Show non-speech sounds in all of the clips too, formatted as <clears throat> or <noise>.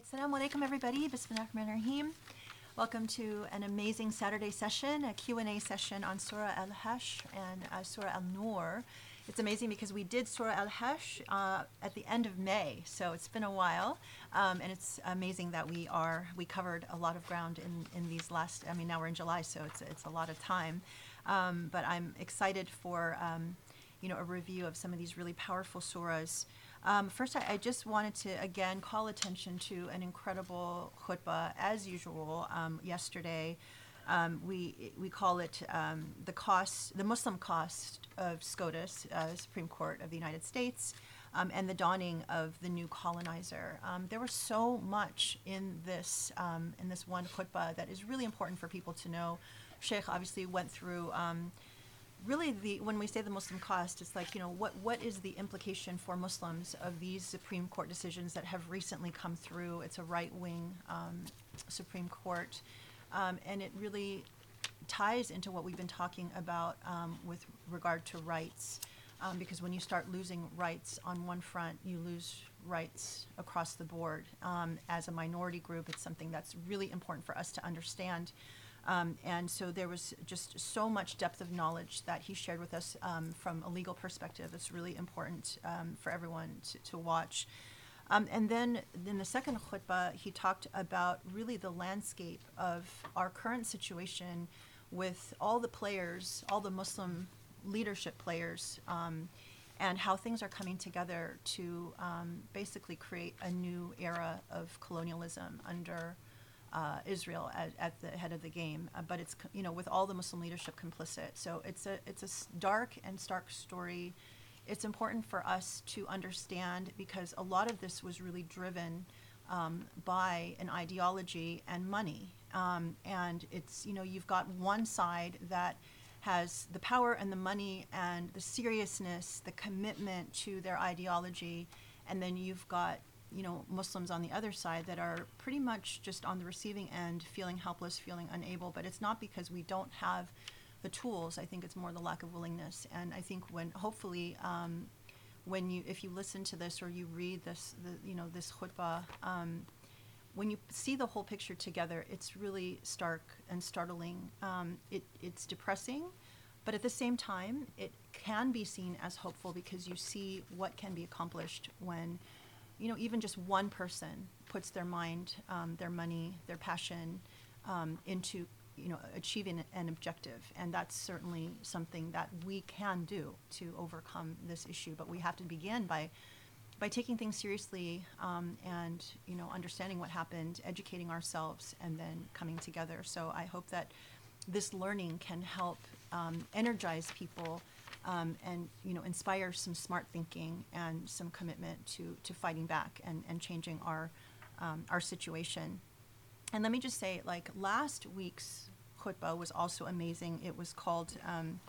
right, Assalamu alaikum everybody. Bismillah ar-Rahman ar-Rahim. Welcome to an amazing Saturday session, a Q&A session on Surah Al-Hashr and uh, Surah Al-Nur. It's amazing because we did Surah Al-Hashr uh, at the end of May, so it's been a while, um, and it's amazing that we are we covered a lot of ground in, in these last. I mean, now we're in July, so it's it's a lot of time, um, but I'm excited for um, you know a review of some of these really powerful surahs. Um, first, I, I just wanted to again call attention to an incredible khutbah, as usual, um, yesterday. Um, we we call it um, the cost, the Muslim cost of SCOTUS, uh, Supreme Court of the United States, um, and the dawning of the new colonizer. Um, there was so much in this um, in this one khutbah that is really important for people to know. Sheikh obviously went through. Um, really, the when we say the Muslim cost, it's like you know what what is the implication for Muslims of these Supreme Court decisions that have recently come through? It's a right wing um, Supreme Court. Um, and it really ties into what we've been talking about um, with regard to rights. Um, because when you start losing rights on one front, you lose rights across the board. Um, as a minority group, it's something that's really important for us to understand. Um, and so there was just so much depth of knowledge that he shared with us um, from a legal perspective. It's really important um, for everyone to, to watch. Um, and then in the second khutbah, he talked about really the landscape of our current situation with all the players, all the Muslim leadership players, um, and how things are coming together to um, basically create a new era of colonialism under uh, Israel at, at, the head of the game. Uh, but it's you know with all the Muslim leadership complicit. So it's a it's a dark and stark story it's important for us to understand because a lot of this was really driven um, by an ideology and money. Um, and it's, you know, you've got one side that has the power and the money and the seriousness, the commitment to their ideology, and then you've got, you know, Muslims on the other side that are pretty much just on the receiving end, feeling helpless, feeling unable. But it's not because we don't have the tools. I think it's more the lack of willingness. And I think when hopefully um, when you if you listen to this or you read this the, you know this khutbah. Um, when you see the whole picture together, it's really stark and startling. Um, it, it's depressing, but at the same time, it can be seen as hopeful because you see what can be accomplished when, you know, even just one person puts their mind, um, their money, their passion um, into you know, achieving an objective. And that's certainly something that we can do to overcome this issue. But we have to begin by by taking things seriously um, and you know understanding what happened, educating ourselves, and then coming together. So I hope that this learning can help um, energize people um, and you know inspire some smart thinking and some commitment to to fighting back and, and changing our um, our situation. And let me just say, like last week's khutbah was also amazing. It was called um,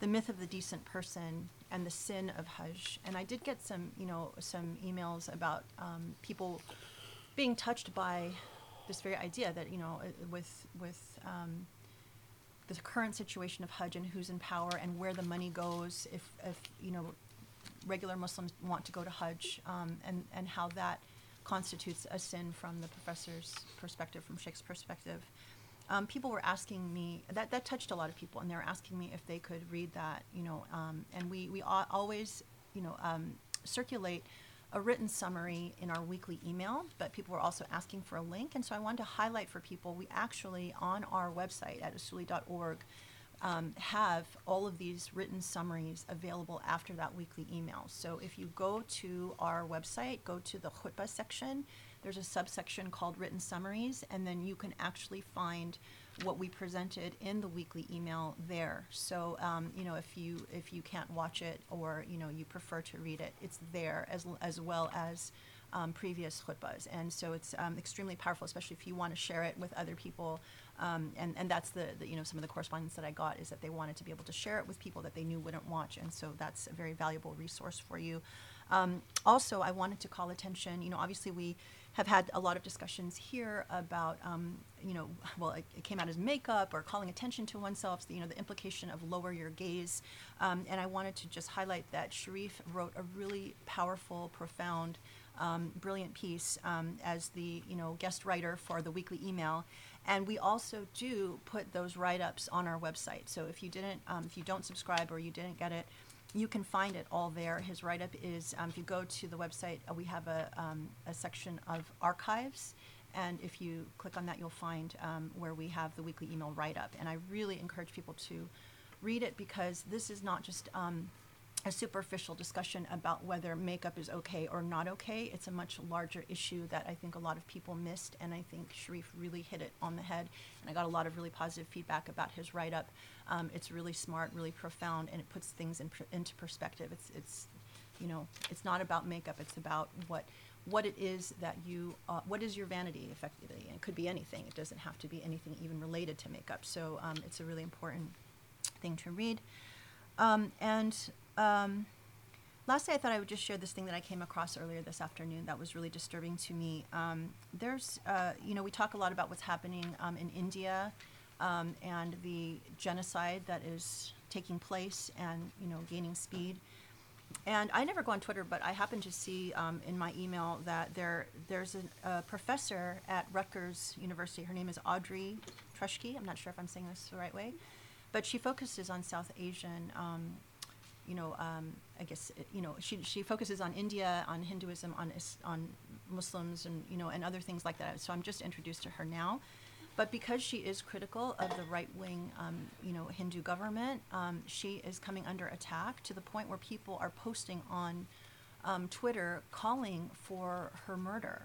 "The Myth of the Decent Person and the Sin of Hajj." And I did get some, you know, some emails about um, people being touched by this very idea that you know, uh, with with um, the current situation of Hajj and who's in power and where the money goes, if if you know, regular Muslims want to go to Hajj, um, and and how that constitutes a sin from the professor's perspective, from Sheikh's perspective. Um, people were asking me that that touched a lot of people, and they were asking me if they could read that, you know. Um, and we we al- always, you know, um, circulate a written summary in our weekly email, but people were also asking for a link, and so I wanted to highlight for people. We actually on our website at usuli.org um, have all of these written summaries available after that weekly email. So if you go to our website, go to the khutbah section, there's a subsection called written summaries, and then you can actually find what we presented in the weekly email there. So um, you know if you if you can't watch it or you know you prefer to read it, it's there as as well as um, previous khutbahs. And so it's um, extremely powerful, especially if you want to share it with other people. Um, and, and that's the, the, you know, some of the correspondence that I got is that they wanted to be able to share it with people that they knew wouldn't watch. And so that's a very valuable resource for you. Um, also, I wanted to call attention, you know, obviously we have had a lot of discussions here about, um, you know, well, it, it, came out as makeup or calling attention to oneself, you know, the implication of lower your gaze. Um, and I wanted to just highlight that Sharif wrote a really powerful, profound um, brilliant piece um, as the you know guest writer for the weekly email, and we also do put those write-ups on our website. So if you didn't, um, if you don't subscribe or you didn't get it, you can find it all there. His write-up is um, if you go to the website, uh, we have a um, a section of archives. And if you click on that, you'll find um, where we have the weekly email write-up. And I really encourage people to read it because this is not just um, a superficial discussion about whether makeup is okay or not okay. It's a much larger issue that I think a lot of people missed, and I think Sharif really hit it on the head. And I got a lot of really positive feedback about his write-up. Um, it's really smart, really profound, and it puts things in pr- into perspective. It's it's you know it's not about makeup. It's about what what it is that you uh, what is your vanity effectively and it could be anything it doesn't have to be anything even related to makeup so um, it's a really important thing to read um, and um, lastly i thought i would just share this thing that i came across earlier this afternoon that was really disturbing to me um, there's uh, you know we talk a lot about what's happening um, in india um, and the genocide that is taking place and you know gaining speed and I never go on Twitter, but I happened to see um, in my email that there there's a, a professor at Rutgers University. Her name is Audrey Truschke. I'm not sure if I'm saying this the right way, but she focuses on South Asian. You know, um, I guess you know she she focuses on India, on Hinduism, on on Muslims, and you know, and other things like that. So I'm just introduced to her now. But because she is critical of the right wing, um, you know, Hindu government, um, she is coming under attack to the point where people are posting on um, Twitter calling for her murder,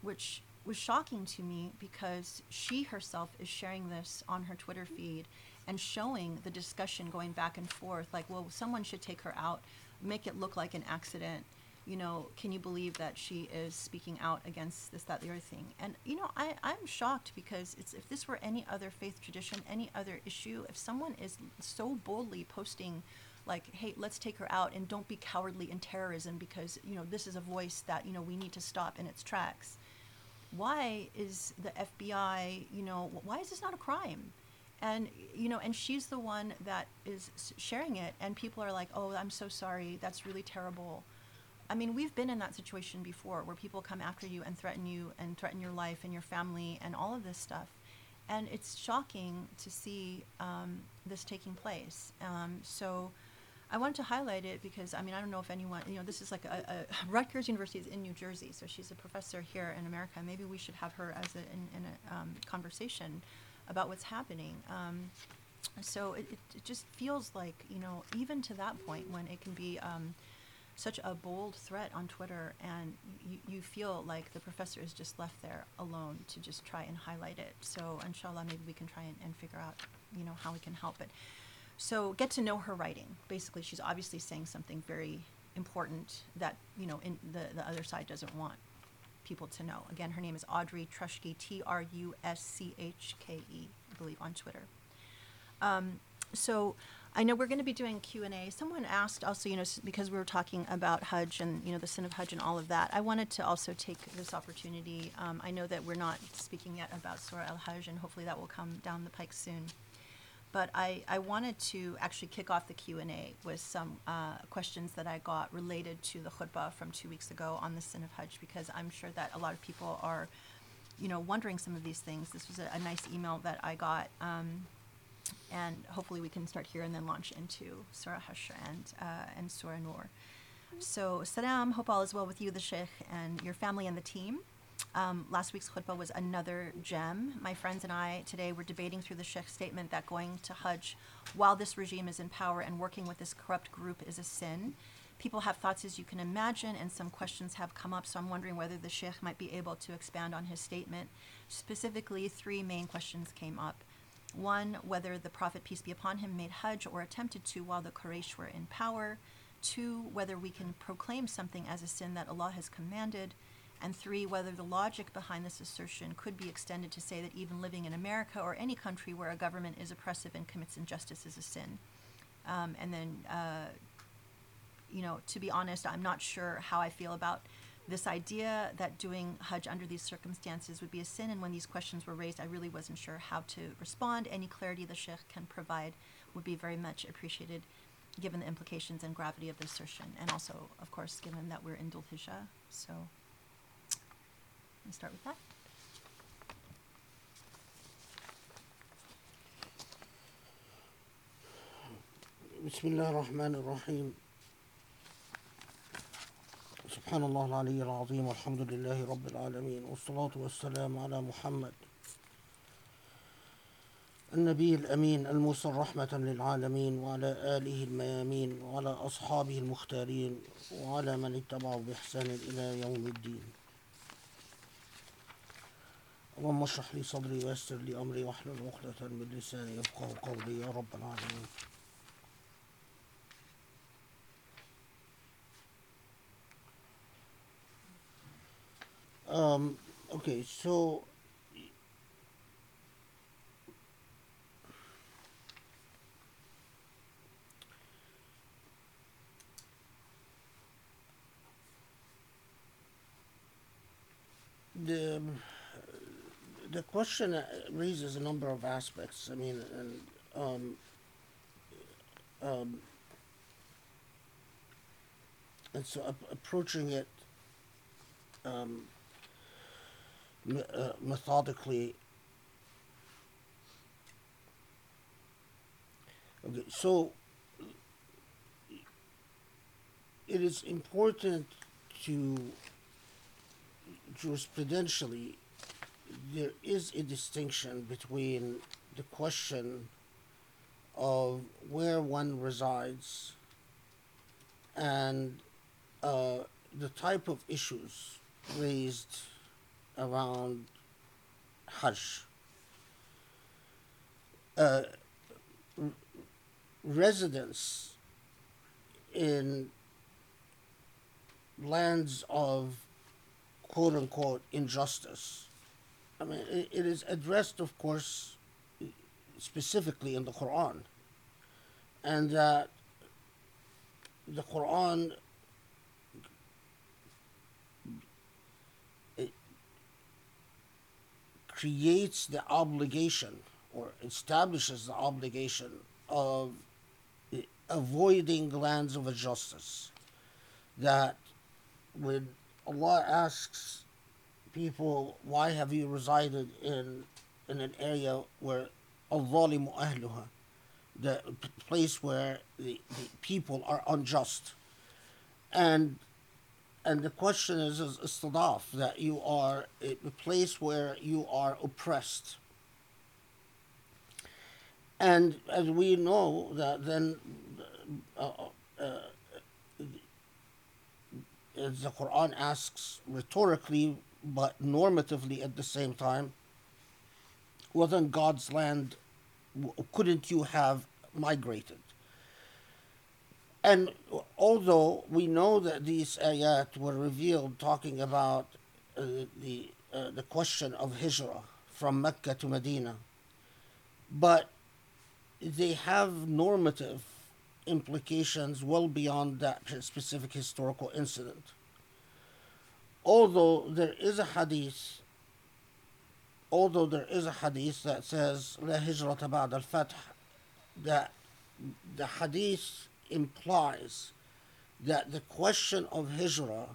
which was shocking to me because she herself is sharing this on her Twitter feed and showing the discussion going back and forth like, well, someone should take her out, make it look like an accident you know, can you believe that she is speaking out against this, that, the other thing? And you know, I, I'm shocked because it's if this were any other faith tradition, any other issue, if someone is so boldly posting like, hey, let's take her out and don't be cowardly in terrorism because, you know, this is a voice that, you know, we need to stop in its tracks. Why is the FBI, you know, why is this not a crime? And you know and she's the one that is sharing it and people are like oh i'm so sorry that's really terrible I mean, we've been in that situation before where people come after you and threaten you and threaten your life and your family and all of this stuff. And it's shocking to see um, this taking place. Um, so I wanted to highlight it because, I mean, I don't know if anyone, you know, this is like a, a <laughs> Rutgers University is in New Jersey, so she's a professor here in America. Maybe we should have her as a, in, in a um, conversation about what's happening. Um, so it, it, just feels like, you know, even to that point when it can be um, such a bold threat on Twitter, and you, you feel like the professor is just left there alone to just try and highlight it. So, inshallah, maybe we can try and, and figure out, you know, how we can help it. So, get to know her writing. Basically, she's obviously saying something very important that, you know, in the, the other side doesn't want people to know. Again, her name is Audrey Truschke, T R U S C H K E, I believe, on Twitter. Um, so I know we're going to be doing Q and A. Someone asked also, you know, because we were talking about Hajj and you know the sin of Hajj and all of that. I wanted to also take this opportunity. Um, I know that we're not speaking yet about Surah Al Hajj, and hopefully that will come down the pike soon. But I, I wanted to actually kick off the Q and A with some uh, questions that I got related to the khutbah from two weeks ago on the sin of Hajj, because I'm sure that a lot of people are, you know, wondering some of these things. This was a, a nice email that I got. Um, and hopefully we can start here and then launch into Surah Hashr and, uh, and Surah Nur. So, Salam, hope all is well with you, the Sheikh, and your family and the team. Um, last week's khutbah was another gem. My friends and I today were debating through the Sheikh's statement that going to Hajj while this regime is in power and working with this corrupt group is a sin. People have thoughts as you can imagine, and some questions have come up, so I'm wondering whether the Sheikh might be able to expand on his statement. Specifically, three main questions came up. One, whether the Prophet, peace be upon him, made Hajj or attempted to while the Quraysh were in power. Two, whether we can proclaim something as a sin that Allah has commanded. And three, whether the logic behind this assertion could be extended to say that even living in America or any country where a government is oppressive and commits injustice is a sin. Um, and then, uh, you know, to be honest, I'm not sure how I feel about this idea that doing Hajj under these circumstances would be a sin. And when these questions were raised, I really wasn't sure how to respond. Any clarity the Sheikh can provide would be very much appreciated, given the implications and gravity of the assertion. And also, of course, given that we're in Hijjah. So, me start with that. بسم الله الرحمن الرحيم سبحان الله العلي العظيم والحمد لله رب العالمين والصلاة والسلام على محمد النبي الأمين المرسل رحمة للعالمين وعلى آله الميامين وعلى أصحابه المختارين وعلى من اتبعوا بإحسان إلى يوم الدين اللهم اشرح لي صدري ويسر لي أمري واحلل عقدة من لساني يفقه قولي. يا رب العالمين. Um, okay, so the the question raises a number of aspects. I mean, and um, um, and so ap- approaching it um, uh, methodically. Okay, so it is important to jurisprudentially there is a distinction between the question of where one resides and uh, the type of issues raised around Hajj. Uh, residence in lands of quote unquote injustice. I mean, it, is addressed, of course, specifically in the Quran, and that the Quran creates the obligation or establishes the obligation of avoiding lands of injustice. That when Allah asks people, why have you resided in in an area where al-zalimu ahluha, the place where the, the people are unjust, and and the question is, is istidaf, that you are a place where you are oppressed. And as we know that then, uh, uh, as the Quran asks rhetorically but normatively at the same time, wasn't God's land, couldn't you have migrated? And although we know that these ayat were revealed talking about uh, the uh, the question of hijrah from Mecca to Medina, but they have normative implications well beyond that specific historical incident although there is a hadith although there is a hadith that says la hijrata ba'd al-fath that the hadith implies that the question of hijra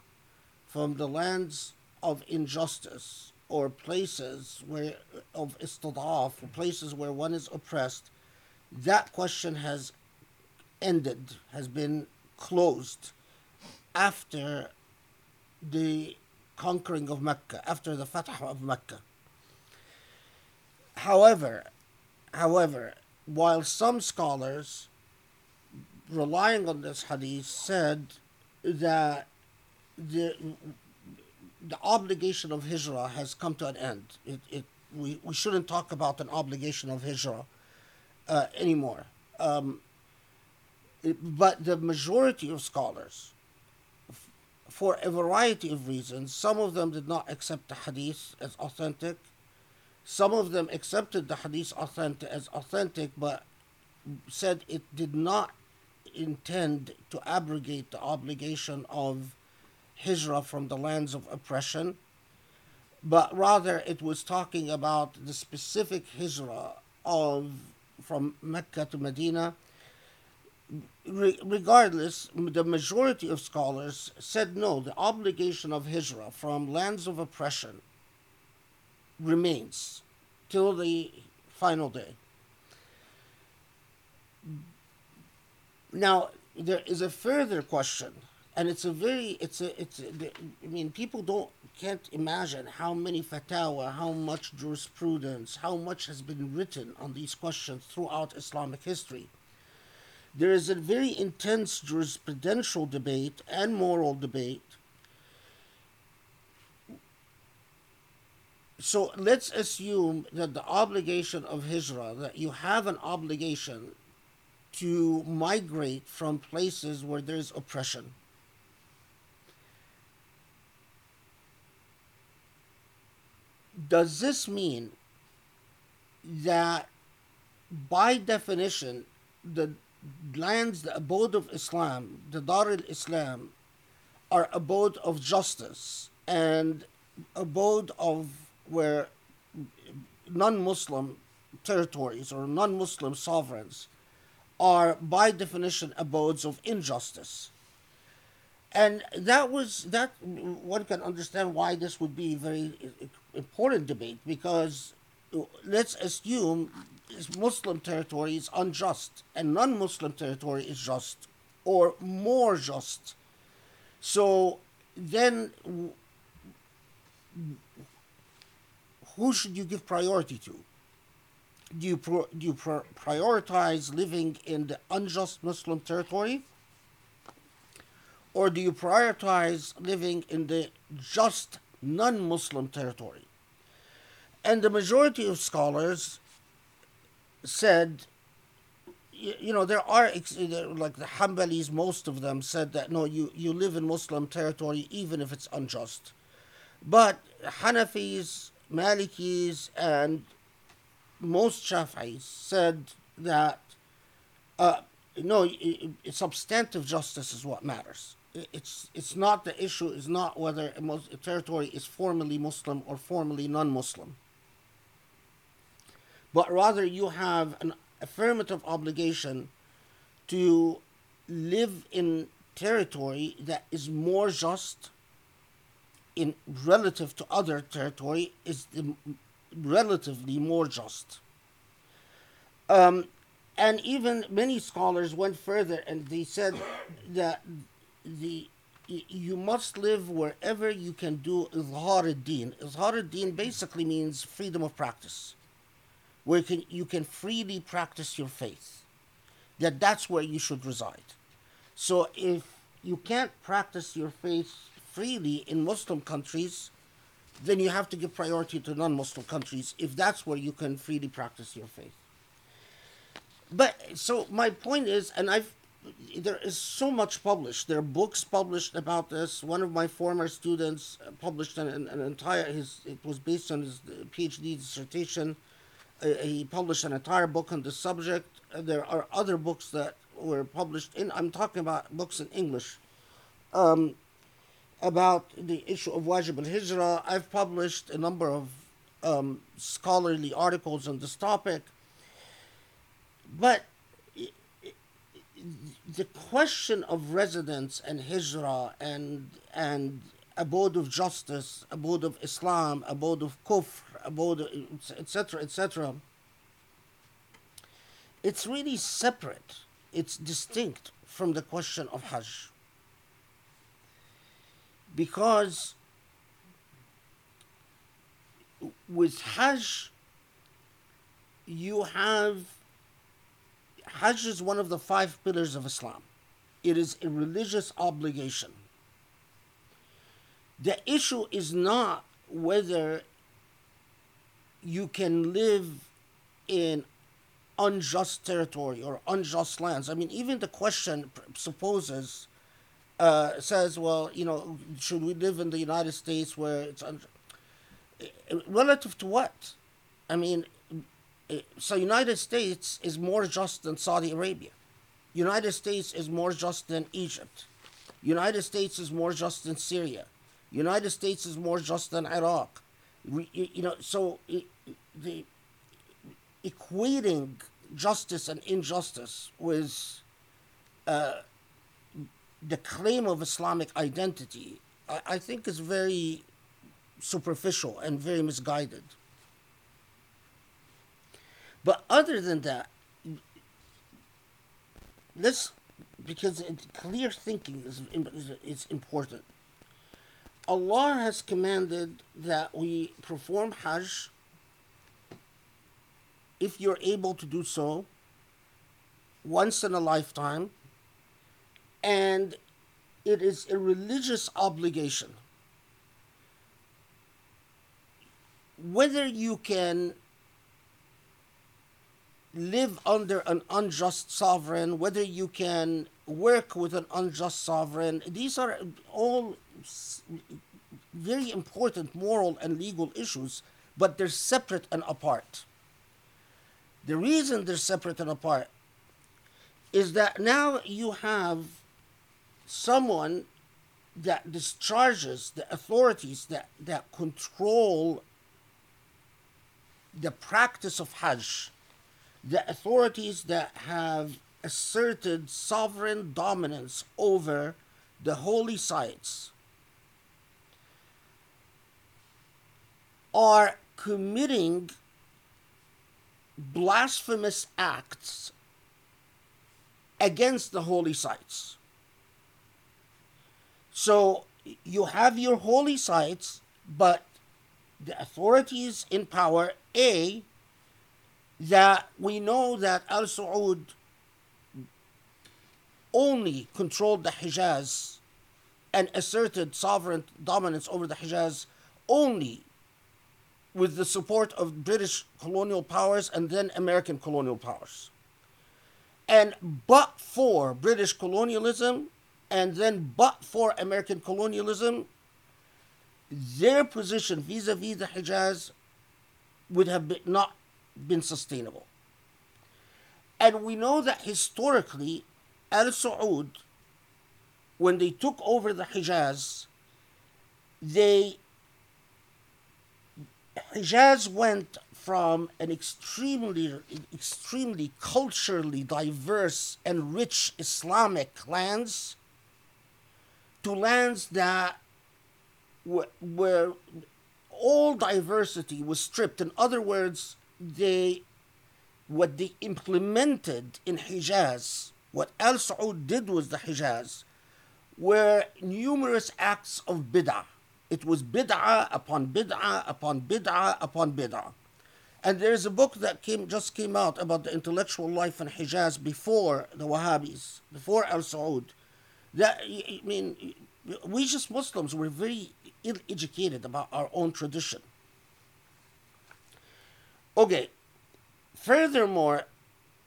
from the lands of injustice or places where of istidaf, or places where one is oppressed, that question has ended, has been closed after the conquering of Mecca, after the Fatah of Mecca. However, however, while some scholars relying on this hadith said that the the obligation of hijrah has come to an end. It, it we, we shouldn't talk about an obligation of hijrah uh, anymore. Um, it- but the majority of scholars, for a variety of reasons, some of them did not accept the hadith as authentic. Some of them accepted the hadith authentic as authentic, but said it did not intend to abrogate the obligation of hijrah from the lands of oppression, but rather it was talking about the specific hijrah of from Mecca to Medina. Re- regardless, the majority of scholars said no, the obligation of hijrah from lands of oppression remains till the final day. Now, there is a further question, and it's a very, it's a, it's, a, I mean, people don't, can't imagine how many fatwa, how much jurisprudence, how much has been written on these questions throughout Islamic history. There is a very intense jurisprudential debate and moral debate. So let's assume that the obligation of hijrah, that you have an obligation to migrate from places where there's oppression. Does this mean that by definition the lands, the abode of Islam, the Dar al Islam, are abode of justice and abode of where non Muslim territories or non Muslim sovereigns are by definition abodes of injustice. And that was that one can understand why this would be a very important debate because let's assume Muslim territory is unjust and non-Muslim territory is just or more just. So then who should you give priority to? Do you, pro, do you pro, prioritize living in the unjust Muslim territory? Or do you prioritize living in the just non Muslim territory? And the majority of scholars said, you know, there are, like the Hanbalis, most of them said that no, you, you live in Muslim territory even if it's unjust. But Hanafis, Malikis, and most Shafi'is said that uh, no, substantive justice is what matters. It's it's not the issue is not whether a territory is formally Muslim or formally non-Muslim, but rather you have an affirmative obligation to live in territory that is more just in relative to other territory is the relatively more just. Um, and even many scholars went further and they said that the you must live wherever you can do izhar ad-din. Izhar ad-din basically means freedom of practice, where you can, you can freely practice your faith. That that's where you should reside. So if you can't practice your faith freely in Muslim countries, then you have to give priority to non-Muslim countries if that's where you can freely practice your faith. But so my point is, and I've there is so much published. There are books published about this. One of my former students published an, an entire his it was based on his PhD dissertation. He published an entire book on the subject. There are other books that were published in. I'm talking about books in English. Um, about the issue of wajib al-hijrah. I've published a number of um, scholarly articles on this topic. But the question of residence and hijrah and and abode of justice, abode of Islam, abode of kufr, abode etc. etc. It's really separate. It's distinct from the question of Hajj because with Hajj, you have Hajj is one of the five pillars of Islam. It is a religious obligation. The issue is not whether you can live in unjust territory or unjust lands. I mean, even the question supposes uh, says, well, you know, should we live in the United States where it's un- relative to what? I mean, so United States is more just than Saudi Arabia. United States is more just than Egypt. United States is more just than Syria. United States is more just than Iraq. You know, so the equating justice and injustice with uh, the claim of Islamic identity, I, I think, is very superficial and very misguided. But other than that, let's because it, clear thinking is, is important. Allah has commanded that we perform Hajj if you're able to do so once in a lifetime, and it is a religious obligation. Whether you can live under an unjust sovereign, whether you can work with an unjust sovereign, these are all very important moral and legal issues, but they're separate and apart. The reason they're separate and apart is that now you have someone that discharges the authorities that, that control the practice of Hajj, the authorities that have asserted sovereign dominance over the holy sites are committing blasphemous acts against the holy sites. So you have your holy sites, but the authorities in power, A, that we know that Al Saud only controlled the Hijaz and asserted sovereign dominance over the Hijaz only with the support of British colonial powers and then American colonial powers. And but for British colonialism and then but for American colonialism, their position vis a vis the Hijaz would have been, not been sustainable. And we know that historically, Al Saud, when they took over the Hijaz, they Hijaz went from an extremely, extremely culturally diverse and rich Islamic lands to lands that were, where all diversity was stripped. In other words, they what they implemented in Hijaz, what Al Saud did with the Hijaz, were numerous acts of bid'ah it was bid'ah upon bid'ah upon bid'ah upon bid'ah. And there's a book that came just came out about the intellectual life in Hijaz before the Wahhabis, before Al Saud. That I mean, we just Muslims were very ill-educated about our own tradition. Okay. Furthermore,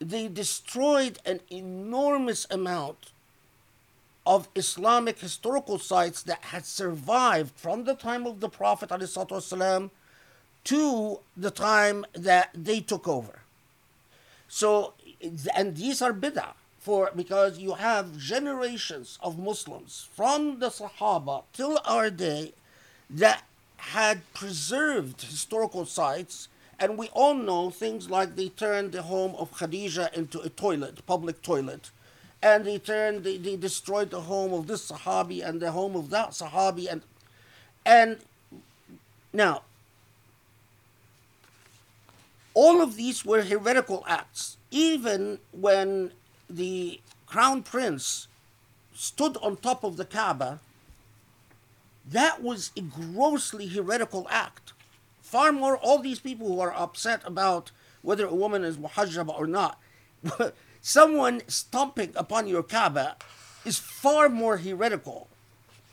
they destroyed an enormous amount of Islamic historical sites that had survived from the time of the Prophet والسلام, to the time that they took over. So, and these are bid'ah for because you have generations of Muslims from the Sahaba till our day that had preserved historical sites. And we all know things like they turned the home of Khadija into a toilet, public toilet and they turned they, they destroyed the home of this sahabi and the home of that sahabi and and now all of these were heretical acts. Even when the crown prince stood on top of the kaaba that was a grossly heretical act. Far more all these people who are upset about whether a woman is muhajjaba or not <laughs> someone stomping upon your Kaaba is far more heretical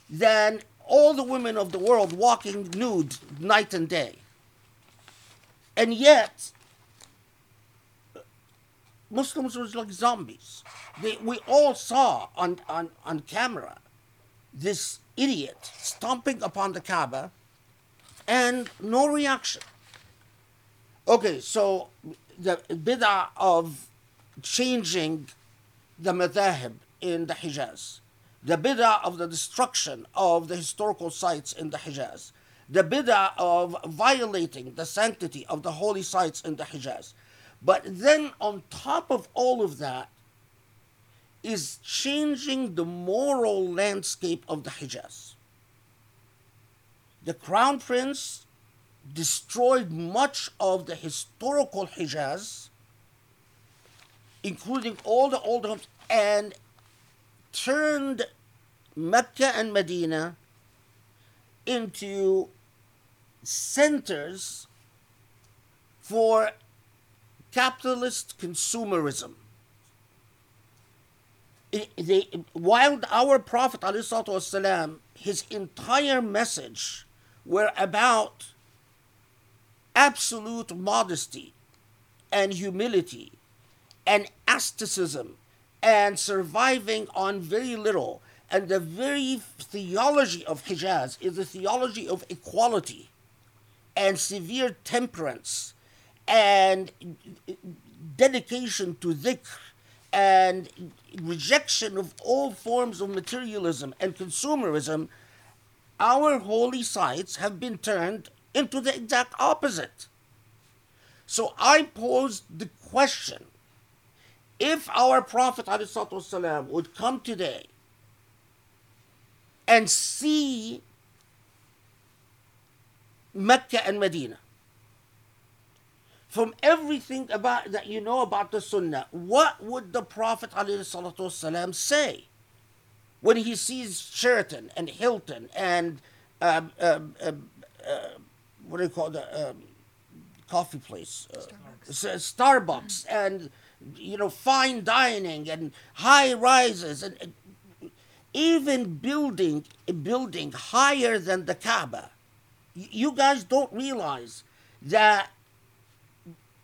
than all the women of the world walking nude night and day. And yet, Muslims were like zombies. They, we all saw on, on, on camera this idiot stomping upon the Kaaba and no reaction. Okay, so the bid'ah of changing the madhahib in the Hijaz, the bid'ah of the destruction of the historical sites in the Hijaz, the bid'ah of violating the sanctity of the holy sites in the Hijaz. But then, on top of all of that, is changing the moral landscape of the Hijaz. The crown prince destroyed much of the historical Hijaz, including all the old homes, and turned Mecca and Medina into centers for capitalist consumerism. I- they, while our Prophet والسلام, his entire message were about absolute modesty and humility and asceticism and surviving on very little. And the very theology of Hijaz is the theology of equality and severe temperance and dedication to dhikr and rejection of all forms of materialism and consumerism, our holy sites have been turned into the exact opposite. So I posed the question if our Prophet ﷺ would come today and see Mecca and Medina, from everything about that you know about the Sunnah, what would the Prophet ﷺ say when he sees Sheraton and Hilton and um, um, um, uh, what do you call the um, coffee place? Uh, Starbucks and you know fine dining and high rises and, even building a building higher than the Kaaba. You guys don't realize that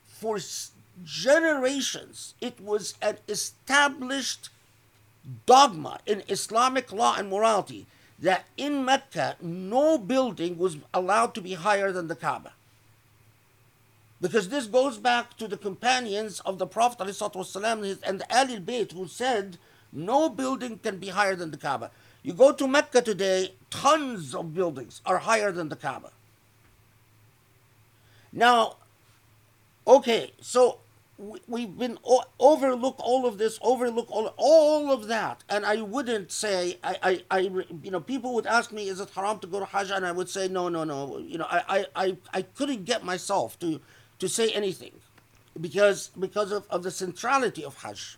for generations it was an established dogma in Islamic law and morality that in Mecca no building was allowed to be higher than the Kaaba. Because this goes back to the companions of the Prophet and his- and the Ahlul Bayt who said no building can be higher than the Kaaba. You go to Mecca today, tons of buildings are higher than the Kaaba. Now, okay, so we, we've been overlook all of this, overlook all all of that, and I wouldn't say I, I, I you know people would ask me is it haram to go to Hajj, and I would say no, no, no. You know, I, I, I, I couldn't get myself to to say anything because because of, of the centrality of Hajj.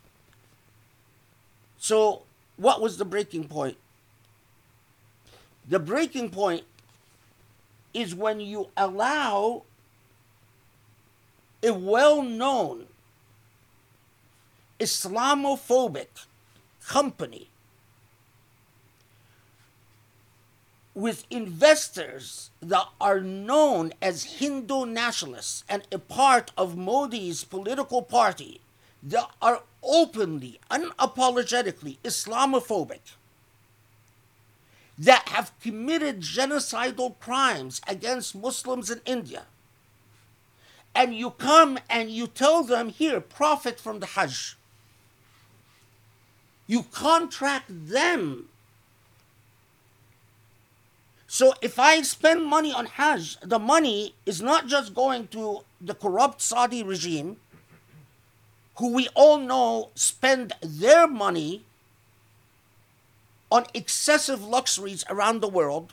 So, what was the breaking point? The breaking point is when you allow a well known Islamophobic company with investors that are known as Hindu nationalists and a part of Modi's political party that are openly, unapologetically Islamophobic, that have committed genocidal crimes against Muslims in India and you come and you tell them, here, profit from the Hajj. You contract them. So if I spend money on Hajj, the money is not just going to the corrupt Saudi regime, who we all know spend their money on excessive luxuries around the world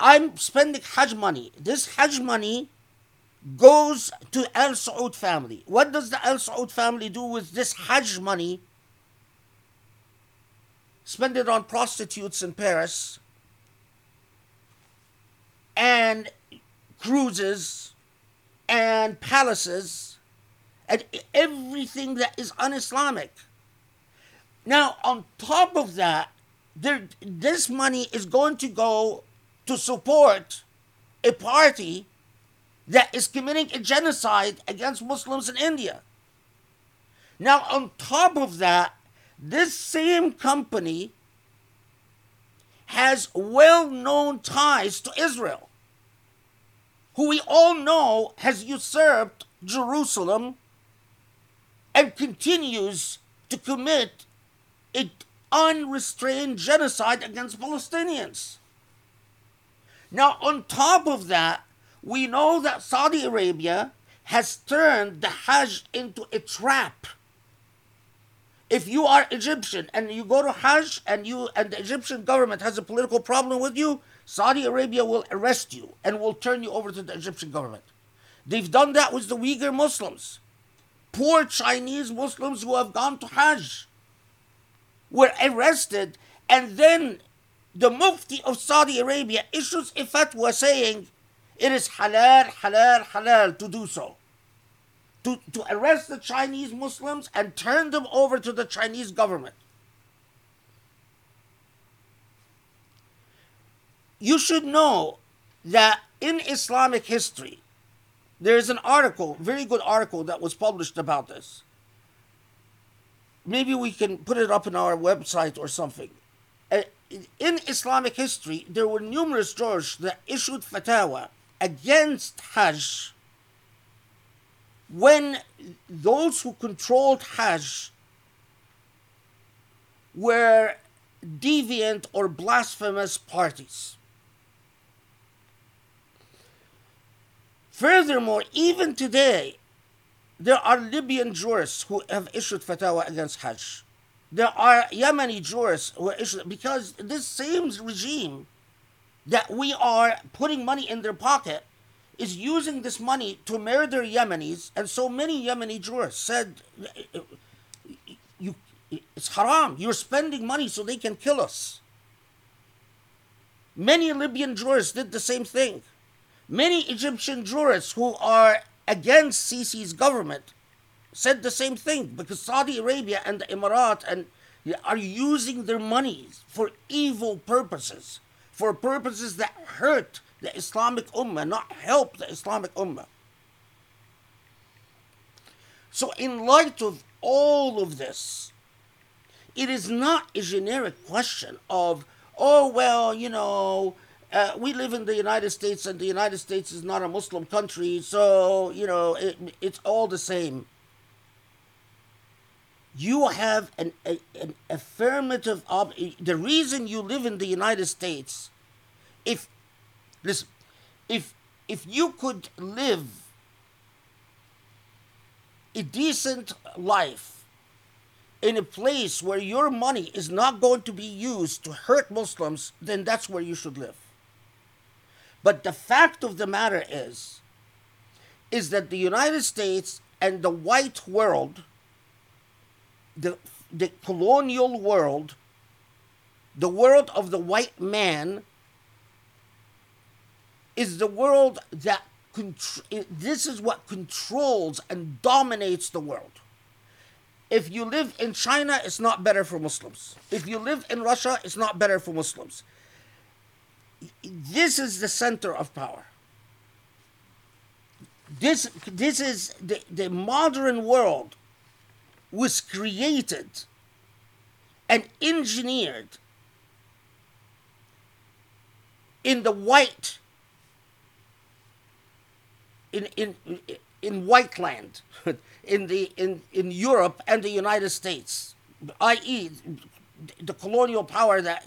I'm spending Hajj money. This Hajj money goes to Al Saud family. What does the Al Saud family do with this Hajj money? Spend it on prostitutes in Paris and cruises and palaces and everything that is un-Islamic. Now, on top of that, there, this money is going to go to support a party that is committing a genocide against Muslims in India. Now, on top of that, this same company has well known ties to Israel, who we all know has usurped Jerusalem and continues to commit an unrestrained genocide against Palestinians. Now, on top of that, we know that Saudi Arabia has turned the Hajj into a trap. If you are Egyptian and you go to Hajj and you and the Egyptian government has a political problem with you, Saudi Arabia will arrest you and will turn you over to the Egyptian government. They've done that with the Uyghur Muslims. Poor Chinese Muslims who have gone to Hajj were arrested, and then the Mufti of Saudi Arabia issues a fatwa saying it is halal, halal, halal to do so. To, to arrest the Chinese Muslims and turn them over to the Chinese government. You should know that in Islamic history, there's an article, very good article that was published about this. Maybe we can put it up in our website or something. Uh, in Islamic history, there were numerous jurors that issued fatwa against Hajj when those who controlled Hajj were deviant or blasphemous parties. Furthermore, even today, there are Libyan jurists who have issued fatwa against Hajj. There are Yemeni jurists who issued because this same regime that we are putting money in their pocket is using this money to murder Yemenis, and so many Yemeni jurists said, "You, it's haram. You're spending money so they can kill us." Many Libyan jurists did the same thing. Many Egyptian jurists who are against Sisi's government said the same thing because Saudi Arabia and the Emirat and are using their monies for evil purposes, for purposes that hurt the Islamic Ummah, not help the Islamic Ummah. So, in light of all of this, it is not a generic question of, oh, well, you know, uh, we live in the United States, and the United States is not a Muslim country, so you know it, it's all the same. You have an, a, an affirmative ob- the reason you live in the United States. If listen, if if you could live a decent life in a place where your money is not going to be used to hurt Muslims, then that's where you should live. But the fact of the matter is, is that the United States and the white world, the, the colonial world, the world of the white man, is the world that this is what controls and dominates the world. If you live in China, it's not better for Muslims. If you live in Russia, it's not better for Muslims this is the center of power. This, this is the, the modern world was created and engineered in the white in in in white land <laughs> in the in in Europe and the United States i.e. the colonial power that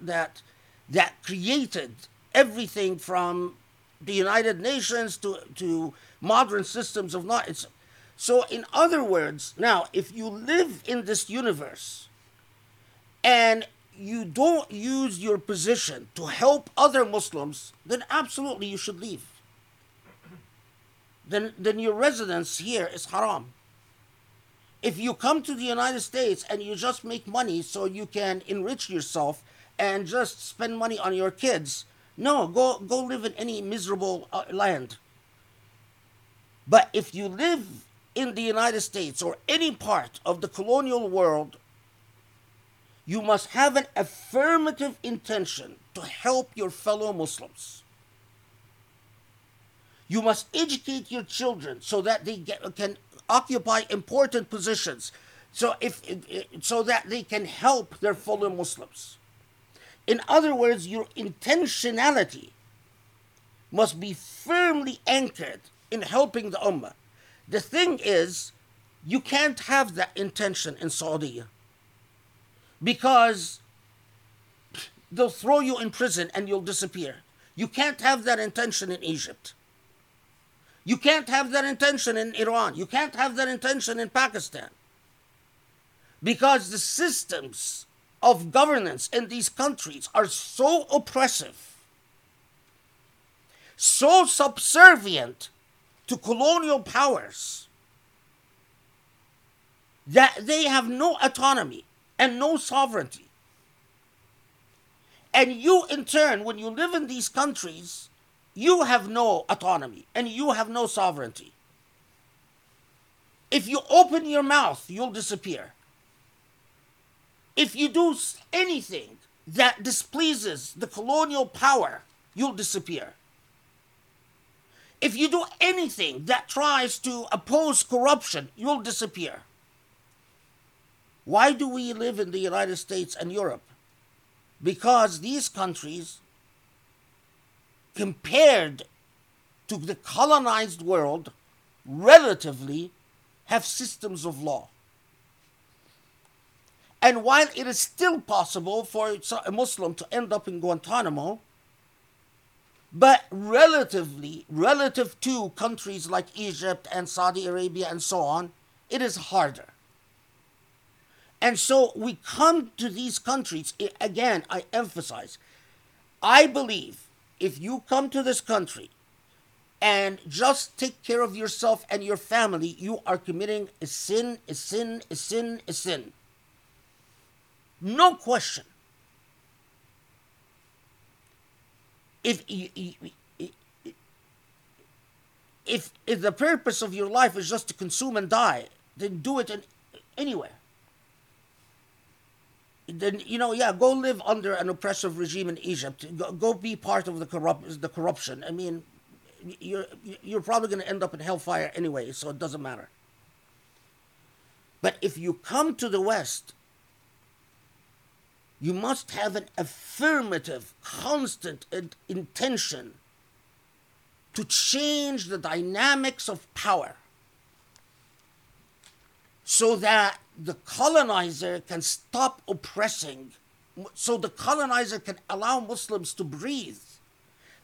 that, that created everything from the United Nations to, to modern systems of knowledge. So, in other words, now, if you live in this universe and you don't use your position to help other Muslims, then absolutely you should leave. Then, then your residence here is haram. If you come to the United States and you just make money so you can enrich yourself and just spend money on your kids. No, go go live in any miserable uh, land. But if you live in the United States or any part of the colonial world, you must have an affirmative intention to help your fellow Muslims. You must educate your children so that they get, can occupy important positions, so if so that they can help their fellow Muslims. In other words, your intentionality must be firmly anchored in helping the Ummah. The thing is, you can't have that intention in Saudi because they'll throw you in prison and you'll disappear. You can't have that intention in Egypt. You can't have that intention in Iran. You can't have that intention in Pakistan. Because the systems of governance in these countries are so oppressive, so subservient to colonial powers, that they have no autonomy and no sovereignty. And you, in turn, when you live in these countries, you have no autonomy and you have no sovereignty. If you open your mouth, you'll disappear. If you do anything that displeases the colonial power, you'll disappear. If you do anything that tries to oppose corruption, you'll disappear. Why do we live in the United States and Europe? Because these countries, compared to the colonized world, relatively have systems of law. And while it is still possible for a Muslim to end up in Guantanamo, but relatively, relative to countries like Egypt and Saudi Arabia and so on, it is harder. And so we come to these countries, again, I emphasize, I believe if you come to this country and just take care of yourself and your family, you are committing a sin, a sin, a sin, a sin. No question. If, if, if the purpose of your life is just to consume and die, then do it in, anywhere then you know, yeah, go live under an oppressive regime in Egypt. Go, go be part of the corrupt the corruption. I mean, you're you're probably going to end up in hellfire anyway, so it doesn't matter. But if you come to the West, you must have an affirmative, constant intention to change the dynamics of power so that the colonizer can stop oppressing, so the colonizer can allow Muslims to breathe.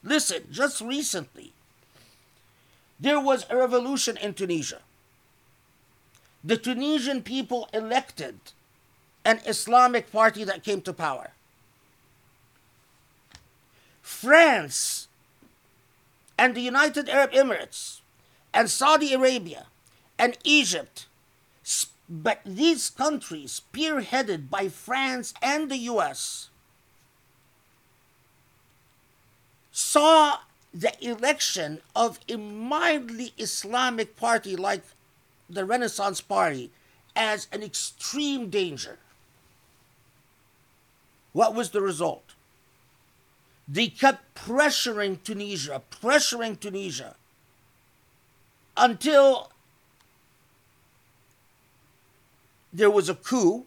Listen, just recently, there was a revolution in Tunisia. The Tunisian people elected an Islamic party that came to power. France and the United Arab Emirates and Saudi Arabia and Egypt but these countries, spearheaded by France and the US, saw the election of a mildly Islamic party like the Renaissance Party as an extreme danger. What was the result? They kept pressuring Tunisia, pressuring Tunisia until there was a coup,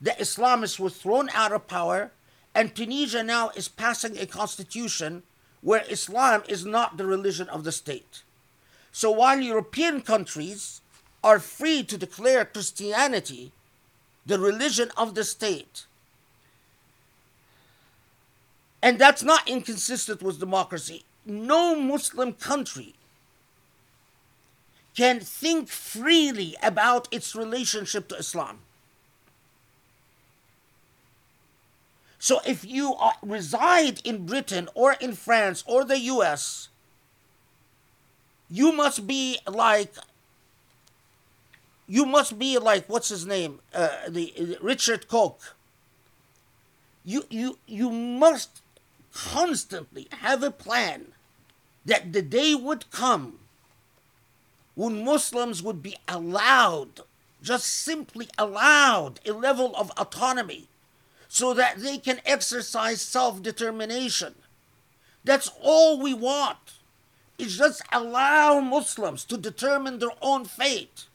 the Islamists were thrown out of power, and Tunisia now is passing a constitution where Islam is not the religion of the state. So while European countries are free to declare Christianity the religion of the state, and that's not inconsistent with democracy, no Muslim country can think freely about its relationship to Islam. So if you are, reside in Britain or in France or the US, you must be like you must be like what's his name uh, the Richard Koch. You you you must constantly have a plan that the day would come when Muslims would be allowed, just simply allowed, a level of autonomy so that they can exercise self determination. That's all we want. Is just allow Muslims to determine their own fate.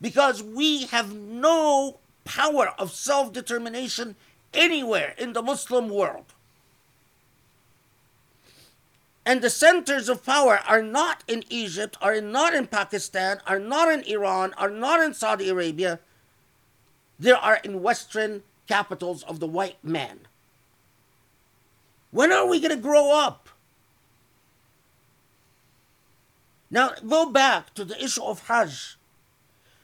Because we have no power of self determination anywhere in the Muslim world. And the centers of power are not in Egypt, are not in Pakistan, are not in Iran, are not in Saudi Arabia. They are in Western capitals of the white man. When are we going to grow up? Now, go back to the issue of Hajj.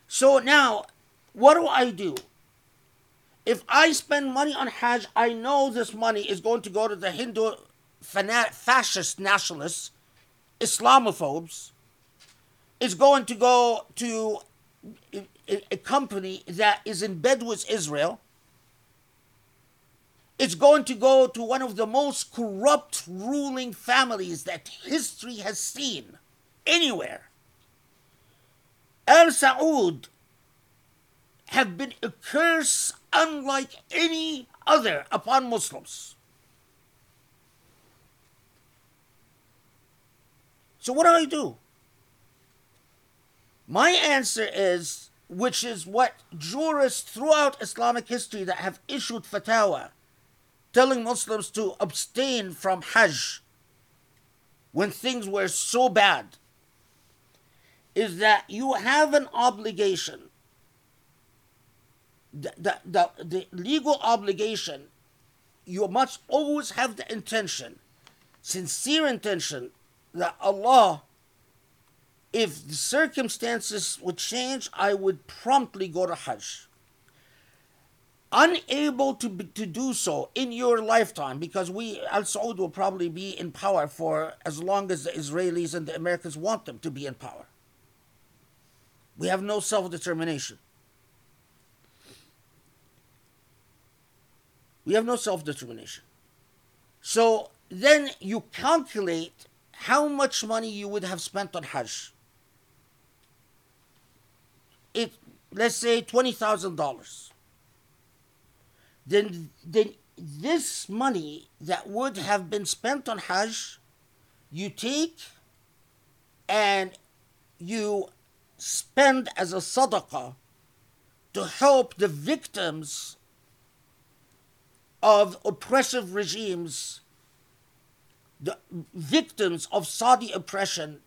So now, what do I do? If I spend money on Hajj, I know this money is going to go to the Hindu fascist nationalists, Islamophobes. It's going to go to a company that is in bed with Israel. It's going to go to one of the most corrupt ruling families that history has seen anywhere. Al Saud have been a curse unlike any other upon Muslims. So, what do I do? My answer is, which is what jurists throughout Islamic history that have issued fatwa telling Muslims to abstain from Hajj when things were so bad, is that you have an obligation the, the, the, the legal obligation, you must always have the intention, sincere intention, that Allah, if the circumstances would change, I would promptly go to Hajj. Unable to, to do so in your lifetime, because we, Al Saud, will probably be in power for as long as the Israelis and the Americans want them to be in power. We have no self determination. We have no self determination. So then you calculate how much money you would have spent on Hajj. It let's say twenty thousand dollars. Then then this money that would have been spent on Hajj, you take and you spend as a sadaqah to help the victims of oppressive regimes, the victims of Saudi oppression,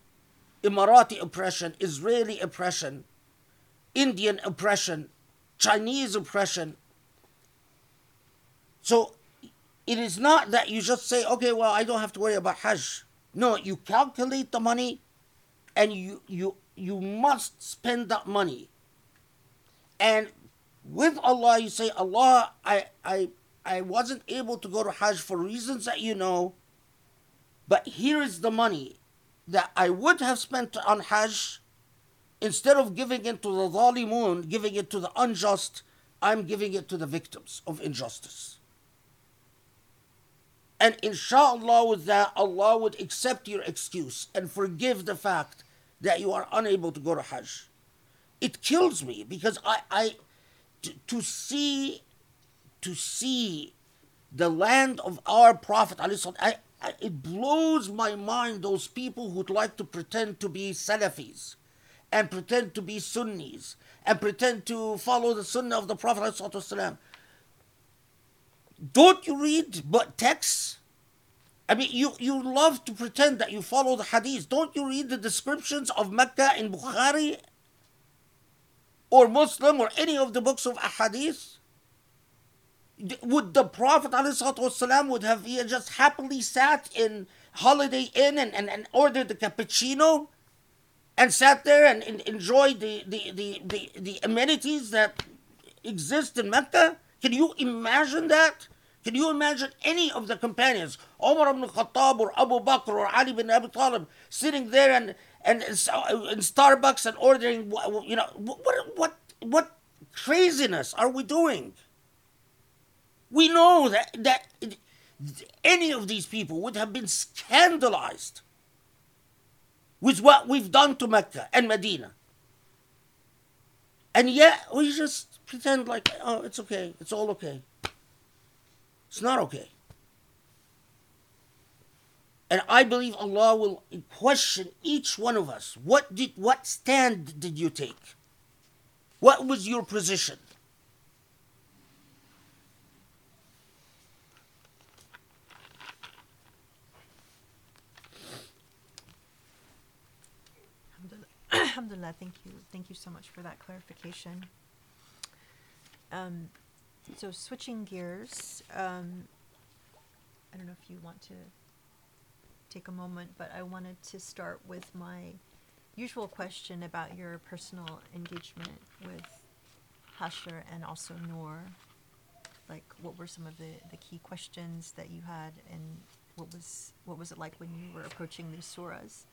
Emirati oppression, Israeli oppression, Indian oppression, Chinese oppression. So it is not that you just say, okay, well, I don't have to worry about Hajj. No, you calculate the money and you, you, you must spend that money. And with Allah, you say, Allah, I, I I wasn't able to go to Hajj for reasons that you know, but here is the money that I would have spent on Hajj. Instead of giving it to the zalimun, giving it to the unjust, I'm giving it to the victims of injustice. And inshallah, with that, Allah would accept your excuse and forgive the fact that you are unable to go to Hajj. It kills me because I, I to, to see to see the land of our Prophet. I, it blows my mind those people who'd like to pretend to be Salafis and pretend to be Sunnis and pretend to follow the Sunnah of the Prophet. Don't you read but texts? I mean, you, you love to pretend that you follow the hadith. Don't you read the descriptions of Mecca in Bukhari or Muslim or any of the books of hadith? Would the Prophet would have just happily sat in Holiday Inn and, and, and ordered the cappuccino and sat there and, and enjoyed the, the, the, the, the amenities that exist in Mecca? Can you imagine that? Can you imagine any of the companions, Omar ibn Khattab or Abu Bakr or Ali ibn Abi Talib, sitting there and, and in Starbucks and ordering, you know, what, what, what craziness are we doing? We know that, that any of these people would have been scandalized with what we've done to Mecca and Medina. And yet we just pretend like, oh, it's okay, it's all okay. It's not okay. And I believe Allah will question each one of us. What did what stand did you take? What was your position? Alhamdulillah, thank you. Thank you so much for that clarification. Um, so switching gears, um, I don't know if you want to take a moment, but I wanted to start with my usual question about your personal engagement with Hashr and also Noor. like what were some of the, the key questions that you had, and what was what was it like when you were approaching these surahs?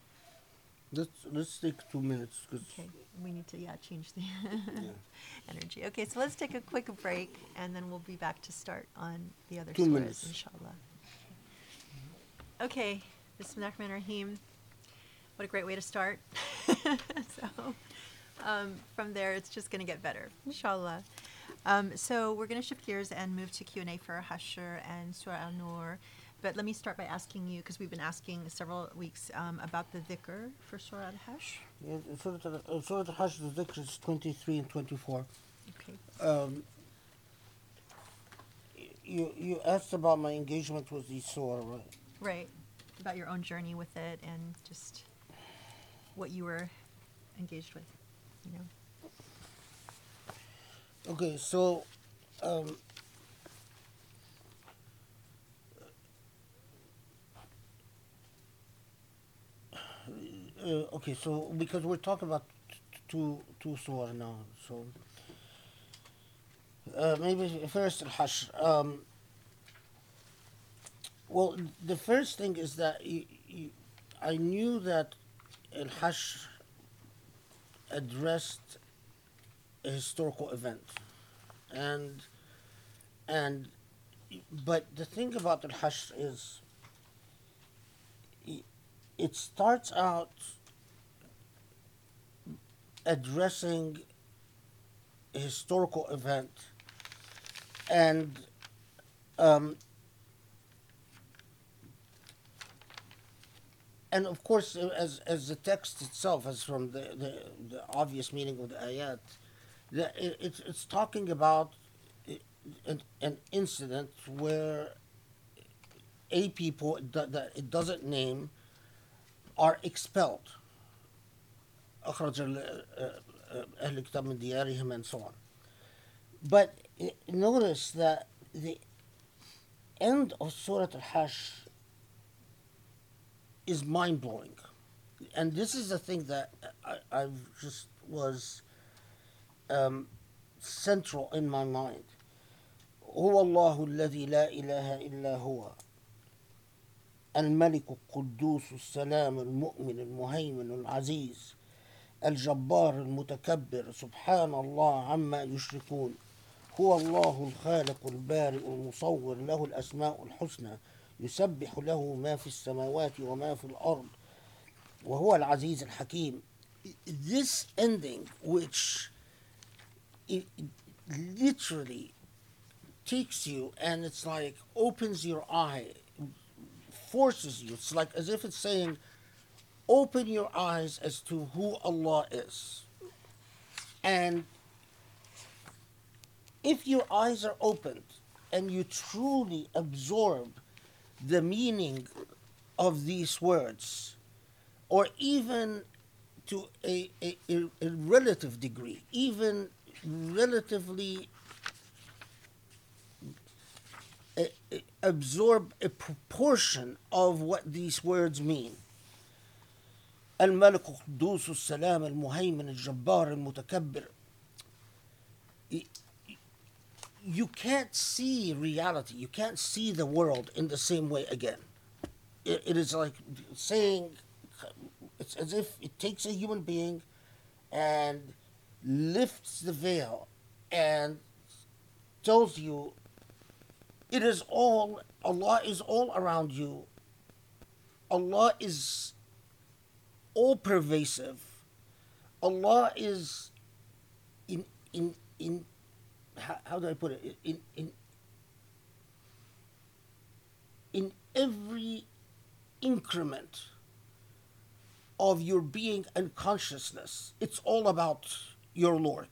Let's let's take two minutes because Okay, we need to yeah change the <laughs> energy. Okay, so let's take a quick break, and then we'll be back to start on the other Two surahs, minutes. inshallah. Okay, Bismillah ar-Rahman ar-Rahim. What a great way to start. <laughs> so, um, from there, it's just going to get better, inshallah. Um, so we're going to shift gears and move to Q&A for Hashr and Surah Al-Nur. But let me start by asking you, because we've been asking several weeks um, about the dhikr for Surah Al-Hashr. yeah, Surah Al- uh, Surah Al-Hajj, the dhikr is 23 and 24. Okay. Um, you you asked about my engagement with the surah, right? Right. About your own journey with it and just what you were engaged with, you know. Okay, so um, uh, okay, so because we're talking about two two surah now, so uh, maybe first al Hashr. Um, well, the first thing is that you, you, I knew that al Hashr addressed a historical event and and but the thing about the Hashr is it starts out addressing a historical event and um, and of course, as as the text itself, as from the, the, the obvious meaning of the ayat, the, it, it's talking about an, an incident where a people that it doesn't name are expelled. الكتاب من ديارهم and so on. But notice that the end of Surah Al-Hashr is mind-blowing. And this is the thing that I, I just was um, central in my mind. هو الله الذي لا إله إلا هو. الملك القدوس السلام المؤمن المهيمن العزيز الجبار المتكبر سبحان الله عما يشركون. هو الله الخالق البارئ المصور له الأسماء الحسنى يسبح له ما في السماوات وما في الأرض وهو العزيز الحكيم. This ending which it it literally takes you and it's like opens your eye forces you. It's like as if it's saying open your eyes as to who Allah is. And if your eyes are opened and you truly absorb the meaning of these words, or even to a, a, a- relative degree, even relatively uh, uh, absorb a proportion of what these words mean. الملك القدوس السلام المهيمن الجبار المتكبر you can't see reality. You can't see the world in the same way again. It, it is like saying, it's as if it takes a human being and lifts the veil and tells you it is all, Allah is all around you. Allah is all pervasive. Allah is in, in, in, how, how do I put it? In in in every increment of your being and consciousness, it's all about your Lord.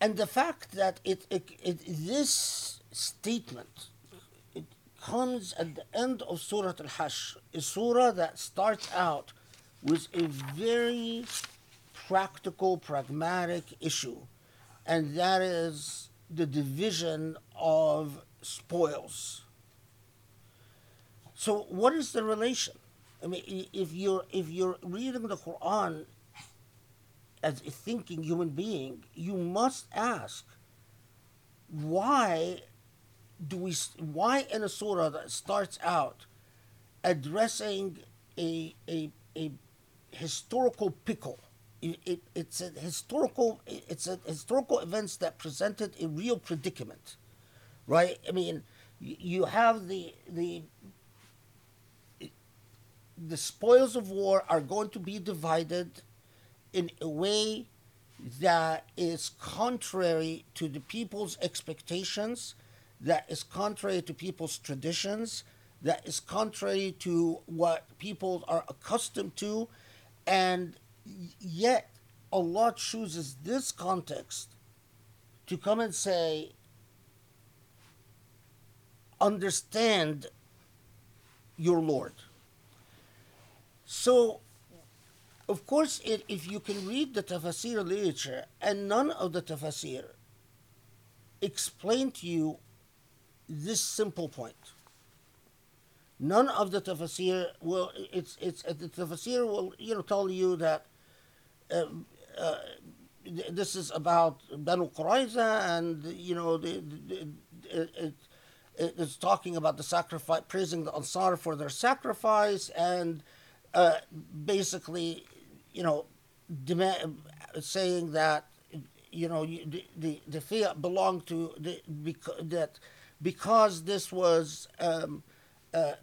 And the fact that it, it, it this statement it comes at the end of Surah Al-Hashr, a surah that starts out with a very practical, pragmatic issue and that is the division of spoils. So, what is the relation? I mean, if you're if you're reading the Quran as a thinking human being, you must ask, why do we why in a surah that starts out addressing a a, a historical pickle? It, it, it's a historical it's a historical events that presented a real predicament right? I mean you have the the the spoils of war are going to be divided in a way that is contrary to the people's expectations, that is contrary to people's traditions, that is contrary to what people are accustomed to, and yet Allah chooses this context to come and say, understand your Lord. So of course, it, if you can read the tafsir literature and none of the tafsir explain to you this simple point. None of the tafsir will. It's it's the tafsir will you know tell you that uh, uh, this is about Banu Qurayza and you know the, the, it, it, it's talking about the sacrifice, praising the Ansar for their sacrifice and. Uh, basically you know, demand, saying that you know the the, the fay' belonged to the because, that because this was um,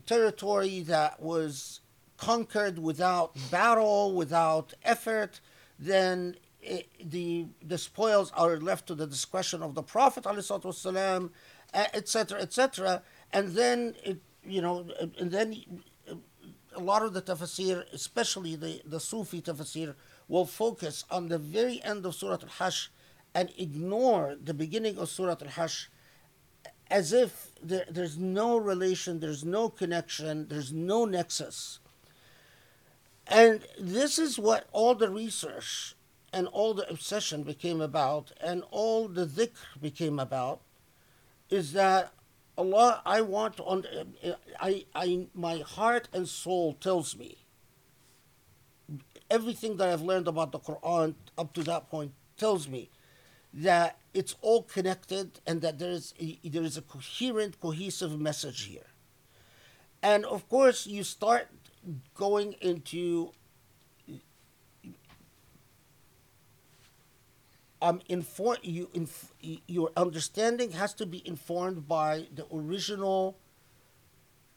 territory that was conquered without battle, without effort, then it, the the spoils are left to the discretion of the Prophet etc., etc. And then it, you know, and then a lot of the tafsir, especially the, the Sufi tafsir, will focus on the very end of Surah Al Hashr and ignore the beginning of Surah Al Hashr as if there, there's no relation, there's no connection, there's no nexus. And this is what all the research and all the obsession became about, and all the dhikr became about, is that Allah, I want on, I, I, my heart and soul tells me everything that I've learned about the Quran up to that point tells me that it's all connected and that there is a, there is a coherent, cohesive message here. And of course, you start going into um, inform you inf- your understanding has to be informed by the original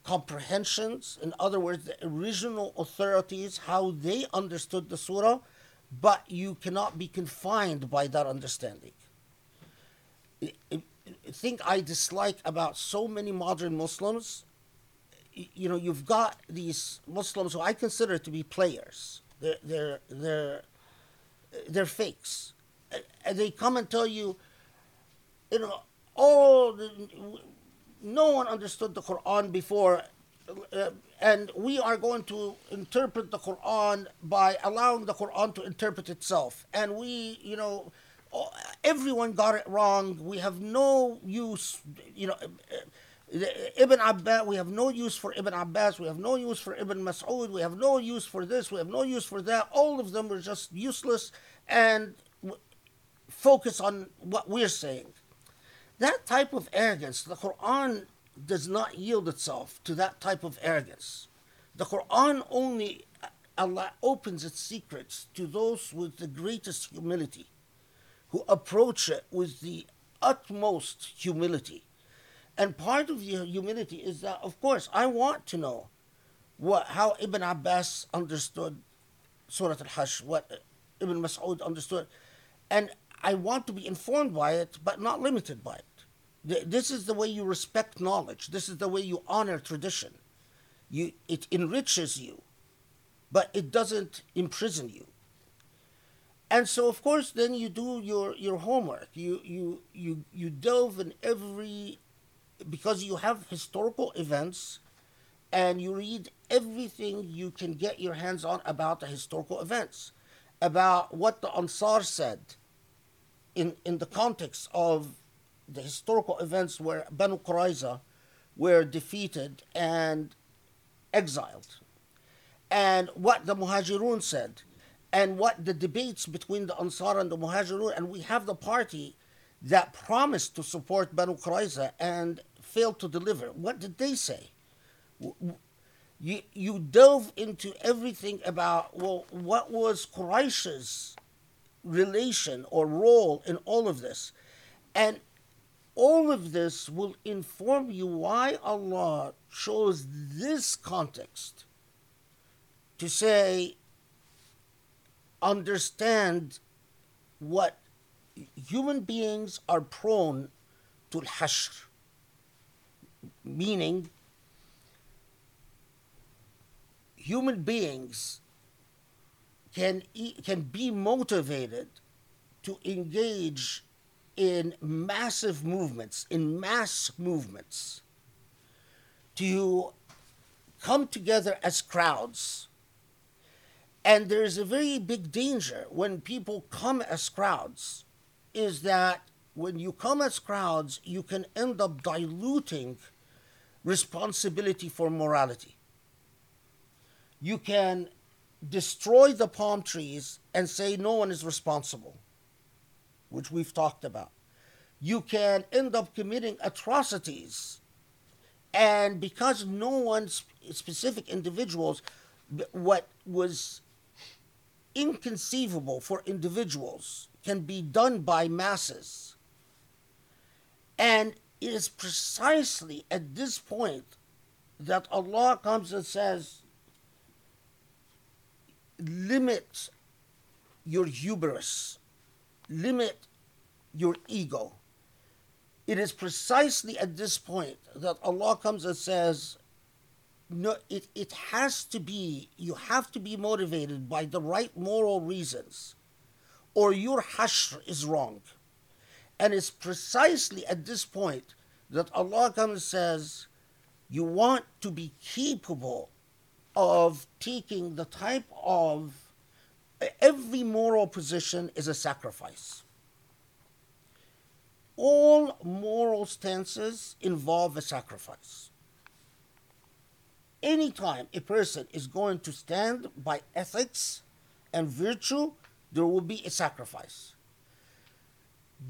comprehensions in other words the original authorities how they understood the surah but you cannot be confined by that understanding. The thing i dislike about so many modern muslims. You know you've got these muslims who i consider to be players. They're they're they're, they're fakes. And they come and tell you, you know, oh, no one understood the Quran before, uh, and we are going to interpret the Quran by allowing the Quran to interpret itself. And we, you know, everyone got it wrong. We have no use, you know. Ibn Abbas, we have no use for Ibn Abbas, we have no use for Ibn Mas'ud, we have no use for this, we have no use for that. All of them were just useless, and focus on what we're saying. That type of arrogance, the Quran does not yield itself to that type of arrogance. The Quran only Allah opens its secrets to those with the greatest humility, who approach it with the utmost humility. And part of the humility is that, of course, I want to know what how Ibn Abbas understood Surah Al-Hashr, what Ibn Mas'ud understood. And I want to be informed by it, but not limited by it. This is the way you respect knowledge. This is the way you honor tradition. You, it enriches you, but it doesn't imprison you. And so, of course, then you do your, your homework. You, you, you, you delve in every, because you have historical events, and you read everything you can get your hands on about the historical events, about what the Ansar said, in, in the context of the historical events where Banu Qurayza were defeated and exiled, and what the Muhajirun said, and what the debates between the Ansar and the Muhajirun, and we have the party that promised to support Banu Qurayza and failed to deliver. What did they say? You, you delve into everything about, well, what was Quraysh's relation or role in all of this? And all of this will inform you why Allah chose this context to say, understand what human beings are prone to al-hashr, meaning human beings can, can be motivated to engage in massive movements, in mass movements, to come together as crowds. And there is a very big danger when people come as crowds, is that when you come as crowds, you can end up diluting responsibility for morality. You can destroy the palm trees and say no one is responsible which we've talked about. You can end up committing atrocities. And because no one specific individuals, what was inconceivable for individuals can be done by masses. And it is precisely at this point that Allah comes and says, limit your hubris limit your ego. It is precisely at this point that Allah comes and says, no, it, it has to be, you have to be motivated by the right moral reasons, or your hashr is wrong. And it's precisely at this point that Allah comes and says, you want to be capable of taking the type of every moral position is a sacrifice. All moral stances involve a sacrifice. Anytime a person is going to stand by ethics and virtue, there will be a sacrifice.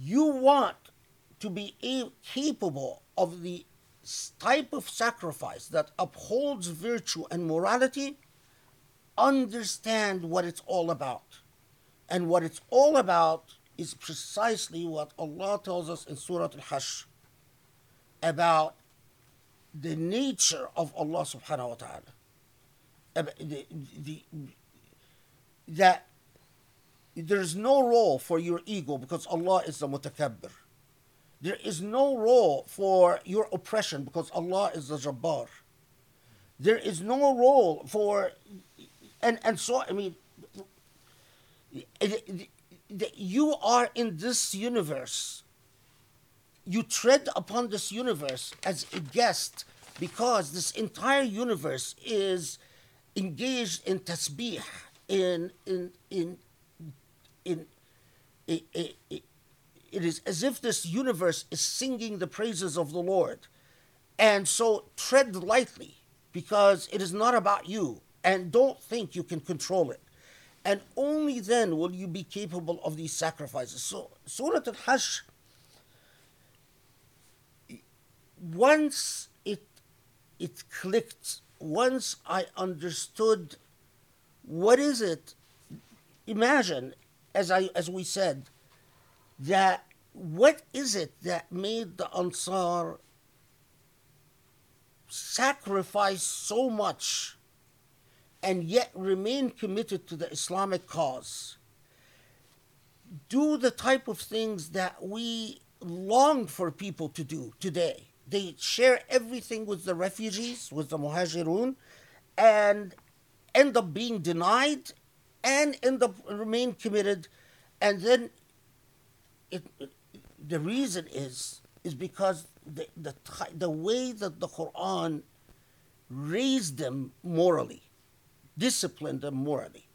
You want to be capable of the type of sacrifice that upholds virtue and morality understand what it's all about. And what it's all about is precisely what Allah tells us in Surah Al Hashr about the nature of Allah subhanahu wa ta'ala. The, the, that there's no role for your ego because Allah is the mutakabbir. There is no role for your oppression because Allah is the jabbar. There is no role for and and so I mean, you are in this universe. You tread upon this universe as a guest because this entire universe is engaged in tasbih, in in in in. it, it, it is as if this universe is singing the praises of the Lord. And so tread lightly because it is not about you and don't think you can control it. And only then will you be capable of these sacrifices. So, Surah Al Hashr, once it, it clicked, once I understood what is it, imagine, as, I, as we said, that what is it that made the Ansar sacrifice so much and yet remain committed to the Islamic cause. Do the type of things that we long for people to do today. They share everything with the refugees, with the muhajirun, and end up being denied and end up remain committed. And then it, the reason is is because the, the, the way that the Quran raised them morally disciplined them morally.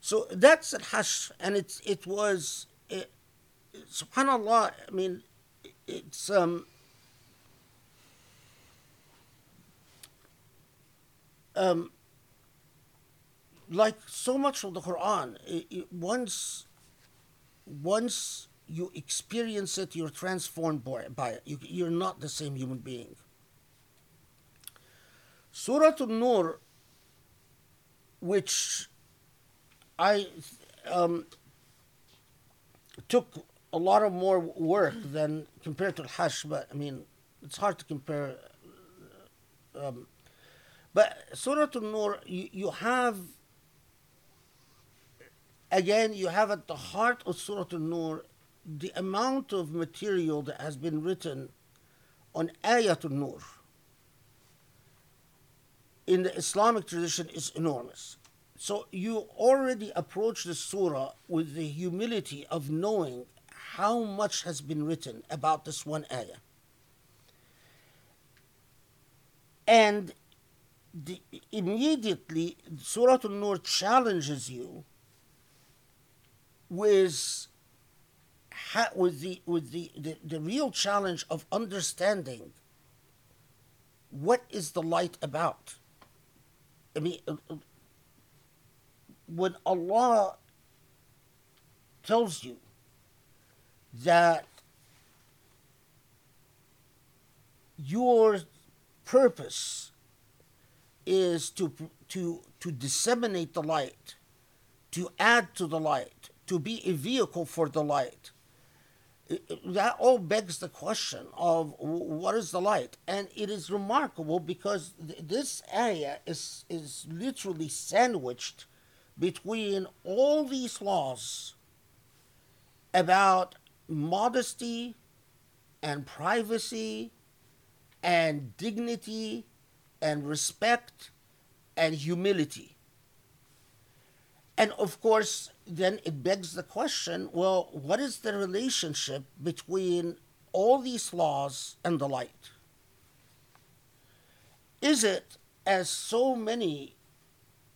So that's al Hashr, and it's it was it, subhanallah. I mean, it's um, um, like so much of the Quran. It, it, once once you experience it, you're transformed by, by it. You, you're not the same human being. Surah An-Nur, which I um, took a lot of more work than compared to Hajj, but I mean, it's hard to compare. Um, but Surah An-Nur, you, you have, again, you have at the heart of Surah An-Nur the amount of material that has been written on Ayat An-Nur in the Islamic tradition is enormous. So you already approach the surah with the humility of knowing how much has been written about this one ayah. And the, immediately, Surah An-Nur challenges you with, with, the, with the, the, the real challenge of understanding what is the light about. I mean, uh, uh, when Allah tells you that your purpose is to to to disseminate the light, to add to the light, to be a vehicle for the light. That all begs the question of what is the light, and it is remarkable because this area is is literally sandwiched between all these laws about modesty and privacy and dignity and respect and humility. And of course, then it begs the question well, what is the relationship between all these laws and the light? Is it, as so many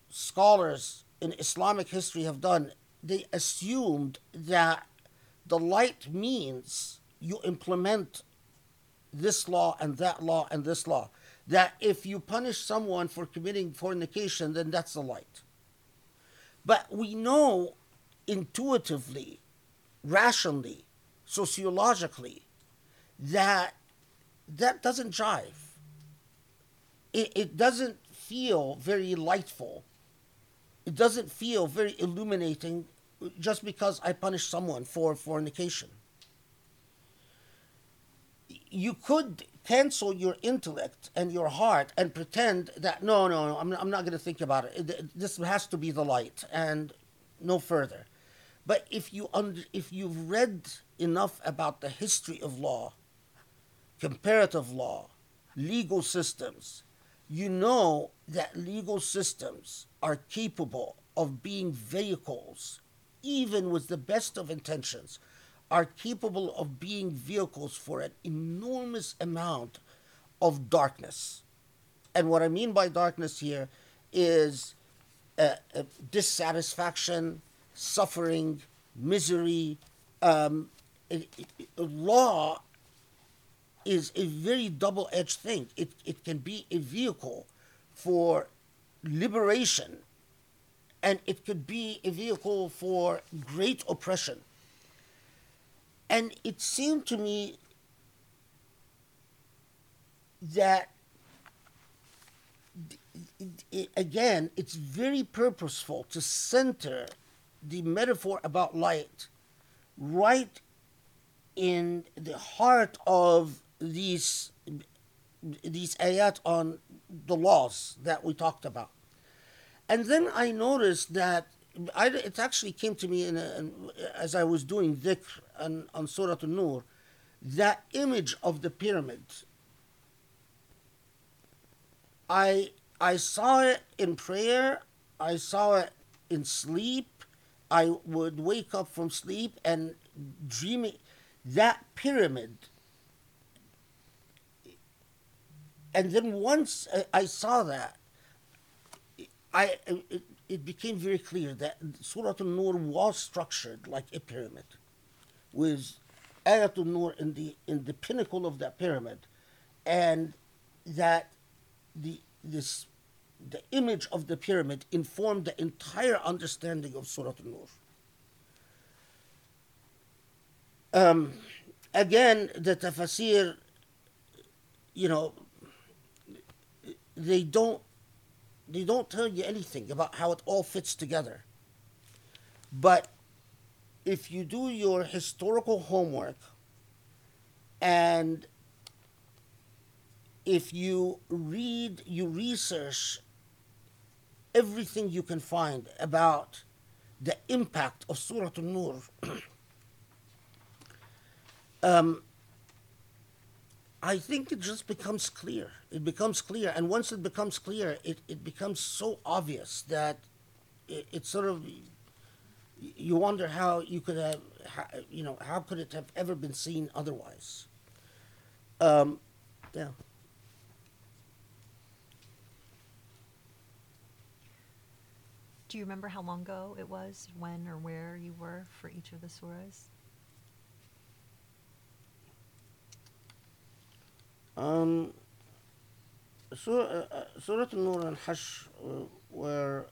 scholars in Islamic history have done, they assumed that the light means you implement this law and that law and this law. That if you punish someone for committing fornication, then that's the light. But we know intuitively, rationally, sociologically, that that doesn't jive. It, it doesn't feel very lightful. It doesn't feel very illuminating just because I punish someone for fornication. You could cancel your intellect and your heart and pretend that no, no, no, I'm, I'm not going to think about it. This has to be the light and no further. But if you under, if you've read enough about the history of law, comparative law, legal systems, you know that legal systems are capable of being vehicles even with the best of intentions, are capable of being vehicles for an enormous amount of darkness. And what I mean by darkness here is uh, uh, dissatisfaction, suffering, misery. Um, it, it, law is a very double edged thing. It, it can be a vehicle for liberation and it could be a vehicle for great oppression. And it seemed to me that, again, it's very purposeful to center the metaphor about light right in the heart of these these ayat on the laws that we talked about. And then I noticed that I, it actually came to me in a, as I was doing dhikr on, on Surah An-Nur, that image of the pyramid. I, I saw it in prayer, I saw it in sleep. I would wake up from sleep and dreaming that pyramid. And then once I saw that, I it, it became very clear that Surah An-Nur was structured like a pyramid, with Ayat An-Nur in the in the pinnacle of that pyramid, and that the this the image of the pyramid informed the entire understanding of Surah An-Nur. um, again, the tafsir, you know, they don't they don't tell you anything about how it all fits together. But if you do your historical homework and if you read, you research everything you can find about the impact of Surah An-Nur, <clears throat> um, I think it just becomes clear. It becomes clear. And once it becomes clear, it, it becomes so obvious that it, it sort of, you wonder how you could have, how, you know, how could it have ever been seen otherwise? Um, yeah. Do you remember how long ago it was, when or where you were for each of the suras? Um, Surah, uh, uh, Surah An-Nur and Hashr uh, were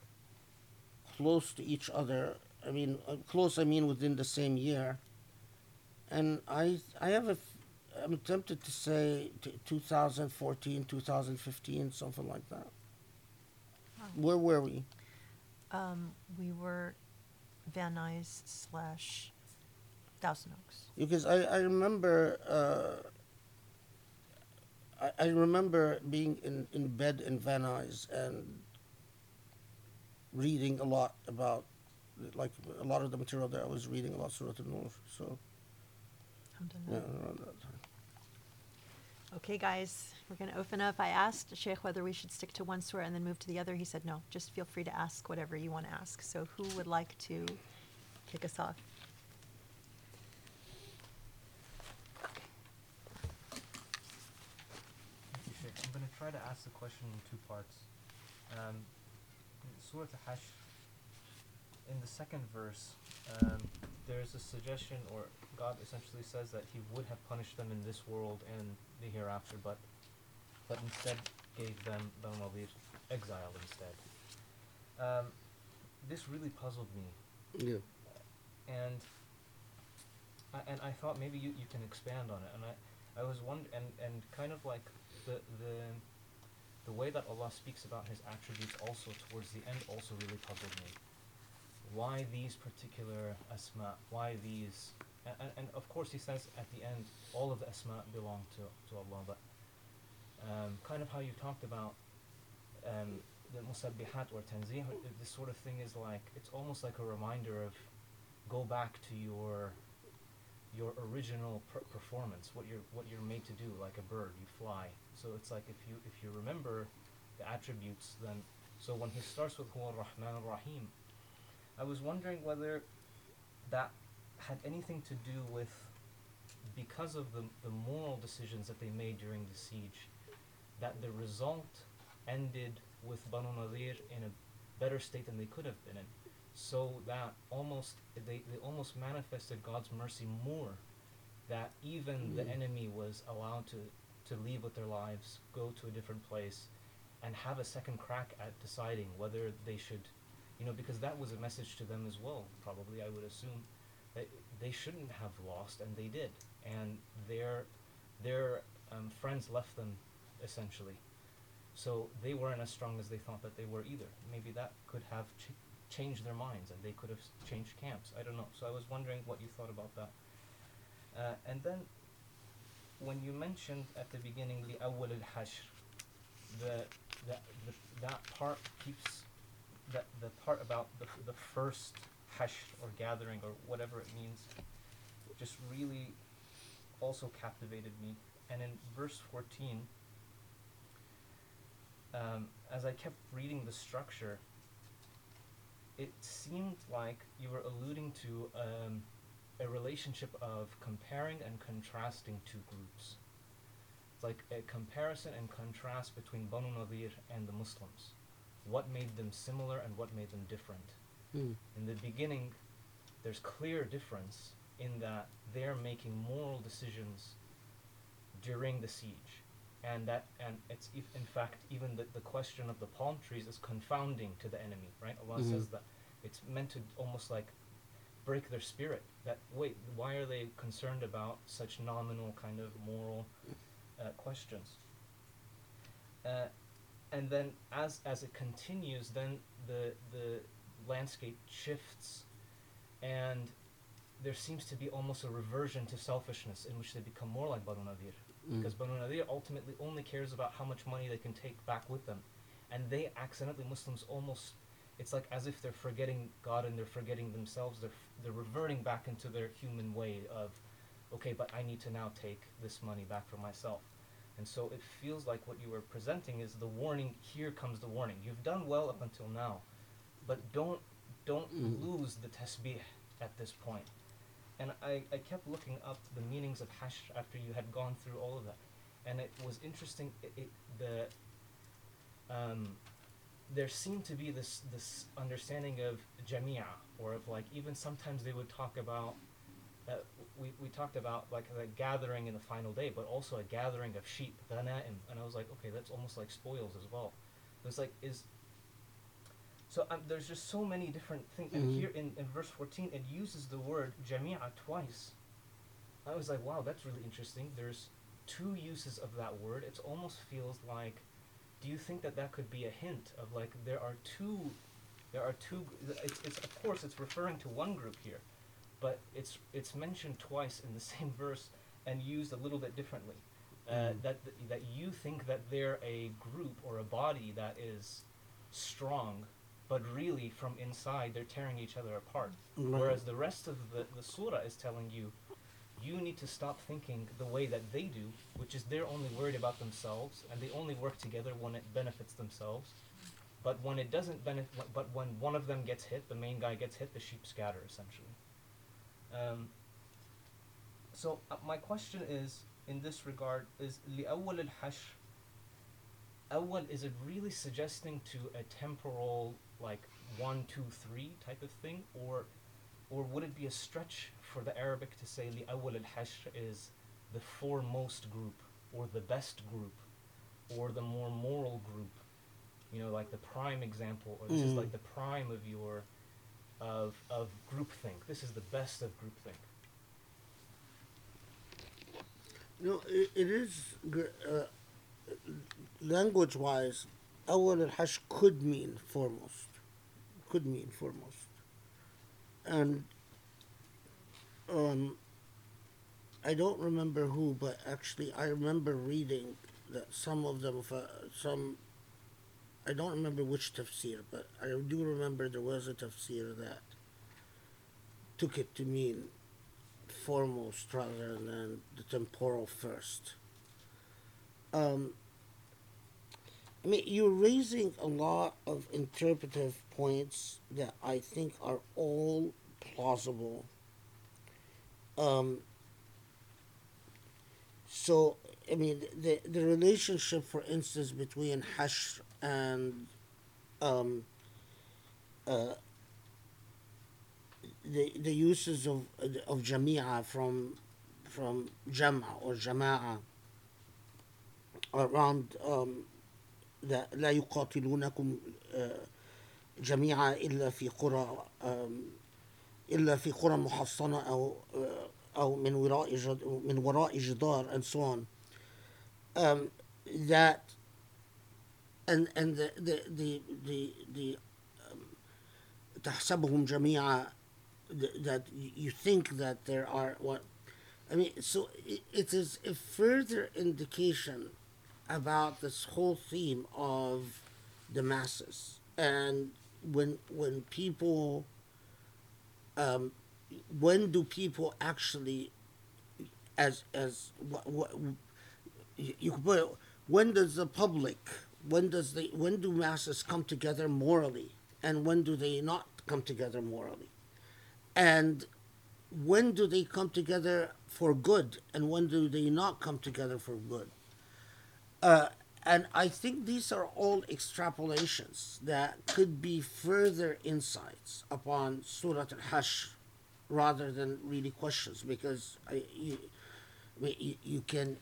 close to each other. I mean, uh, close. I mean, within the same year. And I, I have a, I'm tempted to say t- 2014, 2015, something like that. Where were we? Um, we were Van Nuys slash Thousand Oaks. Because I, I remember, uh, I, I remember being in, in bed in Van Nuys and reading a lot about, like a lot of the material that I was reading about Surah An-Nur. So, yeah, around that. Okay, guys, we're going to open up. I asked Sheikh whether we should stick to one surah and then move to the other. He said no. Just feel free to ask whatever you want to ask. So, who would like to kick us off? I'm going to try to ask the question in two parts. Um, Surah Al-Hashr, in the second verse, um, there's a suggestion, or God essentially says that He would have punished them in this world and the hereafter, but but instead gave them Banu Nadir exile instead. Um, this really puzzled me Yeah. and I, and I thought maybe you, you can expand on it and I, I was wonder and, and kind of like the the the way that Allah speaks about his attributes also towards the end also really puzzled me. Why these particular asma? Why these and, and, of course he says at the end all of the asma belong to, to Allah but um, kind of how you talked about um, the musabbihat or tanzih, this sort of thing is like it's almost like a reminder of go back to your your original per- performance, what you're what you're made to do, like a bird, you fly. So it's like if you if you remember the attributes, then so when he starts with Huwa Rahman Rahim, I was wondering whether that had anything to do with because of the the moral decisions that they made during the siege, that the result ended with Banu Nadir in a better state than they could have been in. So that almost they, they almost manifested God's mercy more that even the Mm. enemy was allowed to, to leave with their lives, go to a different place, and have a second crack at deciding whether they should you know, because that was a message to them as well, probably I would assume. That they shouldn't have lost and they did. And their their um, friends left them essentially. So they weren't as strong as they thought that they were either. Maybe that could have ch- changed their minds and they could have changed camps. I don't know. So I was wondering what you thought about that. Uh, and then when you mentioned at the beginning the awwal al-hashr, the, the, the, that part keeps, that the part about the, the first hashr or gathering or whatever it means, just really also captivated me. And in verse 14, um, as I kept reading the structure, it seemed like you were alluding to um, a relationship of comparing and contrasting two groups. It's like a comparison and contrast between Banu Nadir and the Muslims. What made them similar and what made them different. Mm. In the beginning, there's clear difference in that they're making moral decisions during the siege and that and it's if in fact even the, the question of the palm trees is confounding to the enemy right allah Mhm. says that it's meant to almost like break their spirit. That wait, why are they concerned about such nominal kind of moral uh, questions? Uh, and then as as it continues, then the the landscape shifts, and there seems to be almost a reversion to selfishness in which they become more like Banu Nadir. Mm. Because Banu Nadir ultimately only cares about how much money they can take back with them. And they accidentally, Muslims almost, it's like as if they're forgetting God and they're forgetting themselves. They're, f- they're reverting back into their human way of, okay, but I need to now take this money back for myself. And so it feels like what you were presenting is the warning, here comes the warning. You've done well up until now, but don't, don't Mm. lose the tasbih at this point. and I, I kept looking up the meanings of hashr after you had gone through all of that and it was interesting it, it the um, there seemed to be this this understanding of jamia or of like even sometimes they would talk about uh, we, we talked about like a gathering in the final day but also a gathering of sheep ghanaim and I was like okay that's almost like spoils as well it was like is so um, there's just so many different things. And Mhm. here in, in verse 14, it uses the word jami'a twice. I was like, wow, that's really interesting. There's two uses of that word. It almost feels like, do you think that that could be a hint of like there are two, there are two. It's, it's of course it's referring to one group here, but it's it's mentioned twice in the <laughs> same verse and used a little bit differently. Uh, Mhm. that th- that you think that they're a group or a body that is strong, but really from inside they're tearing each other apart. Right. Whereas the rest of the, the surah is telling you, you need to stop thinking the way that they do, which is they're only worried about themselves and they only work together when it benefits themselves. But when it doesn't benefit, but when one of them gets hit, the main guy gets hit, the sheep scatter essentially. Um, so uh, my question is, in this regard, is لأول الحشر أول is it really suggesting to a temporal like one, two, three type of thing, or or would it be a stretch for the Arabic to say لأول الحشر is the foremost group, or the best group, or the more moral group? You know, like the prime example, or this is Mm. like the prime of your of, of groupthink. This is the best of groupthink. No, it, it is uh, language wise, awal al hashr could mean foremost. Could mean foremost. And um, I don't remember who, but actually I remember reading that some of them, some I don't remember which tafsir, but I do remember there was a tafsir that took it to mean foremost rather than the temporal first. Um, I mean, you're raising a lot of interpretive points that I think are all plausible. Um, so, I mean, the the relationship, for instance, between Hashr and um, uh, the the uses of of Jamia from from Jam'a or Jama'a around um, لا لا يقاتلونكم آه، جميعا إلا في قرى آم، إلا في قرى محصنة أو آه، أو من وراء جد- من وراء جدار and so on um, that and and the the the the, the um, تحسبهم جميعا th- that y- you think that there are what I mean so it, it is a further indication about this whole theme of the masses and when when people um, when do people actually as as what, what you you could put it, when does the public when does the when do masses come together morally? And when do they not come together morally? And when do they come together for good? And when do they not come together for good? Uh, and I think these are all extrapolations that could be further insights upon Surah al-Hashr rather than really questions because I, you, you, you can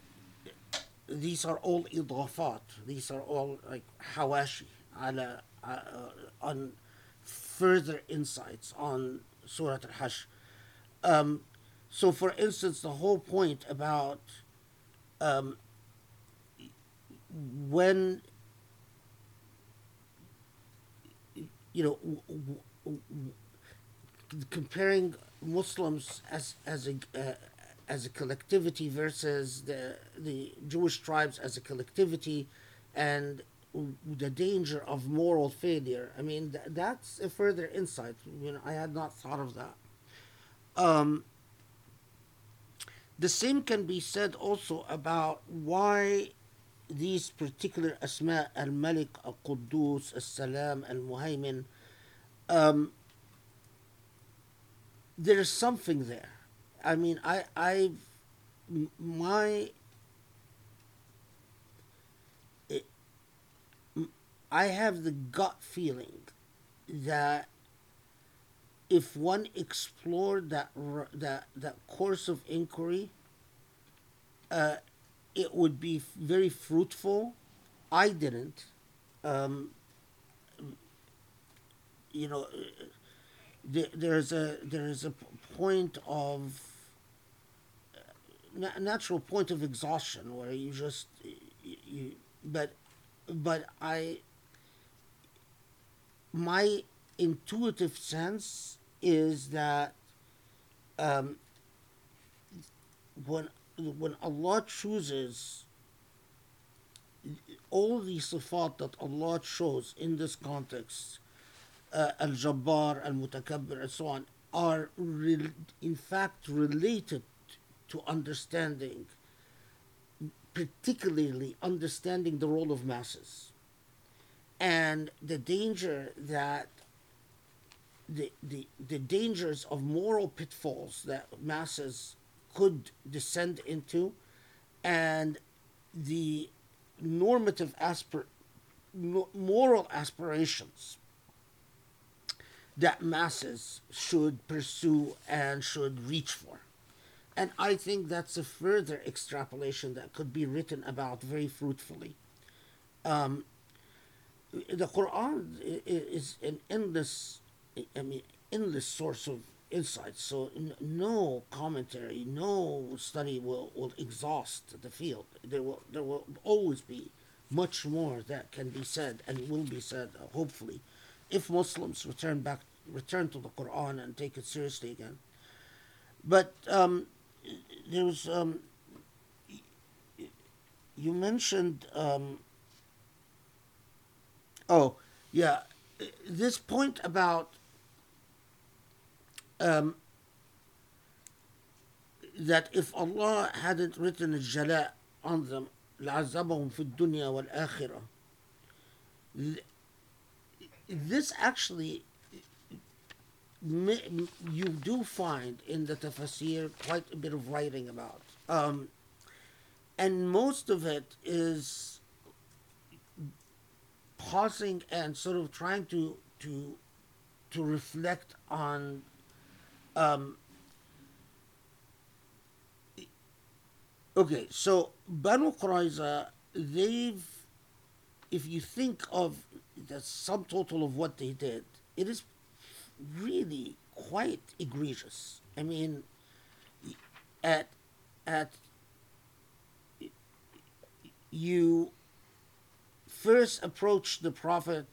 these are all إضافات these are all like Hawashi. uh, on further insights on Surah Al Hashr. um, so for instance the whole point about um, when you know w- w- w- comparing Muslims as as a uh, as a collectivity versus the the Jewish tribes as a collectivity, and the danger of moral failure. I mean, th- that's a further insight. You know, I had not thought of that. Um, the same can be said also about why these particular asma al Malik, al Quddus, al Salam, al Muhaymin, um, there's something there. I mean, I, I, my, it, I have the gut feeling that if one explored that that that course of inquiry, uh, it would be very fruitful. I didn't. Um, you know, uh, there's a there's a point of uh, na- natural point of exhaustion where you just you but but I my intuitive sense is that um, when when Allah chooses all the sifat that Allah shows in this context, uh, Al Jabbar, Al Mutakabbir, and so on, are rel in fact related to understanding, particularly understanding the role of masses and the danger that the, the, the dangers of moral pitfalls that masses could descend into and the normative aspir- moral aspirations that masses should pursue and should reach for. And I think that's a further extrapolation that could be written about very fruitfully. Um, the Quran is an endless, I mean, endless source of insight. So no commentary, no study will, will exhaust the field. There will there will always be much more that can be said and will be said, uh, hopefully, if Muslims return back return to the Quran and take it seriously again. But um, there was um, y- y- you mentioned. Um, Oh, yeah. This point about um, that if Allah hadn't written a jala on them, لعذبهم في الدنيا والآخرة. Th- This actually, ma- you do find in the tafsir quite a bit of writing about. Um, and most of it is pausing and sort of trying to to to reflect on um okay so Banu Qurayza they've if you think of the sum total of what they did it is really quite egregious. I mean at at you first approach the prophet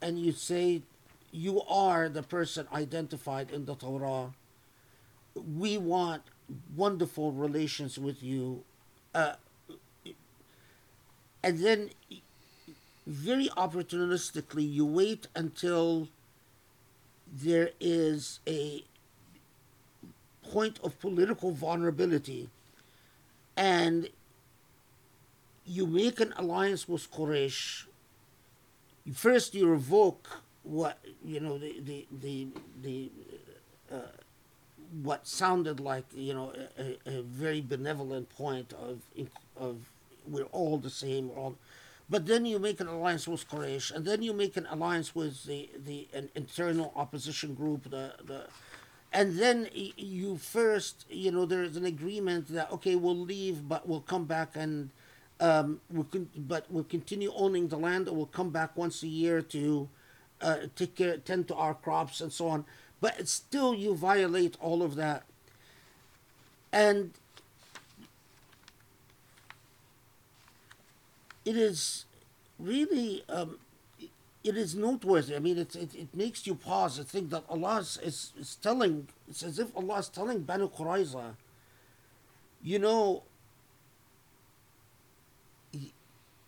and you say you are the person identified in the torah. We want wonderful relations with you. Uh, and then very opportunistically you wait until there is a point of political vulnerability and you make an alliance with Quraysh. First, you revoke what you know the the the, the uh, what sounded like you know a, a very benevolent point of of we're all the same, all, but then you make an alliance with Quraysh, and then you make an alliance with the the an internal opposition group, the the. And then you first, you know, there's an agreement that okay, we'll leave, but we'll come back and um, we'll con- but we'll continue owning the land and we'll come back once a year to uh, take care, tend to our crops and so on. But still, you violate all of that. And it is really, um, it is noteworthy. I mean, it, it, it makes you pause and think that Allah is, is, is telling, it's as if Allah is telling Banu Qurayza, you know,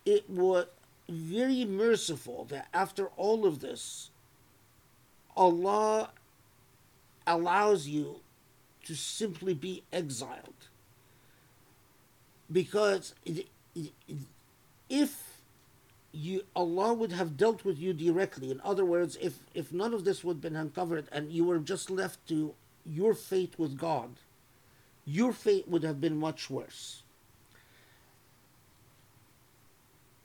it was very merciful that after all of this, Allah allows you to simply be exiled. Because it, it, if you Allah would have dealt with you directly, in other words, if, if none of this would have been uncovered and you were just left to your fate with God, your fate would have been much worse.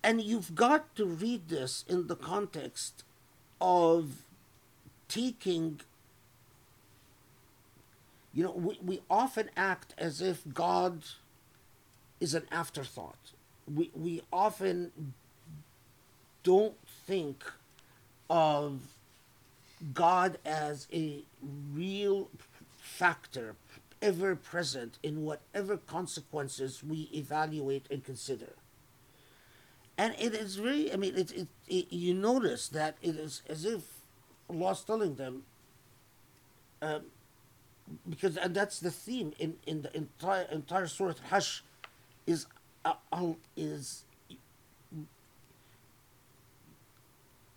And you've got to read this in the context of taking, you know, we, we often act as if God is an afterthought. We, we often don't think of God as a real factor ever present in whatever consequences we evaluate and consider. And it is very, I mean, it, it, it, you notice that it is as if Allah's telling them, um, because and that's the theme in, in the entire entire Surah Al-Hashr is uh, is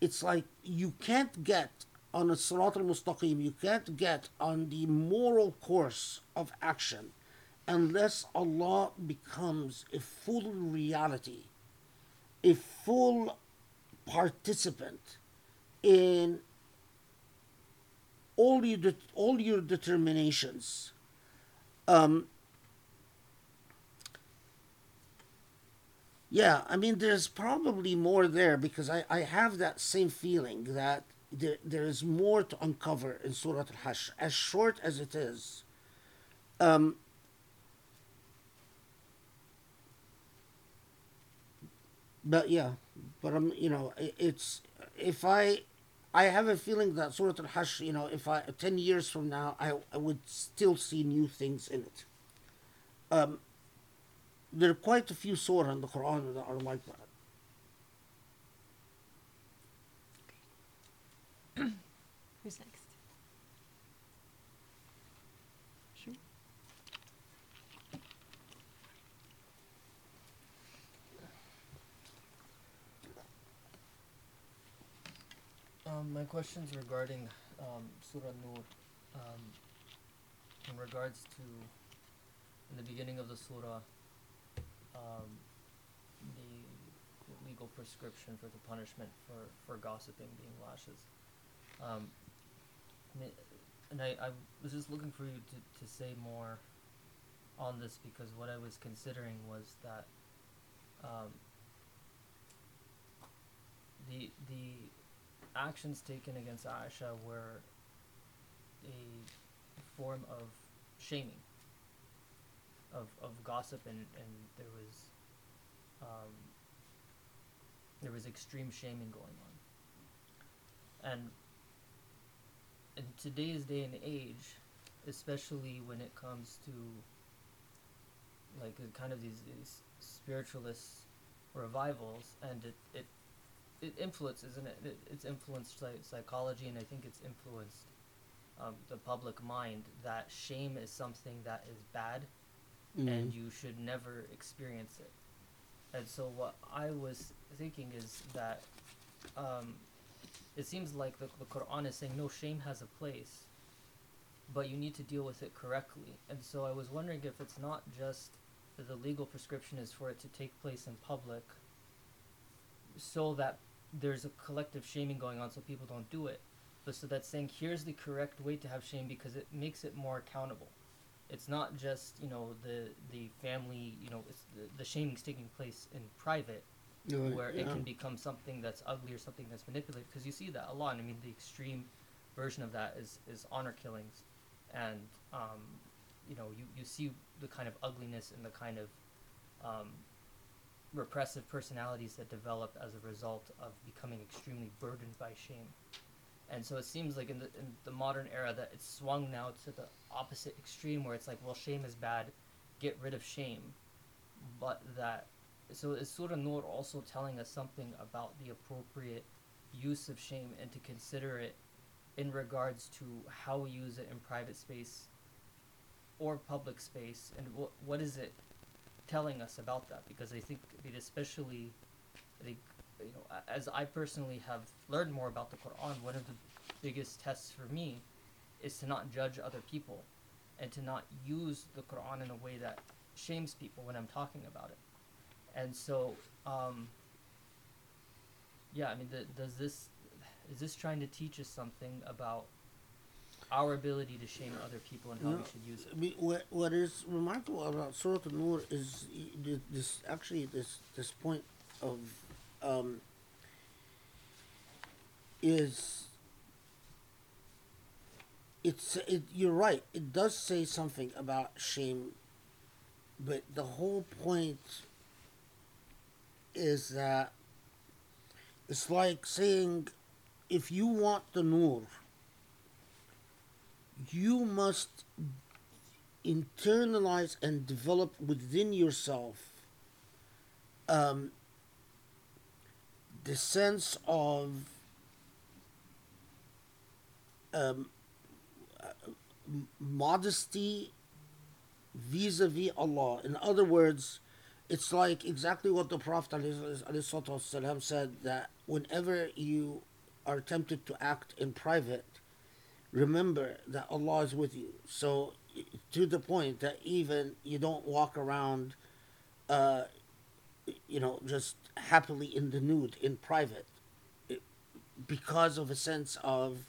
it's like you can't get on a Sirat al-Mustaqim, you can't get on the moral course of action unless Allah becomes a full reality, a full participant in all your all your determinations. Um, yeah, I mean, there's probably more there because I, I have that same feeling that there, there is more to uncover in Surah Al Hashr, as short as it is. Um, but yeah, but I'm, you know, i- it's if I, I have a feeling that Surah Al Hashr, you know, if I ten years from now, I, I would still see new things in it. Um, there are quite a few surah in the Quran that are like that. <coughs> Who's next? Sure. Um, my question's regarding um, Surah Nur. Um, in regards to, in the beginning of the surah, um, the, legal prescription for the punishment for, for gossiping being lashes. Um, and I, I was just looking for you to, to say more on this because what I was considering was that um, the the actions taken against Aisha were a form of shaming, of, of gossip, and, and there was um, there was extreme shaming going on. And in today's day and age, especially when it comes to like kind of these, these spiritualist revivals, and it, it it influences, isn't it? it it's influenced psy- psychology, and I think it's influenced um, the public mind that shame is something that is bad, and you should never experience it. And so, what I was thinking is that um, it seems like the, the Quran is saying no, shame has a place, but you need to deal with it correctly. And so, I was wondering if it's not just the legal prescription is for it to take place in public so that there's a collective shaming going on so people don't do it but so that's saying here's the correct way to have shame because it makes it more accountable it's not just you know the the family you know it's the, the shaming's taking place in private where it can become something that's ugly or something that's manipulated because you see that a lot. I mean the extreme version of that is is honor killings. And um, you know you, you see the kind of ugliness and the kind of um, repressive personalities that develop as a result of becoming extremely burdened by shame. And so it seems like in the in the modern era that it's swung now to the opposite extreme where it's like, well, shame is bad, get rid of shame, but that so is Surah Nur also telling us something about the appropriate use of shame and to consider it in regards to how we use it in private space or public space? And what what is it telling us about that? Because I think it especially I think you know as I personally have learned more about the Quran one of the biggest tests for me is to not judge other people and to not use the Quran in a way that shames people when I'm talking about it. And so um, yeah I mean the, does this is this trying to teach us something about our ability to shame other people and how No, we should use it? I mean, what, what is remarkable about Surah An-Nur is this actually this this point of um, is it's it, you're right. It does say something about shame but the whole point is that it's like saying if you want the nur you must internalize and develop within yourself um, the sense of um, modesty vis-a-vis Allah. In other words, it's like exactly what the Prophet ﷺ said that whenever you are tempted to act in private, remember that Allah is with you. So, to the point that even you don't walk around, uh, you know, just happily in the nude in private, because of a sense of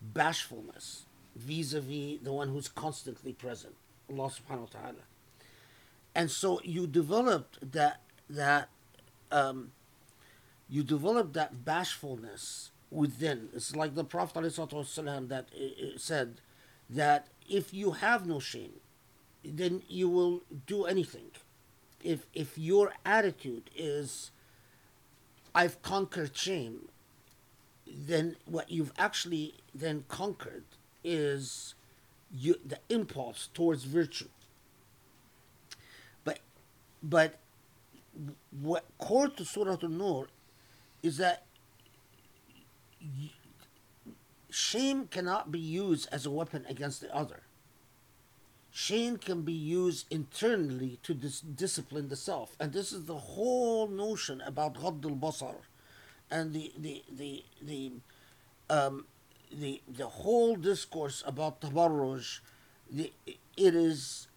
bashfulness vis-a-vis the one who's constantly present, Allah Subhanahu wa Taala. And so you developed that that um, you develop that bashfulness within. It's like the Prophet ﷺ that uh, uh, said that if you have no shame, then you will do anything. If if your attitude is, I've conquered shame, then what you've actually then conquered is you, the impulse towards virtue. But but what core to Surah An-Nur is that shame cannot be used as a weapon against the other. Shame can be used internally to dis- discipline the self, and this is the whole notion about Ghadd al-Basar, and the the the the um, the the whole discourse about tabarruj. The it is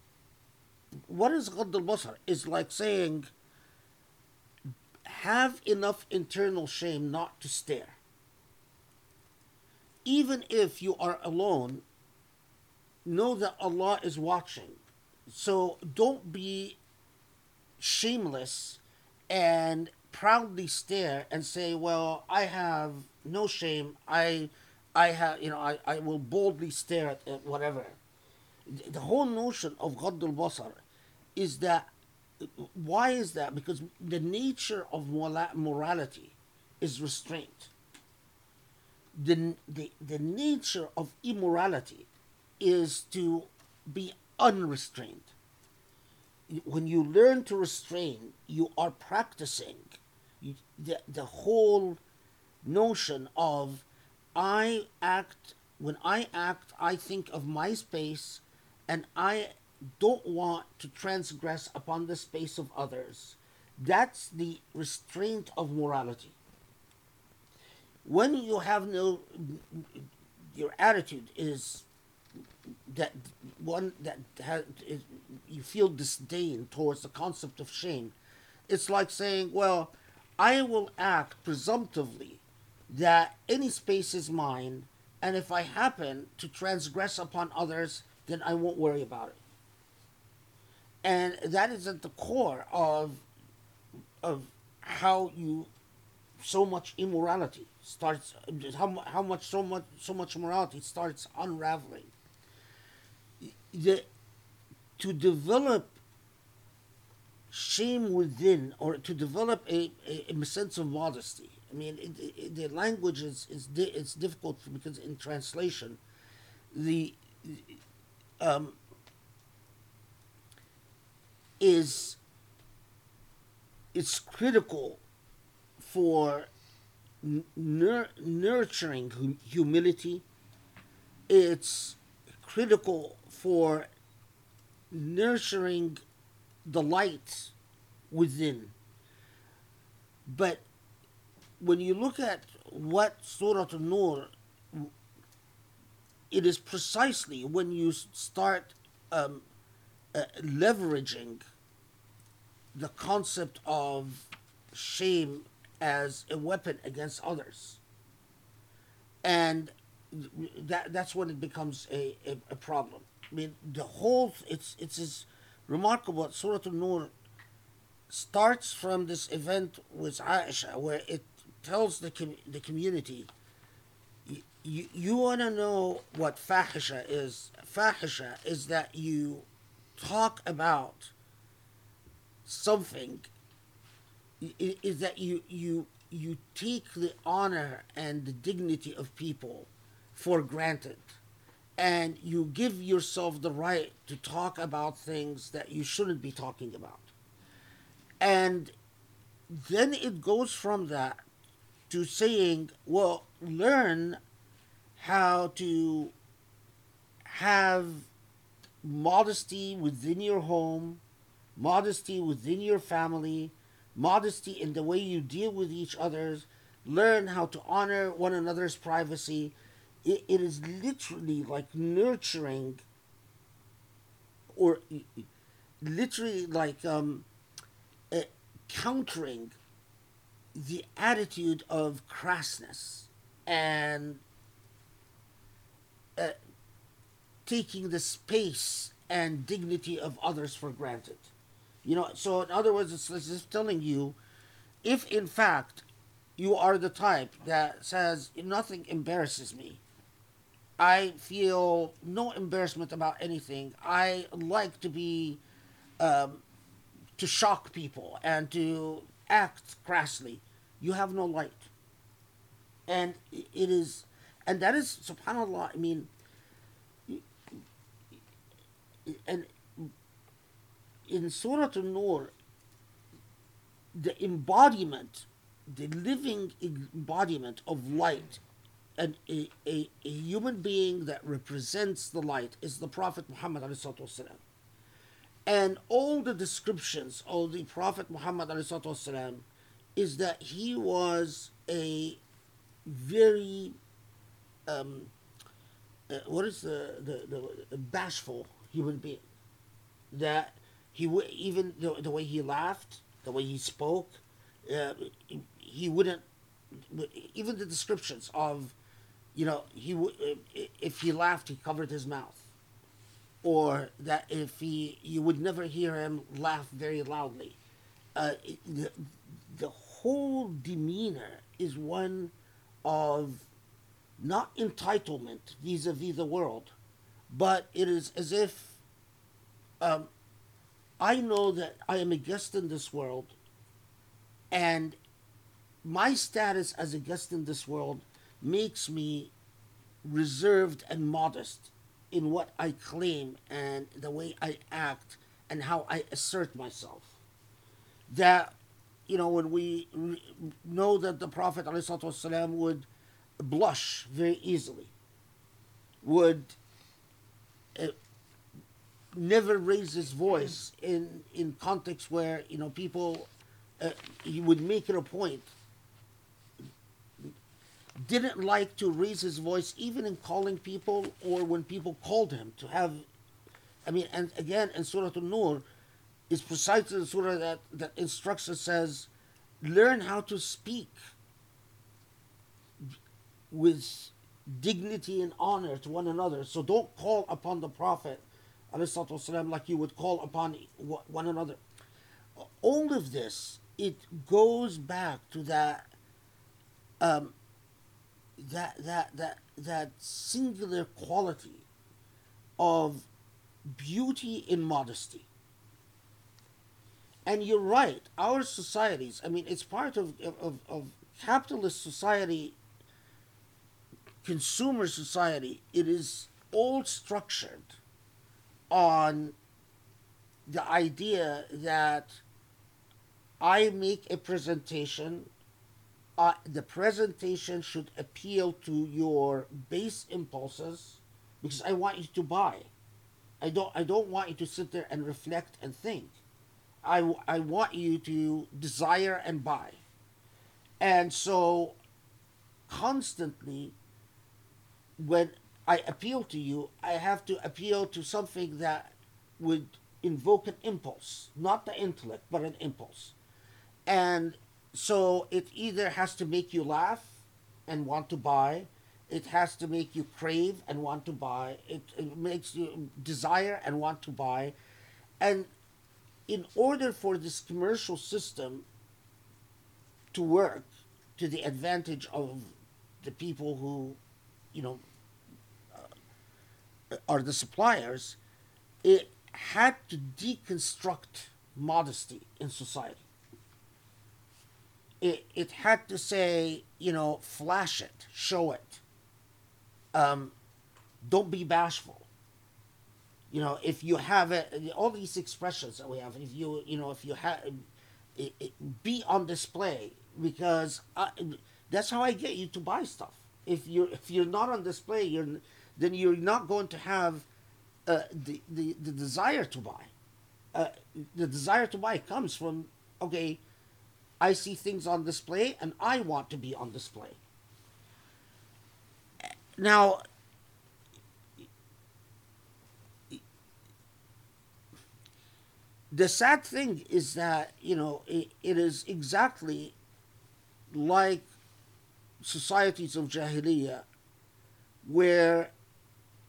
what is Ghadd al-Basar? Is like saying have enough internal shame not to stare. Even if you are alone, know that Allah is watching. So don't be shameless and proudly stare and say, Well, I have no shame. I I have you know, I, I will boldly stare at, at whatever. The whole notion of Ghadd al-Basar is that why is that? Because the nature of morality is restraint. The, the, the nature of immorality is to be unrestrained. When you learn to restrain, you are practicing the, the whole notion of I act, when I act, I think of my space and I don't want to transgress upon the space of others. That's the restraint of morality. When you have no, your attitude is that one that has, you feel disdain towards the concept of shame. It's like saying, well, I will act presumptively that any space is mine, and if I happen to transgress upon others, then I won't worry about it. And that is at the core of of how you so much immorality starts how, how much so much so much morality starts unraveling. The to develop shame within or to develop a, a, a sense of modesty I mean, it, it, the language is is di- it's difficult because in translation, the um, is it's critical for nur- nurturing hum- humility. It's critical for nurturing the light within. But when you look at what Surah An-Nur, it is precisely when you start um, uh, leveraging the concept of shame as a weapon against others. And that that's when it becomes a, a, a problem. I mean, the whole it's it's as remarkable. Surah An-Nur starts from this event with Aisha, where it tells the com- the community, you, you, you want to know what fahisha is. Fahisha is that you talk about something. Is that you you you take the honor and the dignity of people for granted and you give yourself the right to talk about things that you shouldn't be talking about. And then it goes from that to saying, well, learn how to have modesty within your home, modesty within your family, modesty in the way you deal with each other, learn how to honor one another's privacy. It, it is literally like nurturing or literally like um, uh, countering the attitude of crassness and uh, taking the space and dignity of others for granted. You know, so in other words, it's, it's just telling you if in fact you are the type that says nothing embarrasses me, I feel no embarrassment about anything. I like to be, um, to shock people and to acts crassly, you have no light. And it is, and that is, subhanAllah, I mean, and in Surah An-Nur, the embodiment, the living embodiment of light, and a, a, a human being that represents the light is the Prophet Muhammad. And all the descriptions of the Prophet Muhammad والسلام, is that he was a very um, uh, what is the, the, the bashful human being that he would even the, the way he laughed the way he spoke uh, he wouldn't even the descriptions of you know he would if he laughed he covered his mouth or that if he you would never hear him laugh very loudly. Uh, the, the whole demeanor is one of not entitlement vis-a-vis the world but it is as if um, I know that I am a guest in this world, and my status as a guest in this world makes me reserved and modest in what I claim and the way I act and how I assert myself. That, you know, when we know that the Prophet ﷺ would blush very easily, would uh, never raise his voice in in context where you know people uh, he would make it a point didn't like to raise his voice even in calling people or when people called him to have i mean and again in surah an-nur is precisely the surah that that instructs us says learn how to speak with dignity and honor to one another so don't call upon the prophet والسلام, like you would call upon one another. All of this, it goes back to that, um, that that that that singular quality of beauty in modesty. And you're right, our societies. I mean, it's part of of, of capitalist society, consumer society, it is all structured on the idea that I make a presentation. Uh, the presentation should appeal to your base impulses because I want you to buy. I don't. I don't want you to sit there and reflect and think. I, I want you to desire and buy. And so, constantly, when I appeal to you, I have to appeal to something that would invoke an impulse, not the intellect, but an impulse. And so it either has to make you laugh and want to buy, it has to make you crave and want to buy, it, it makes you desire and want to buy. And in order for this commercial system to work to the advantage of the people who, you know, uh, are the suppliers, it had to deconstruct modesty in society. It, it had to say, you know, flash it, show it. Um, don't be bashful. You know, if you have it, all these expressions that we have, if you, you know, if you have, it, it, be on display because I, that's how I get you to buy stuff. If you're if you're not on display, you're then you're not going to have uh, the, the the desire to buy. Uh, the desire to buy comes from okay, I see things on display and I want to be on display. Now, the sad thing is that you know it, it is exactly like societies of jahiliyyah where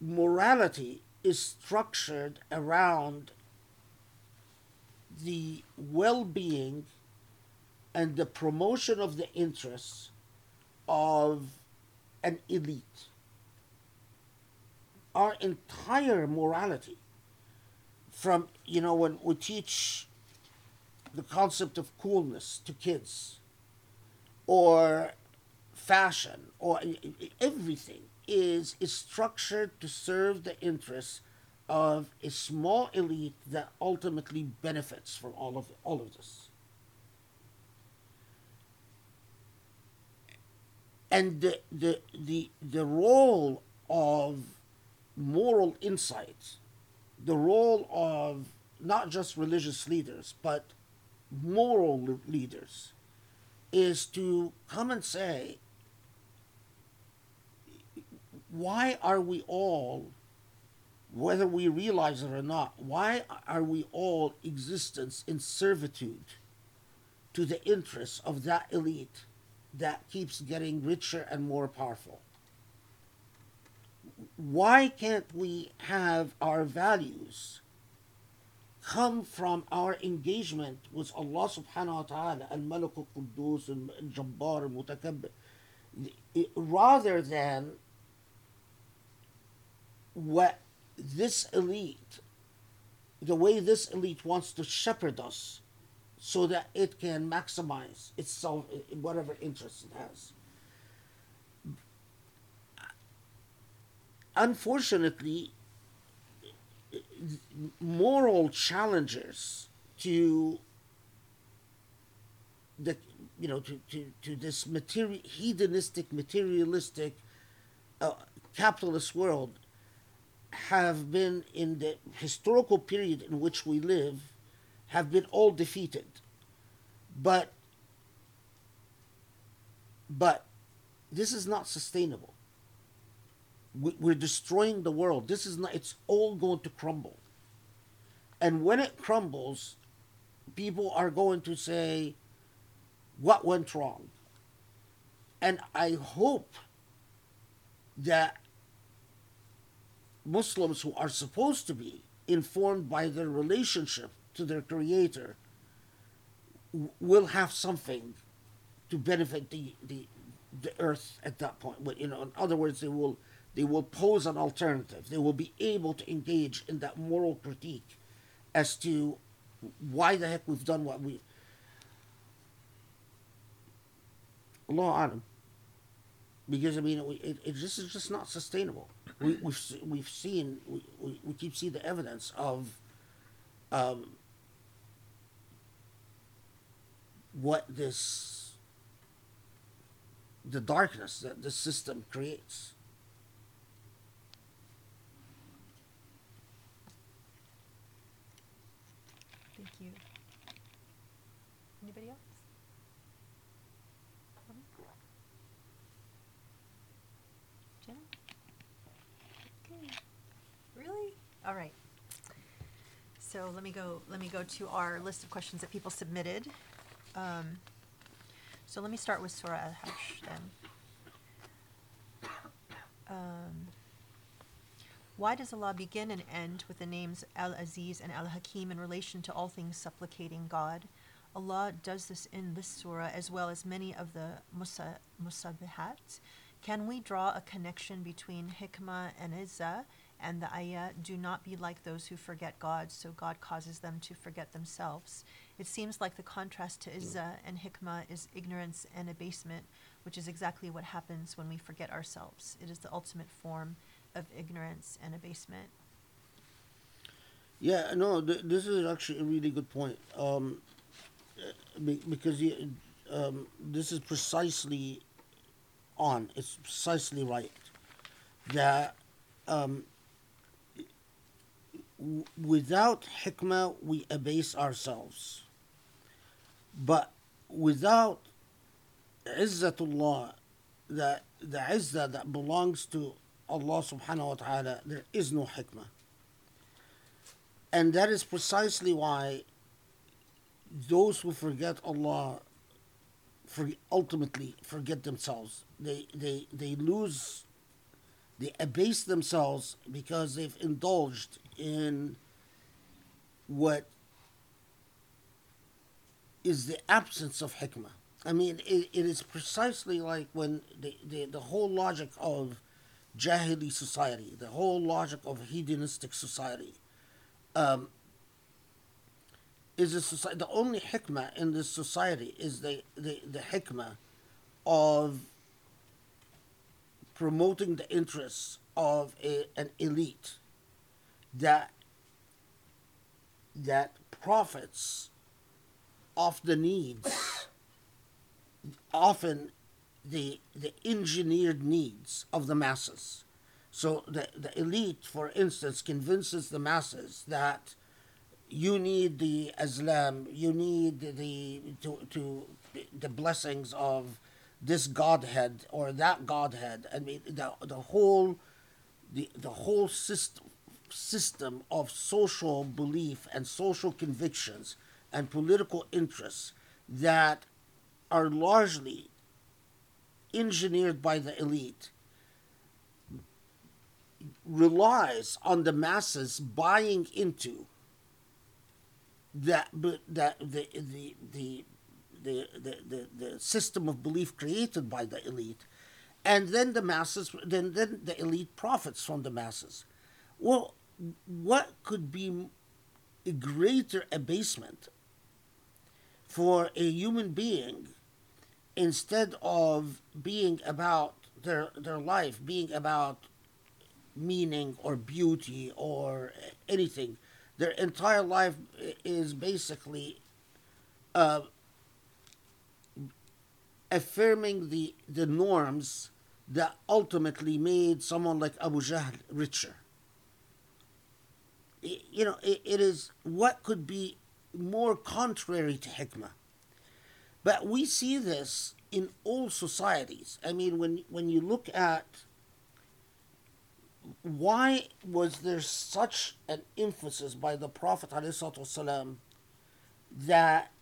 morality is structured around the well-being and the promotion of the interests of an elite. Our entire morality from you know when we teach the concept of coolness to kids or fashion or everything is is structured to serve the interests of a small elite that ultimately benefits from all of all of this and the the the, the role of moral insight the role of not just religious leaders, but moral leaders, is to come and say, why are we all, whether we realize it or not, why are we all existence in servitude to the interests of that elite that keeps getting richer and more powerful? why can't we have our values come from our engagement with Allah subhanahu wa ta'ala al Malik al Quddus al Jabbar al Mutakabbir rather than what this elite the way this elite wants to shepherd us so that it can maximize itself whatever interest it has. Unfortunately, moral challenges to the you know to, to, to this material hedonistic materialistic uh, capitalist world have been in the historical period in which we live have been all defeated but but this is not sustainable we're destroying the world. This is not, it's all going to crumble. And when it crumbles, people are going to say, what went wrong? And I hope that Muslims who are supposed to be informed by their relationship to their Creator will have something to benefit the, the, the earth at that point. You know, in other words, they will they will pose an alternative. They will be able to engage in that moral critique as to why the heck we've done what we. Allah alam. Because I mean, we, it, it just is just not sustainable. We, we've we've seen we, we, we keep seeing the evidence of um, what this the darkness that the system creates. Thank you. Anybody else? Jenna? Okay. Really? All right. So let me go, let me go to our list of questions that people submitted. Um, so let me start with Surah Al-Hashr then. Um, why does Allah begin and end with the names Al Aziz and Al Hakim in relation to all things supplicating God? Allah does this in this surah as well as many of the musa, musabihat. Can we draw a connection between hikmah and izzah and the ayah, do not be like those who forget God, so God causes them to forget themselves? It seems like the contrast to izzah and hikmah is ignorance and abasement, which is exactly what happens when we forget ourselves. It is the ultimate form of ignorance and abasement. Yeah, no, th- this is actually a really good point. Um, be- because um, this is precisely on. It's precisely right that um, w- without hikmah we abase ourselves, but without izzatullah, the the izzah that belongs to Allah subhanahu wa taala, there is no hikmah. And that is precisely why those who forget Allah for, ultimately forget themselves. They, they, they lose, they abase themselves because they've indulged in what is the absence of hikmah. I mean, it, it is precisely like when the, the, the whole logic of Jahili society, the whole logic of hedonistic society, um, is a society. The only hikmah in this society is the, the, the hikmah of promoting the interests of a, an elite that that profits off the needs, often the the engineered needs of the masses. So the, the elite, for instance, convinces the masses that you need the Islam, you need the to, to the blessings of this Godhead or that Godhead. I mean the the whole the the whole system system of social belief and social convictions and political interests that are largely engineered by the elite relies on the masses buying into that that the the the the, the, the, system of belief created by the elite. And then the masses then then the elite profits from the masses. Well what could be a greater abasement for a human being instead of being about their their life being about meaning or beauty or anything their entire life is basically uh, affirming the the norms that ultimately made someone like Abu Jahl richer. I- You know, it, it is what could be more contrary to hikmah. But we see this in all societies. I mean, when when you look at why was there such an emphasis by the Prophet ﷺ that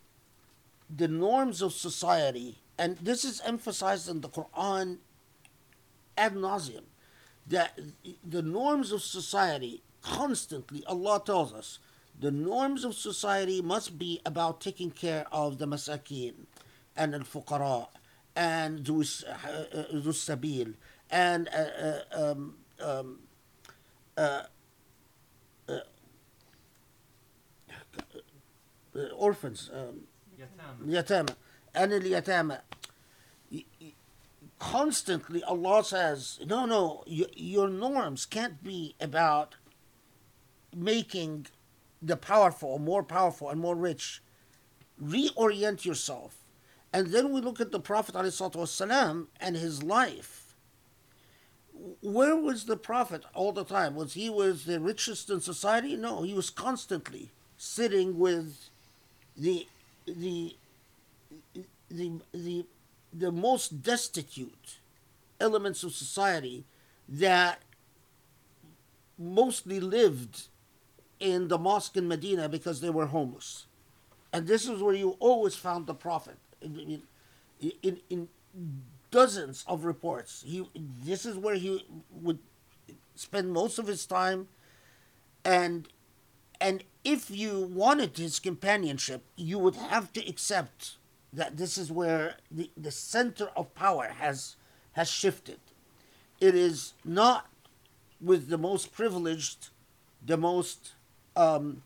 the norms of society, and this is emphasized in the Quran ad nauseum, that the norms of society constantly, Allah tells us, the norms of society must be about taking care of the masakin and al-fuqara and uh, those sabil and uh, uh, um, um, uh, orphans um, yatama and al-yatama constantly Allah says, no, no, your norms can't be about making the powerful more powerful and more rich. Reorient yourself. And then we look at the Prophet ﷺ and his life. Where was the Prophet all the time? Was he was the richest in society? No, he was constantly sitting with the the the the the most destitute elements of society that mostly lived in the mosque in Medina because they were homeless. And this is where you always found the Prophet. In, in, in, dozens of reports, he, this is where he would spend most of his time. And, and if you wanted his companionship, you would have to accept that this is where the, the center of power has, has shifted. It is not with the most privileged, the most um,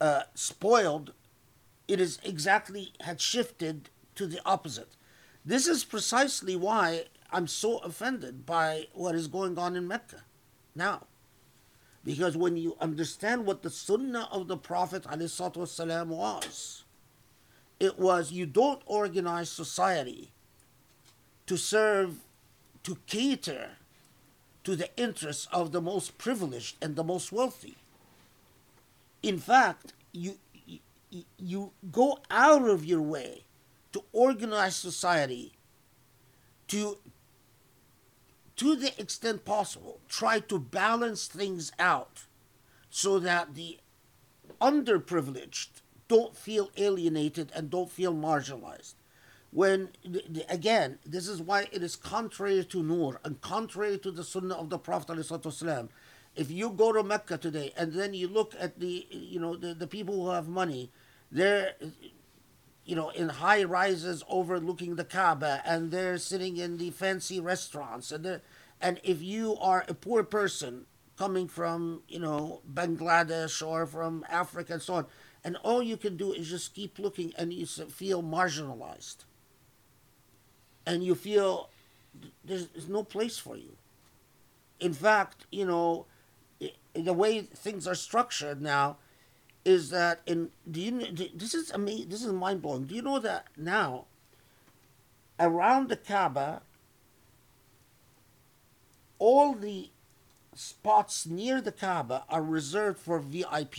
uh, spoiled, it is exactly had shifted to the opposite. This is precisely why I'm so offended by what is going on in Mecca now. Because when you understand what the sunnah of the Prophet ﷺ was, it was you don't organize society to serve, to cater to the interests of the most privileged and the most wealthy. In fact, you, you, go out of your way to organize society to, to the extent possible, try to balance things out so that the underprivileged don't feel alienated and don't feel marginalized. When, again, this is why it is contrary to Nur and contrary to the Sunnah of the Prophet. ﷺ. If you go to Mecca today and then you look at the, you know, the, the people who have money, they're, you know, in high rises overlooking the Kaaba and they're sitting in the fancy restaurants. And, and if you are a poor person coming from, you know, Bangladesh or from Africa and so on, and all you can do is just keep looking and you feel marginalized and you feel there's, there's, no place for you in fact you know the way things are structured now is that in do you this is amazing this is mind-blowing do you know that now around the kaaba all the spots near the kaaba are reserved for vip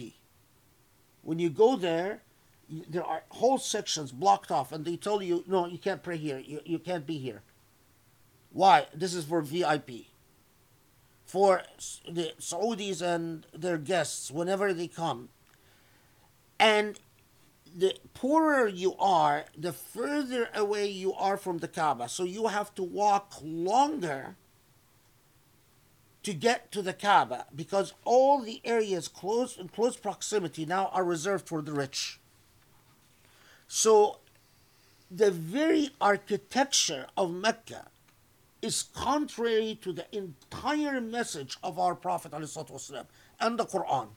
when you go there, there are whole sections blocked off, and they tell you, no, you can't pray here. You, you can't be here. Why? This is for VIP. For the Saudis and their guests, whenever they come. And the poorer you are, the further away you are from the Kaaba. So you have to walk longer to get to the Kaaba because all the areas close in close proximity now are reserved for the rich. So the very architecture of Mecca is contrary to the entire message of our Prophet and the Quran.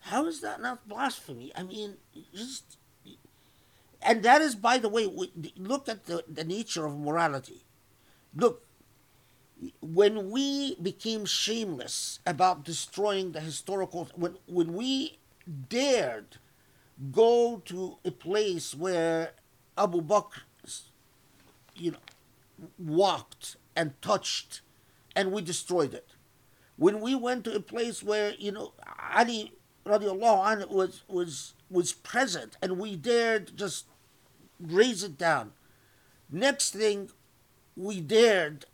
How is that not blasphemy? I mean, just. And that is, by the way, look at the, the nature of morality. Look, when we became shameless about destroying the historical when when we dared go to a place where Abu Bakr you know walked and touched and we destroyed it when we went to a place where you know Ali radiallahu anhu was was was present and we dared just raise it down next thing we dared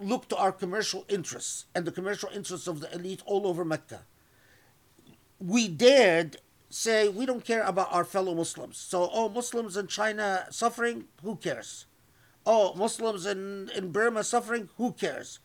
look to our commercial interests and the commercial interests of the elite all over Mecca. We dared say we don't care about our fellow Muslims. So, oh, Muslims in China suffering, who cares? Oh, Muslims in, in Burma suffering, who cares?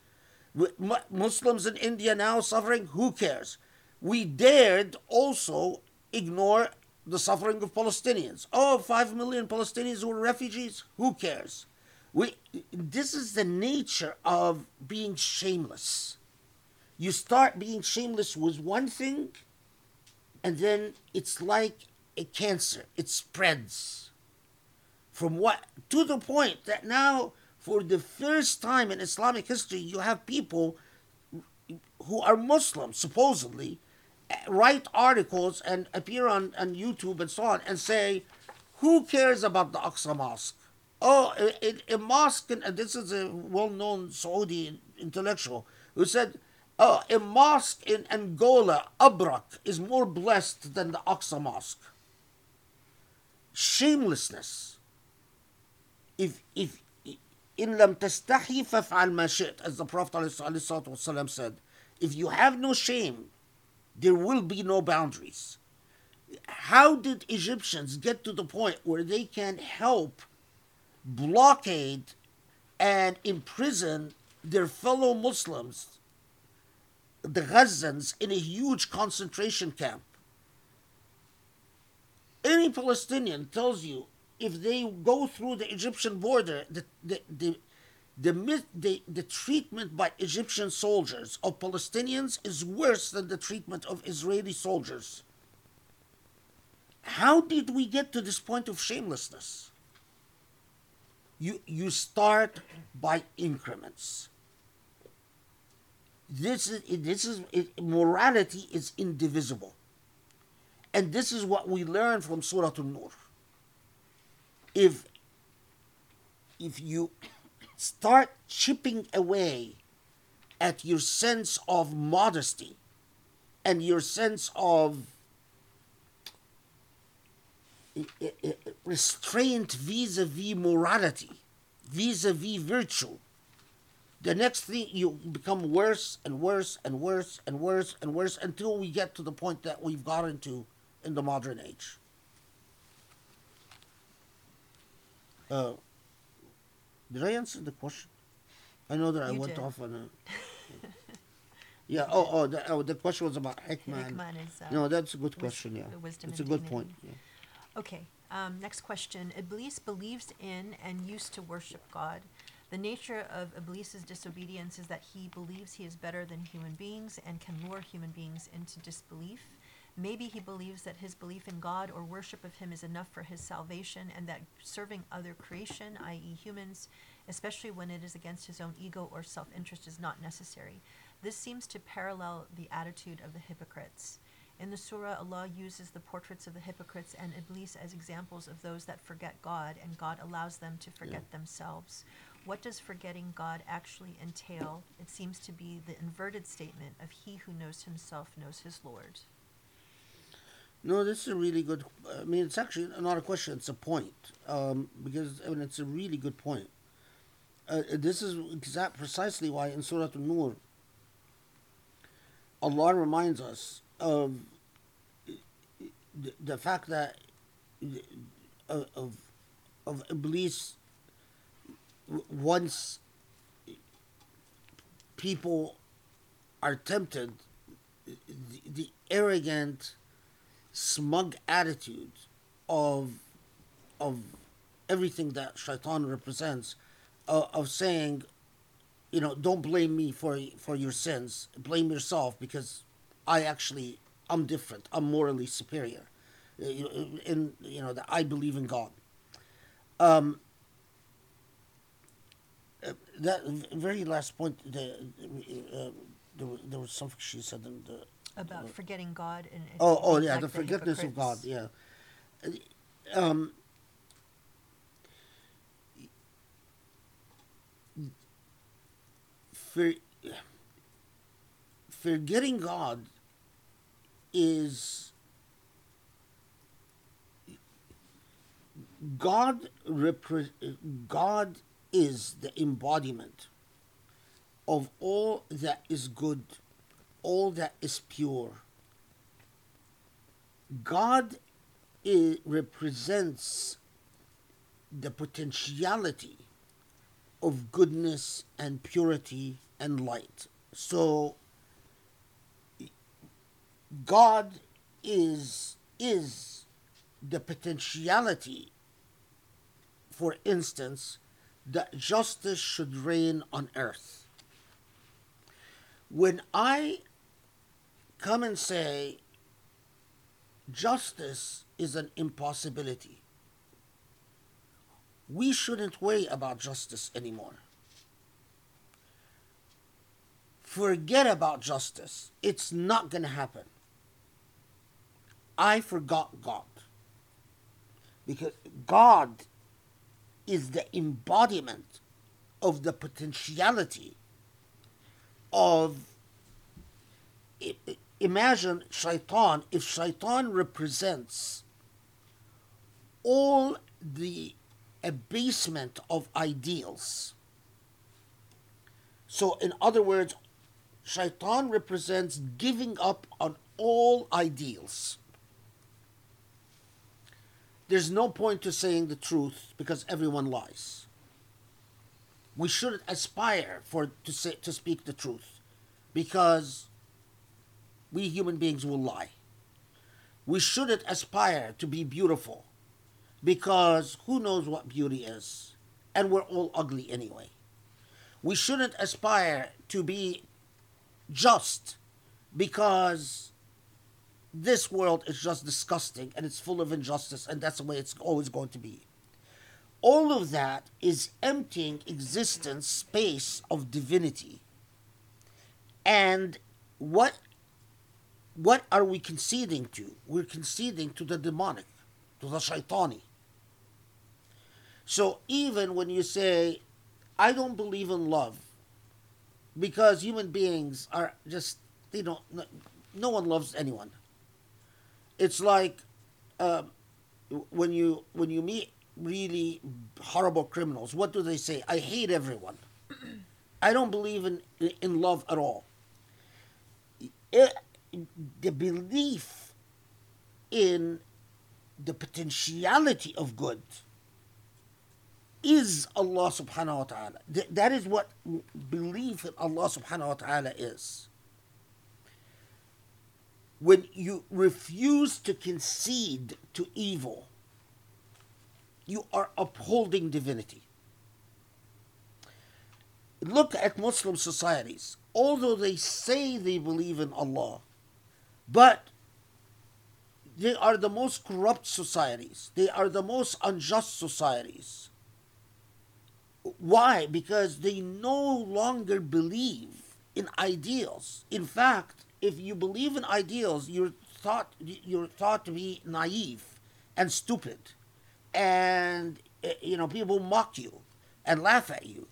Muslims in India now suffering, who cares? We dared also ignore the suffering of Palestinians. Oh, five million Palestinians who are refugees, who cares? We, this is the nature of being shameless. You start being shameless with one thing, and then it's like a cancer, it spreads. from what to the point that now for the first time in Islamic history you have people who are Muslims supposedly write articles and appear on, on YouTube and so on and say who cares about the Aqsa Mosque oh a, a, a mosque and this is a well-known Saudi intellectual who said oh a mosque in Angola Abrak is more blessed than the Aqsa Mosque shamelessness if if in lam tastahi faf'al ma shi't, as the Prophet ﷺ said, if you have no shame, there will be no boundaries. How did Egyptians get to the point where they can help blockade and imprison their fellow Muslims, the Gazans, in a huge concentration camp? Any Palestinian tells you if they go through the Egyptian border, the the the the, the, the treatment by Egyptian soldiers of Palestinians is worse than the treatment of Israeli soldiers. How did we get to this point of shamelessness? You, you start by increments. This is, this is it, morality is indivisible. And this is what we learn from Surah An-Nur if if you start chipping away at your sense of modesty and your sense of restraint vis-a-vis morality vis-a-vis virtue the next thing you become worse and worse and worse and worse and worse until we get to the point that we've gotten to in the modern age Uh, did I answer the question? I know that I You went did. off on a. <laughs> yeah. Oh, oh, the, oh, the question was about Hikmah. is, uh, no, that's a good question. Yeah, it's a good point. Yeah. Okay, um, next question. Iblis believes in and used to worship God. The nature of Iblis's disobedience is that he believes he is better than human beings and can lure human beings into disbelief. Maybe he believes that his belief in God or worship of him is enough for his salvation and that serving other creation, i.e., humans, especially when it is against his own ego or self interest, is not necessary. This seems to parallel the attitude of the hypocrites. In the surah, Allah uses the portraits of the hypocrites and Iblis as examples of those that forget God, and God allows them to forget themselves. What does forgetting God actually entail? It seems to be the inverted statement of he who knows himself knows his Lord. No, this is a really good. I mean, it's actually not a question; it's a point. Um, because I mean, it's a really good point. Uh, this is exact precisely why in Surah An-Nur, Allah reminds us of the, the fact that uh, of of Iblis once people are tempted, the, the arrogant smug attitude of of everything that shaitan represents uh, of saying you know don't blame me for for your sins. Blame yourself because i actually i'm different. I'm morally superior. Uh, you know, in you know that i believe in god. Um that very last point the uh, there, was, there was something she said in the About forgetting God and Oh, oh yeah, like the forgiveness of God. hypocrites. Yeah. Um, for, forgetting God is God. Repre- God is the embodiment of all that is good, all that is pure. God i- represents the potentiality of goodness and purity and light. So God is is the potentiality for instance that justice should reign on earth. When I come and say justice is an impossibility. we shouldn't worry about justice anymore. Forget about justice. It's not going to happen. I forgot God. Because God is the embodiment of the potentiality of. Imagine shaitan, if shaitan represents all the abasement of ideals. So, in other words, shaitan represents giving up on all ideals. There's no point to saying the truth because everyone lies. We shouldn't aspire for to say to speak the truth because we human beings will lie. We shouldn't aspire to be beautiful because who knows what beauty is? And we're all ugly anyway. We shouldn't aspire to be just because this world is just disgusting and it's full of injustice and that's the way it's always going to be. All of that is emptying existence space of divinity. And what what are we conceding to? We're conceding to the demonic, to the shaitani. So even when you say, I don't believe in love, because human beings are just, they don't, no, no one loves anyone. It's like um, when you when you meet really horrible criminals, what do they say? I hate everyone. <clears throat> I don't believe in in love at all. It, the belief in the potentiality of good is Allah subhanahu wa ta'ala. Th- that is what belief in Allah subhanahu wa ta'ala is. When you refuse to concede to evil, you are upholding divinity. Look at Muslim societies. Although they say they believe in Allah, but they are the most corrupt societies. They are the most unjust societies. Why? Because they no longer believe in ideals. In fact, if you believe in ideals, you're thought you're thought to be naive and stupid, and eh, you know people mock you and laugh at you,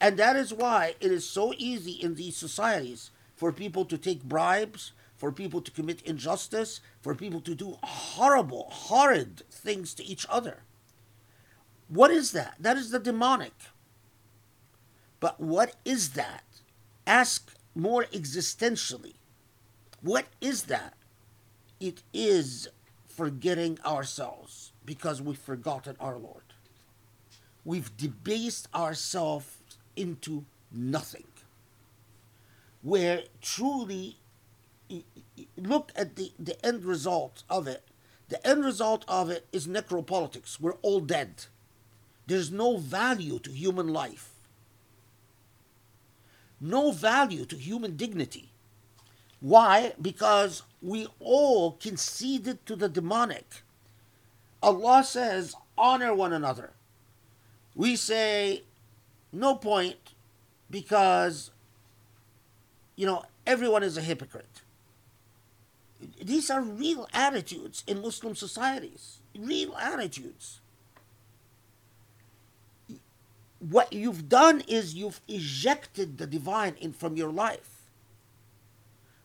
and that is why it is so easy in these societies for people to take bribes, for people to commit injustice, for people to do horrible, horrid things to each other. What is that? That is the demonic. But what is that? Ask more existentially. What is that? It is forgetting ourselves because we've forgotten our Lord. We've debased ourselves into nothing. Where truly, look at the, the end result of it. The end result of it is necropolitics. We're all dead. There's no value to human life, no value to human dignity. Why? Because we all conceded to the demonic. Allah says, honor one another. We say, no point, because, you know, everyone is a hypocrite. These are real attitudes in Muslim societies, real attitudes. What you've done is you've ejected the divine in from your life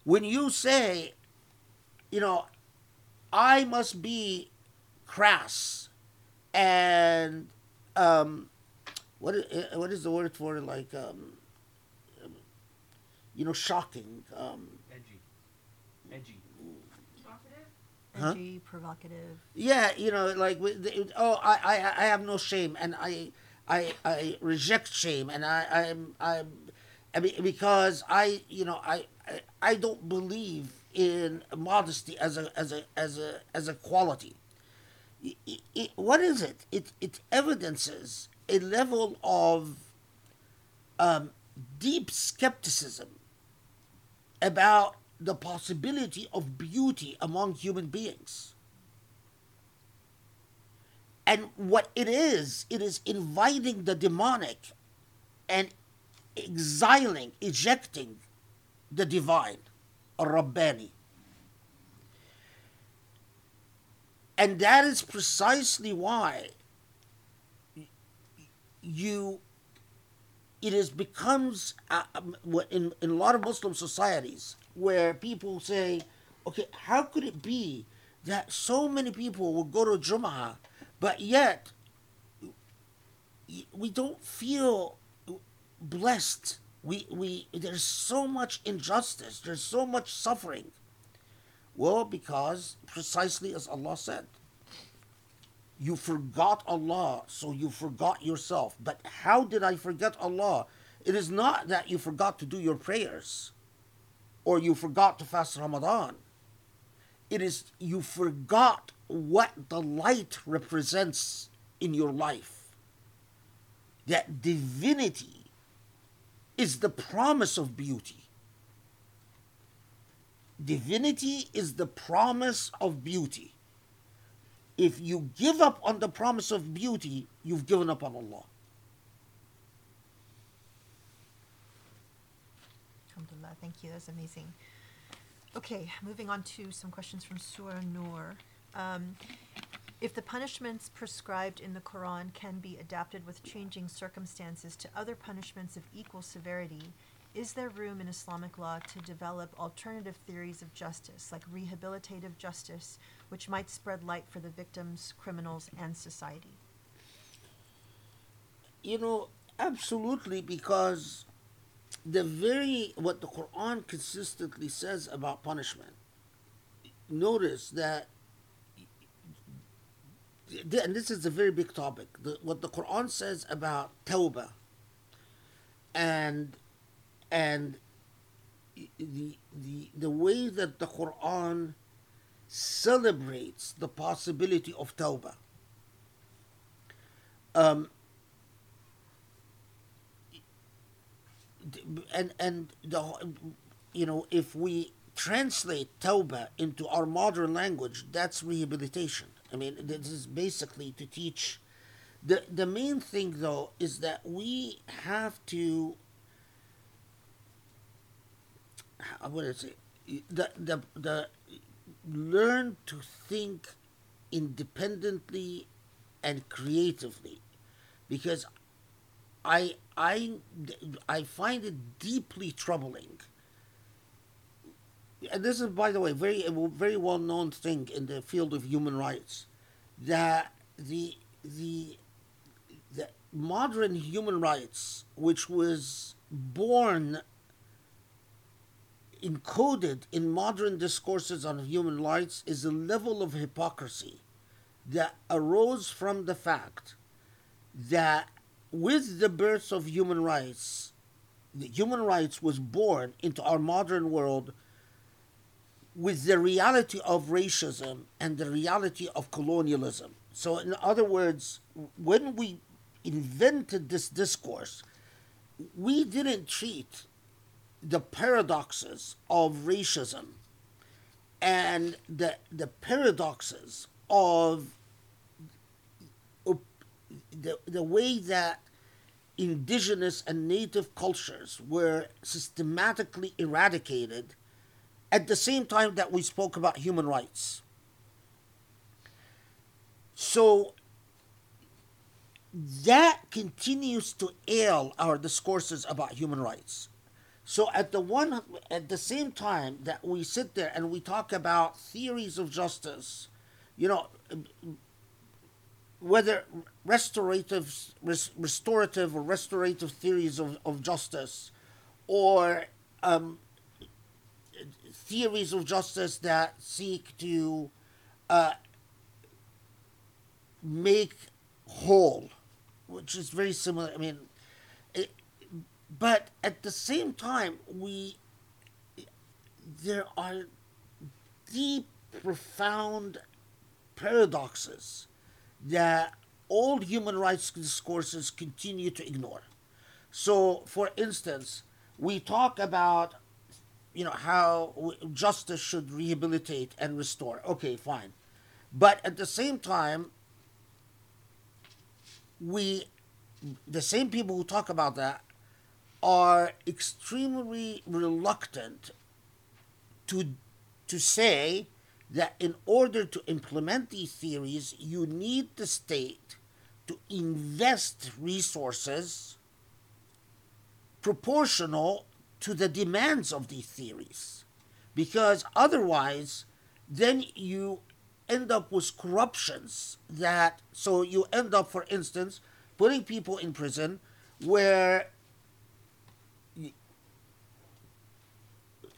when you say, you know, I must be crass and um, what is, what is the word for it? Like, um, you know, shocking. Um, Edgy. Edgy. Huh? Edgy, provocative. yeah, you know, like with oh, I, I I have no shame and I I I reject shame and I I'm I'm I mean because I you know I I, I don't believe in modesty as a as a as a as a quality. I- I- I- what is it? It it evidences a level of um, deep skepticism about the possibility of beauty among human beings. and what it is, it is inviting the demonic and exiling, ejecting the divine, Rabbani. And that is precisely why you it is becomes uh, um, in, in a lot of Muslim societies where people say, okay, how could it be that so many people will go to Jum'ah, but yet we don't feel blessed. We, we, there's so much injustice, there's so much suffering. Well, because precisely as Allah said, you forgot Allah, so you forgot yourself. But how did I forget Allah? It is not that you forgot to do your prayers or you forgot to fast Ramadan. It is you forgot what the light represents in your life. That divinity is the promise of beauty. Divinity is the promise of beauty. If you give up on the promise of beauty, you've given up on Allah. Alhamdulillah, thank you. That's amazing. Okay, moving on to some questions from Surah Nur. Um, if the punishments prescribed in the Quran can be adapted with changing circumstances to other punishments of equal severity, is there room in Islamic law to develop alternative theories of justice, like rehabilitative justice, which might spread light for the victims, criminals, and society? You know, absolutely, because the very what the Quran consistently says about punishment. Notice that, and this is a very big topic. The, what the Quran says about tawbah, and and the the the way that the Quran celebrates the possibility of tawbah. Um, and and the you know if we translate tawbah into our modern language that's rehabilitation i mean this is basically to teach the the main thing though is that we have to what is it the the the learn to think independently and creatively because I I I find it deeply troubling. And this is, by the way, very a very well known thing in the field of human rights, that the the the modern human rights, which was born encoded in modern discourses on human rights, is a level of hypocrisy that arose from the fact that with the birth of human rights, the human rights was born into our modern world with the reality of racism and the reality of colonialism. So, in other words, when we invented this discourse, we didn't treat the paradoxes of racism and the, the paradoxes of the, the way that indigenous and native cultures were systematically eradicated at the same time that we spoke about human rights. So that continues to ail our discourses about human rights. So at the one at the same time that we sit there and we talk about theories of justice, you know, whether restorative, res, restorative or restorative theories of, of justice, or um, theories of justice that seek to uh, make whole, which is very similar. I mean, it, but at the same time, we there are deep, profound paradoxes that all human rights discourses continue to ignore. So, for instance, we talk about you know how justice should rehabilitate and restore. Okay, fine, but at the same time, we, the same people who talk about that, are extremely reluctant to to say that in order to implement these theories, you need the state to invest resources proportional to the demands of these theories. Because otherwise, then you end up with corruptions that, so you end up, for instance, putting people in prison where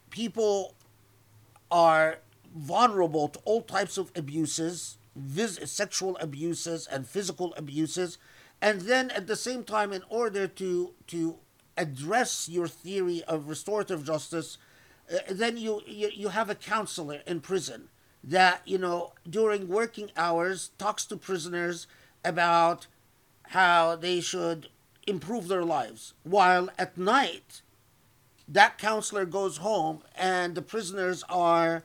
people are vulnerable to all types of abuses, sexual abuses and physical abuses, and then at the same time, in order to to address your theory of restorative justice, uh, then you, you you have a counselor in prison that you know during working hours talks to prisoners about how they should improve their lives, while at night that counselor goes home and the prisoners are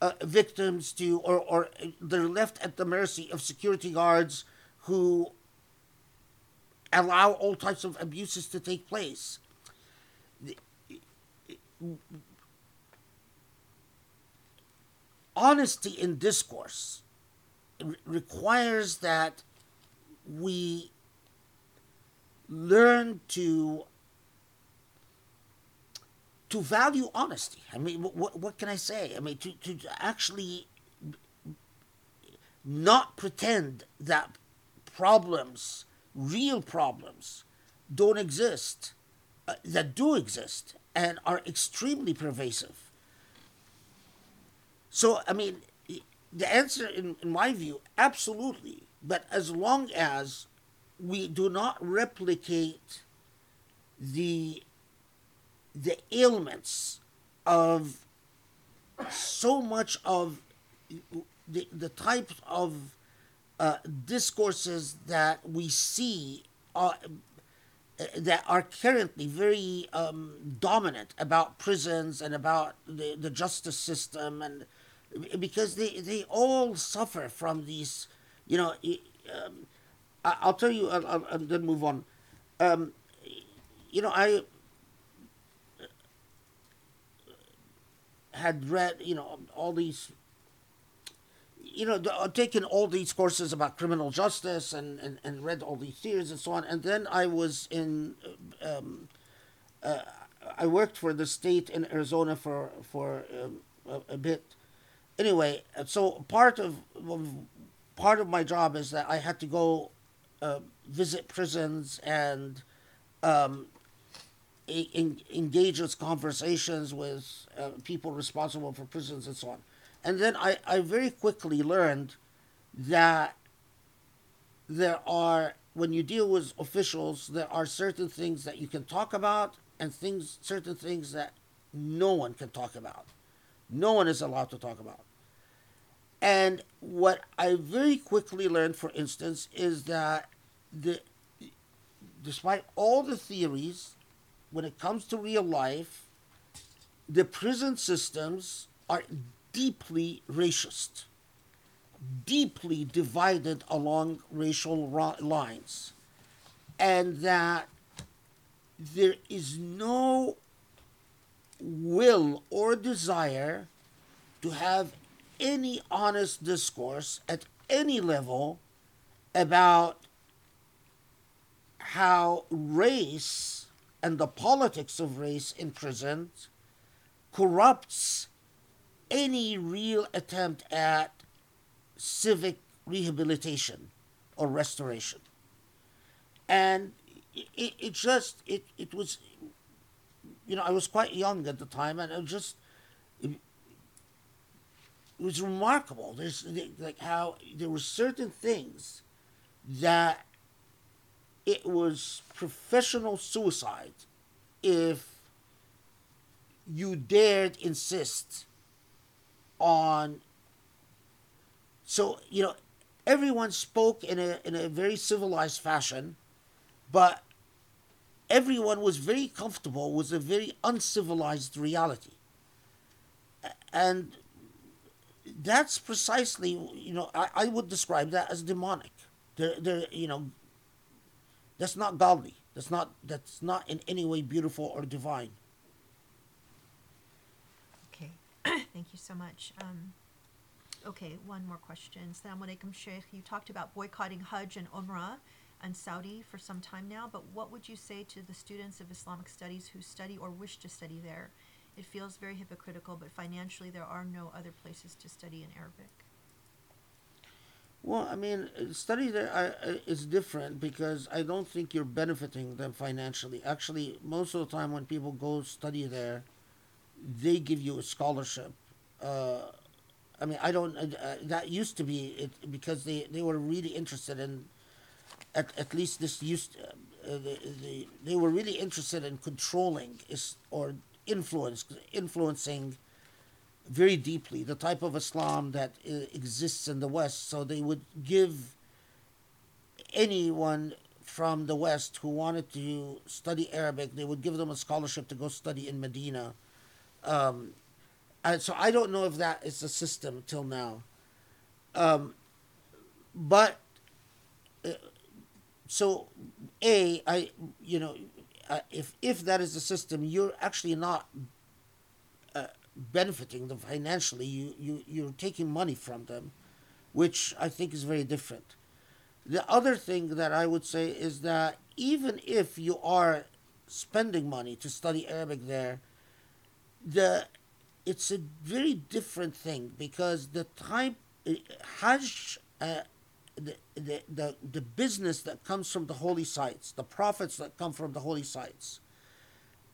uh, victims to or, or they're left at the mercy of security guards who allow all types of abuses to take place honesty in discourse requires that we learn to to value honesty. I mean, what, what can I say? I mean, to, to actually not pretend that problems, real problems, don't exist, uh, that do exist and are extremely pervasive. So, I mean, the answer, in, in my view, absolutely. But as long as we do not replicate the the ailments of so much of the, the types of uh, discourses that we see are, that are currently very um, dominant about prisons and about the, the justice system and because they, they all suffer from these you know um, I, will tell you I'll, I'll, I'll, then move on. Um, you know I had read, you know, all these, you know, uh, taken all these courses about criminal justice and, and, and read all these theories and so on. And then I was in, uh, um, uh, I worked for the state in Arizona for, for um, a, a, bit. Anyway, so part of, part of my job is that I had to go uh, visit prisons and um, in, engages conversations with uh, people responsible for prisons and so on. And then I, I very quickly learned that there are, when you deal with officials, there are certain things that you can talk about and things, certain things that no one can talk about. No one is allowed to talk about. And what I very quickly learned, for instance, is that the, despite all the theories when it comes to real life, the prison systems are deeply racist, deeply divided along racial lines, and that there is no will or desire to have any honest discourse at any level about how race and the politics of race in prisons corrupts any real attempt at civic rehabilitation or restoration. And it, it just, it, it was, you know, I was quite young at the time and it just, it, it was remarkable. There's like how there were certain things that it was professional suicide if you dared insist on so you know everyone spoke in a in a very civilized fashion but everyone was very comfortable with a very uncivilized reality and that's precisely you know i, I would describe that as demonic there, there you know That's not godly. That's not that's not in any way beautiful or divine. Okay, thank you so much. Um, okay, one more question. Assalamu alaikum, Sheikh. You talked about boycotting Hajj and Umrah and Saudi for some time now, but what would you say to the students of Islamic studies who study or wish to study there? It feels very hypocritical, but financially there are no other places to study in Arabic. Well, I mean, study there is different because I don't think you're benefiting them financially. Actually, most of the time when people go study there, they give you a scholarship. Uh, I mean, I don't. Uh, uh, that used to be it because they, they were really interested in. At, at least this used. Uh, uh, the, the, they were really interested in controlling is or influence influencing very deeply the type of Islam that uh, exists in the West. So they would give anyone from the West who wanted to study Arabic, they would give them a scholarship to go study in Medina. Um, and so I don't know if that is the system till now. Um, but uh, so a I you know uh, if if that is the system, you're actually not uh, benefiting them financially. You you you're taking money from them, which I think is very different. The other thing that I would say is that even if you are spending money to study Arabic there, the it's a very different thing because the type uh, Hajj, uh, the, the, the, the business that comes from the holy sites, the profits that come from the holy sites,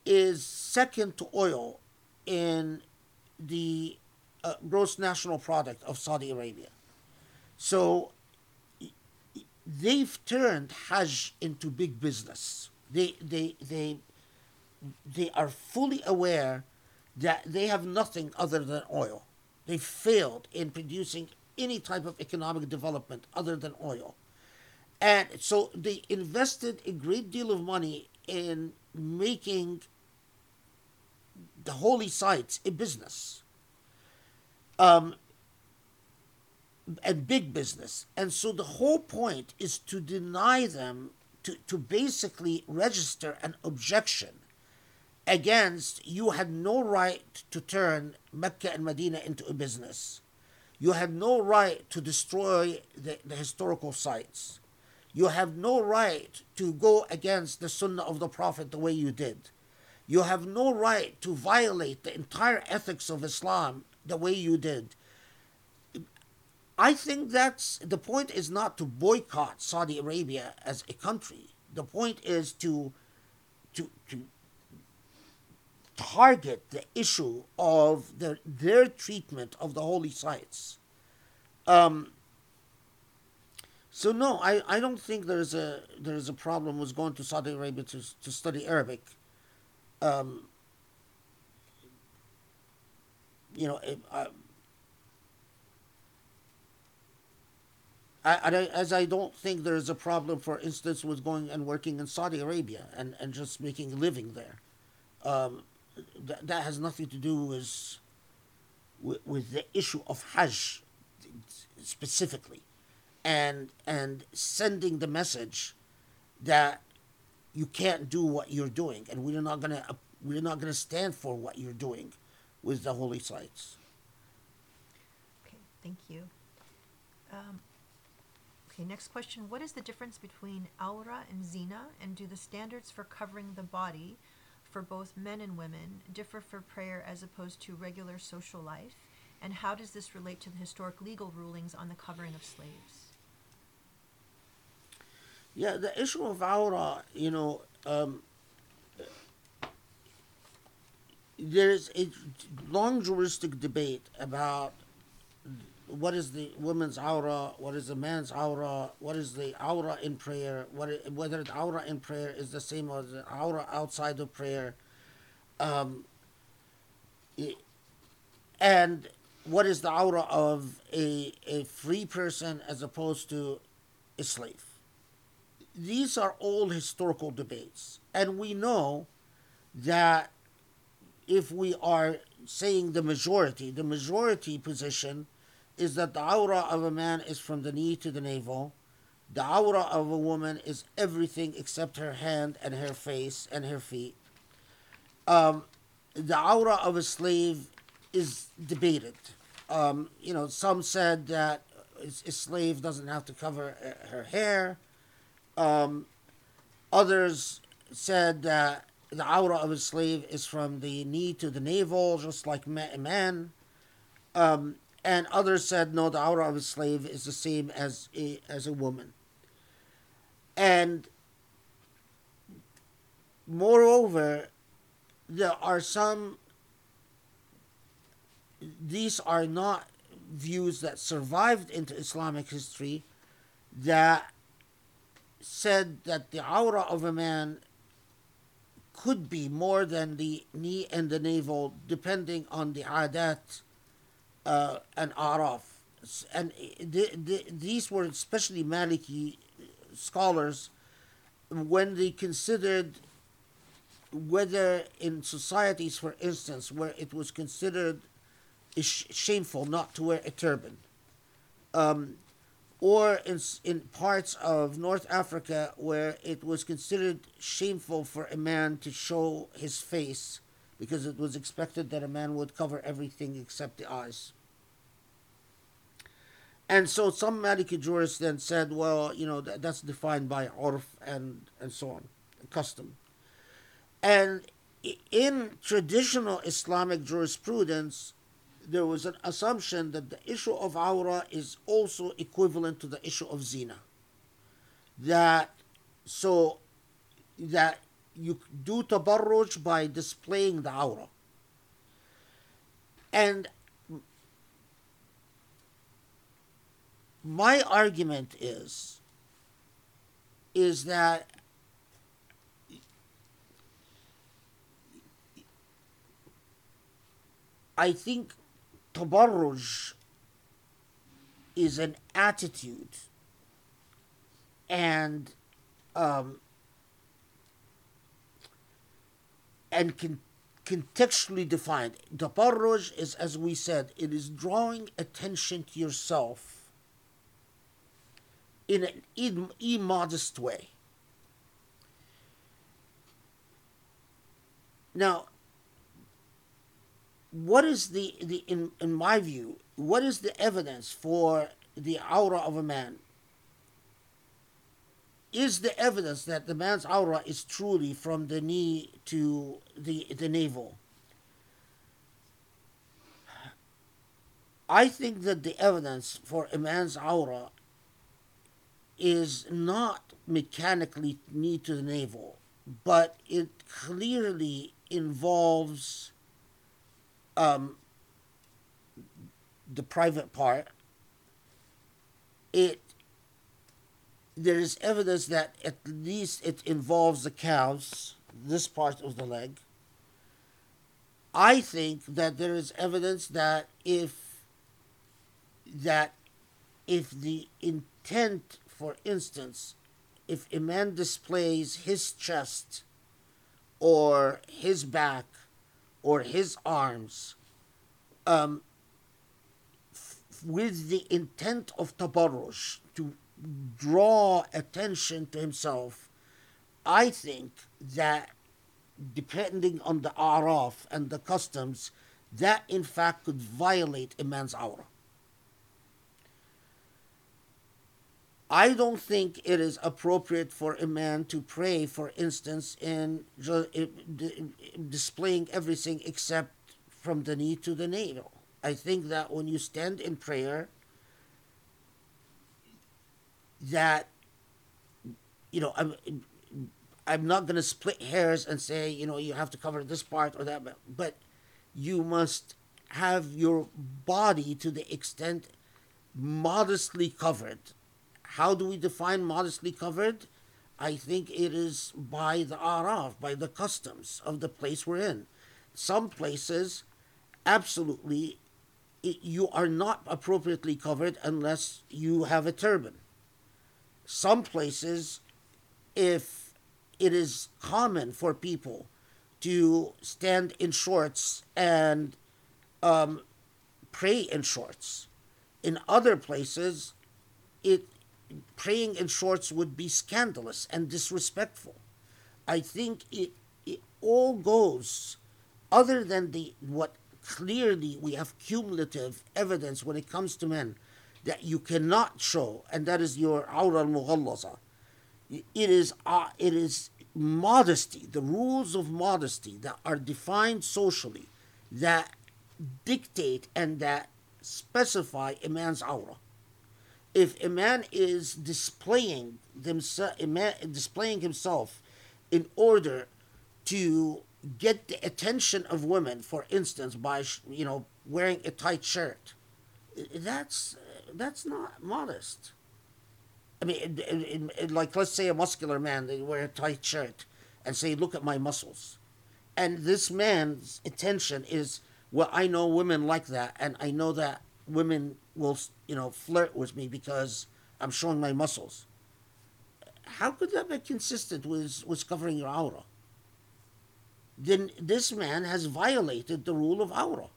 is second to oil in the uh, gross national product of Saudi Arabia. So they've turned Hajj into big business. They, they, they, they are fully aware that they have nothing other than oil. They failed in producing any type of economic development other than oil. And so they invested a great deal of money in making the holy sites a business. Um, and big business. And so the whole point is to deny them, to, to basically register an objection against you had no right to turn Mecca and Medina into a business. You had no right to destroy the, the historical sites. You have no right to go against the sunnah of the Prophet the way you did. You have no right to violate the entire ethics of Islam the way you did. I think that's the point is not to boycott Saudi Arabia as a country. The point is to to to target the issue of the, their treatment of the holy sites. Um, so no, I, I don't think there's a there's a problem with going to Saudi Arabia to, to study Arabic. Um, you know, it, I, I, I, as I don't think there's a problem, for instance, with going and working in Saudi Arabia and, and just making a living there. Um, th- that has nothing to do with, with, with the issue of Hajj specifically, and and sending the message that you can't do what you're doing, and we're not gonna we're not gonna stand for what you're doing with the holy sites. Okay, thank you. Um, okay, next question. What is the difference between awra and zina, and do the standards for covering the body for both men and women differ for prayer as opposed to regular social life? And how does this relate to the historic legal rulings on the covering of slaves? Yeah, the issue of awra, you know, um, there's a long juristic debate about what is the woman's awra, what is the man's awra, what is the awra in prayer, what whether the awra in prayer is the same as the awra outside of prayer, um, and what is the awra of a, a free person as opposed to a slave. These are all historical debates, and we know that if we are saying the majority, the majority position is that the awra of a man is from the knee to the navel, the awra of a woman is everything except her hand and her face and her feet. Um, the awra of a slave is debated. Um, you know, some said that a slave doesn't have to cover uh, her hair. Um, others said that the awra of a slave is from the knee to the navel, just like a man. Um, and others said no, the awra of a slave is the same as a as a woman. And moreover, there are some. These are not views that survived into Islamic history that said that the awra of a man could be more than the knee and the navel, depending on the adat uh, and araf. And the, the, these were especially Maliki scholars when they considered whether in societies, for instance, where it was considered sh- shameful not to wear a turban, um, or in, in parts of North Africa where it was considered shameful for a man to show his face because it was expected that a man would cover everything except the eyes. And so some Maliki jurists then said, well, you know, that, that's defined by urf and, and so on, custom. And in traditional Islamic jurisprudence, there was an assumption that the issue of awra is also equivalent to the issue of zina. That so that you do tabarruj by displaying the awra. And my argument is is that I think tabarruj is an attitude and um, and can contextually defined. Tabarruj is, as we said, it is drawing attention to yourself in an im- immodest way. Now, what is the, the in, in my view, what is the evidence for the awra of a man? Is the evidence that the man's awra is truly from the knee to the, the navel? I think that the evidence for a man's awra is not mechanically knee to the navel, but it clearly involves um, the private part. It there is evidence that at least it involves the calves, this part of the leg. I think that there is evidence that if that if the intent, for instance, if a man displays his chest or his back or his arms um, f- with the intent of tabarruj to draw attention to himself, I think that depending on the araf and the customs, that in fact could violate a man's awra. I don't think it is appropriate for a man to pray, for instance, in displaying everything except from the knee to the navel. I think that when you stand in prayer, that you know, I'm I'm not going to split hairs and say you know you have to cover this part or that, but you must have your body to the extent modestly covered. How do we define modestly covered? I think it is by the araf, by the customs of the place we're in. Some places, absolutely, it, you are not appropriately covered unless you have a turban. Some places, if it is common for people to stand in shorts and um, pray in shorts, in other places, it praying in shorts would be scandalous and disrespectful. I think it it all goes other than the what clearly we have cumulative evidence when it comes to men that you cannot show, and that is your awra al It is uh, it is modesty, the rules of modesty that are defined socially that dictate and that specify a man's awra. If a man is displaying displaying himself in order to get the attention of women, for instance, by you know wearing a tight shirt, that's that's not modest. I mean, in, in, in, like let's say a muscular man, they wear a tight shirt and say, "Look at my muscles," and this man's attention is, "Well, I know women like that, and I know that women will, you know, flirt with me because I'm showing my muscles." How could that be consistent with with covering your awra? Then this man has violated the rule of awra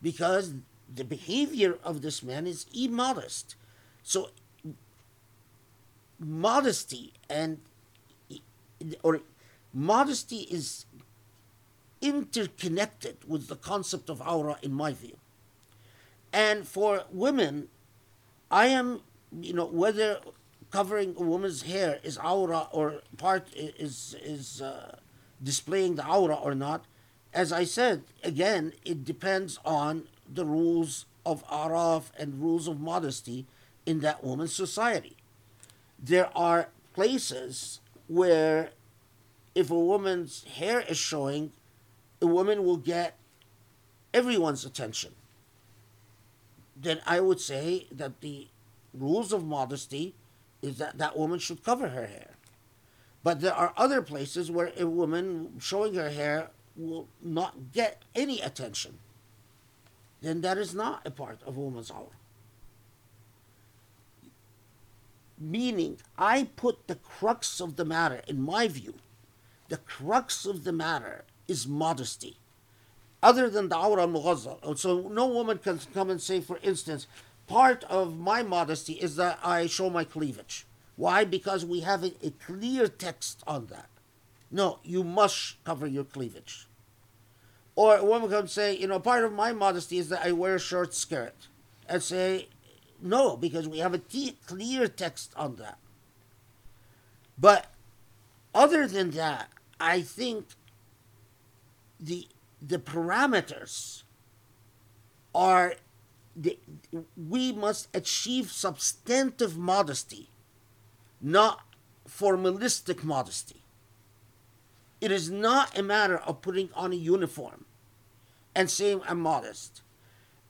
because the behavior of this man is immodest. So modesty and or modesty is interconnected with the concept of awra in my view. And for women, I am, you know, whether covering a woman's hair is awra or part is is uh, displaying the awra or not. As I said, again, it depends on the rules of araf and rules of modesty in that woman's society. There are places where if a woman's hair is showing, a woman will get everyone's attention. Then I would say that the rules of modesty is that that woman should cover her hair. But there are other places where a woman showing her hair will not get any attention then that is not a part of woman's awra. Meaning, I put the crux of the matter, in my view, the crux of the matter is modesty. Other than the awra mughazza. Oh, so no woman can come and say, for instance, part of my modesty is that I show my cleavage. Why? Because we have a, a clear text on that. No, you must cover your cleavage. Or a woman can say, you know, part of my modesty is that I wear a short skirt. And say, no, because we have a clear text on that. But other than that, I think the the parameters are the, we must achieve substantive modesty, not formalistic modesty. It is not a matter of putting on a uniform and saying I'm modest.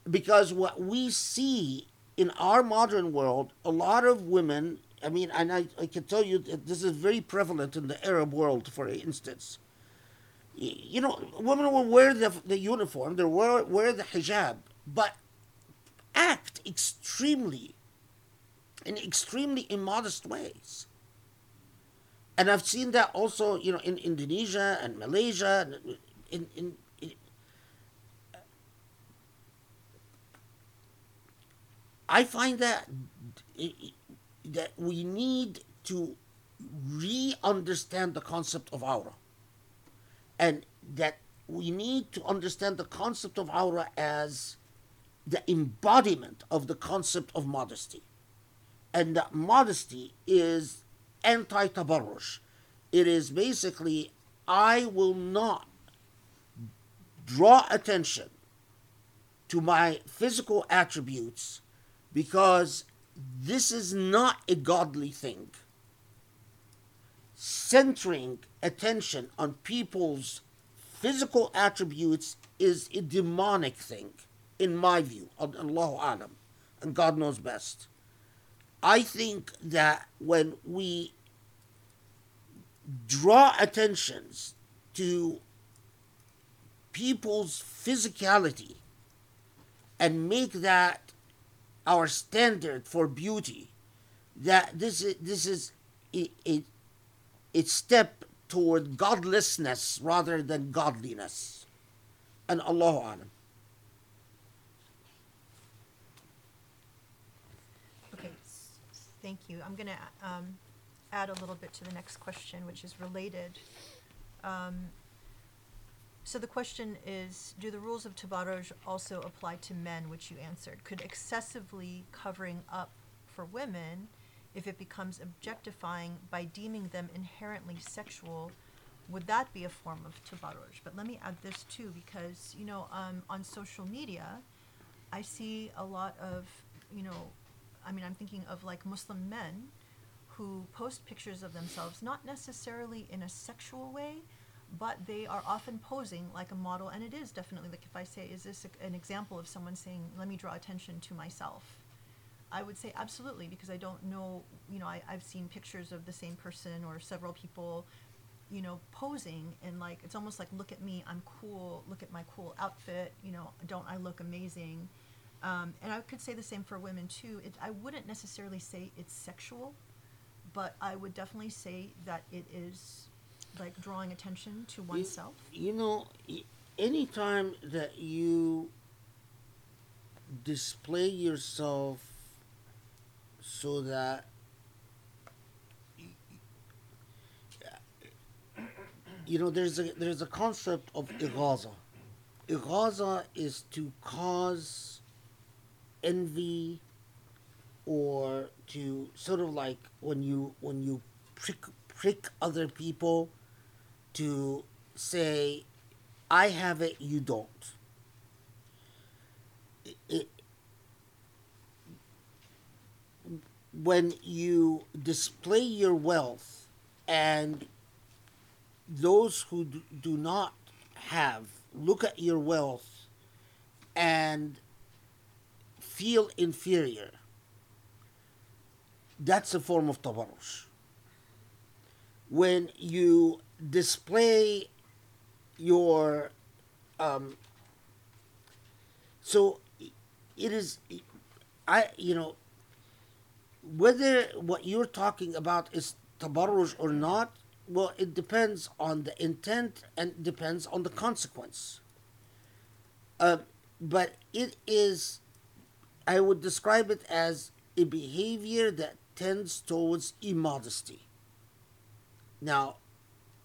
Because what we see in our modern world, a lot of women, I mean, and I, I can tell you that this is very prevalent in the Arab world, for instance. You know, women will wear the, the uniform, they wear, wear the hijab, but act extremely, in extremely immodest ways. And I've seen that also, you know, in Indonesia and Malaysia, in, in I find that that we need to re-understand the concept of awra, and that we need to understand the concept of awra as the embodiment of the concept of modesty, and that modesty is anti-tabarruj. It is basically I will not draw attention to my physical attributes because this is not a godly thing. Centering attention on people's physical attributes is a demonic thing, in my view. Allahu Alam, and God knows best. I think that when we draw attentions to people's physicality and make that our standard for beauty, that this is, this is a, a, a step toward godlessness rather than godliness. And Allahu Alam. Okay, thank you. I'm gonna um, add a little bit to the next question, which is related. Um, so the question is, do the rules of tabarruj also apply to men, which you answered? Could excessively covering up for women, if it becomes objectifying by deeming them inherently sexual, would that be a form of tabarruj? But let me add this too, because, you know, um, on social media, I see a lot of, you know, I mean, I'm thinking of like Muslim men who post pictures of themselves, not necessarily in a sexual way, but they are often posing like a model. And it is definitely like if I say, is this a, an example of someone saying, let me draw attention to myself? I would say absolutely because I don't know, you know, I, I've seen pictures of the same person or several people, you know, posing and like, it's almost like, look at me, I'm cool, look at my cool outfit, you know, don't I look amazing? Um, and I could say the same for women too. It, I wouldn't necessarily say it's sexual, but I would definitely say that it is like drawing attention to oneself. You, know, y- anytime that you display yourself so that you know there's a there's a concept of ighaza. Ighaza is to cause envy or to sort of like when you when you prick prick other people to say I have it you don't it, it, when you display your wealth and those who do not have look at your wealth and feel inferior that's a form of tabarruj. When you display your um, so it is i you know whether what you're talking about is tabarruj or not well it depends on the intent and depends on the consequence. Uh, but it is i would describe it as a behavior that tends towards immodesty. Now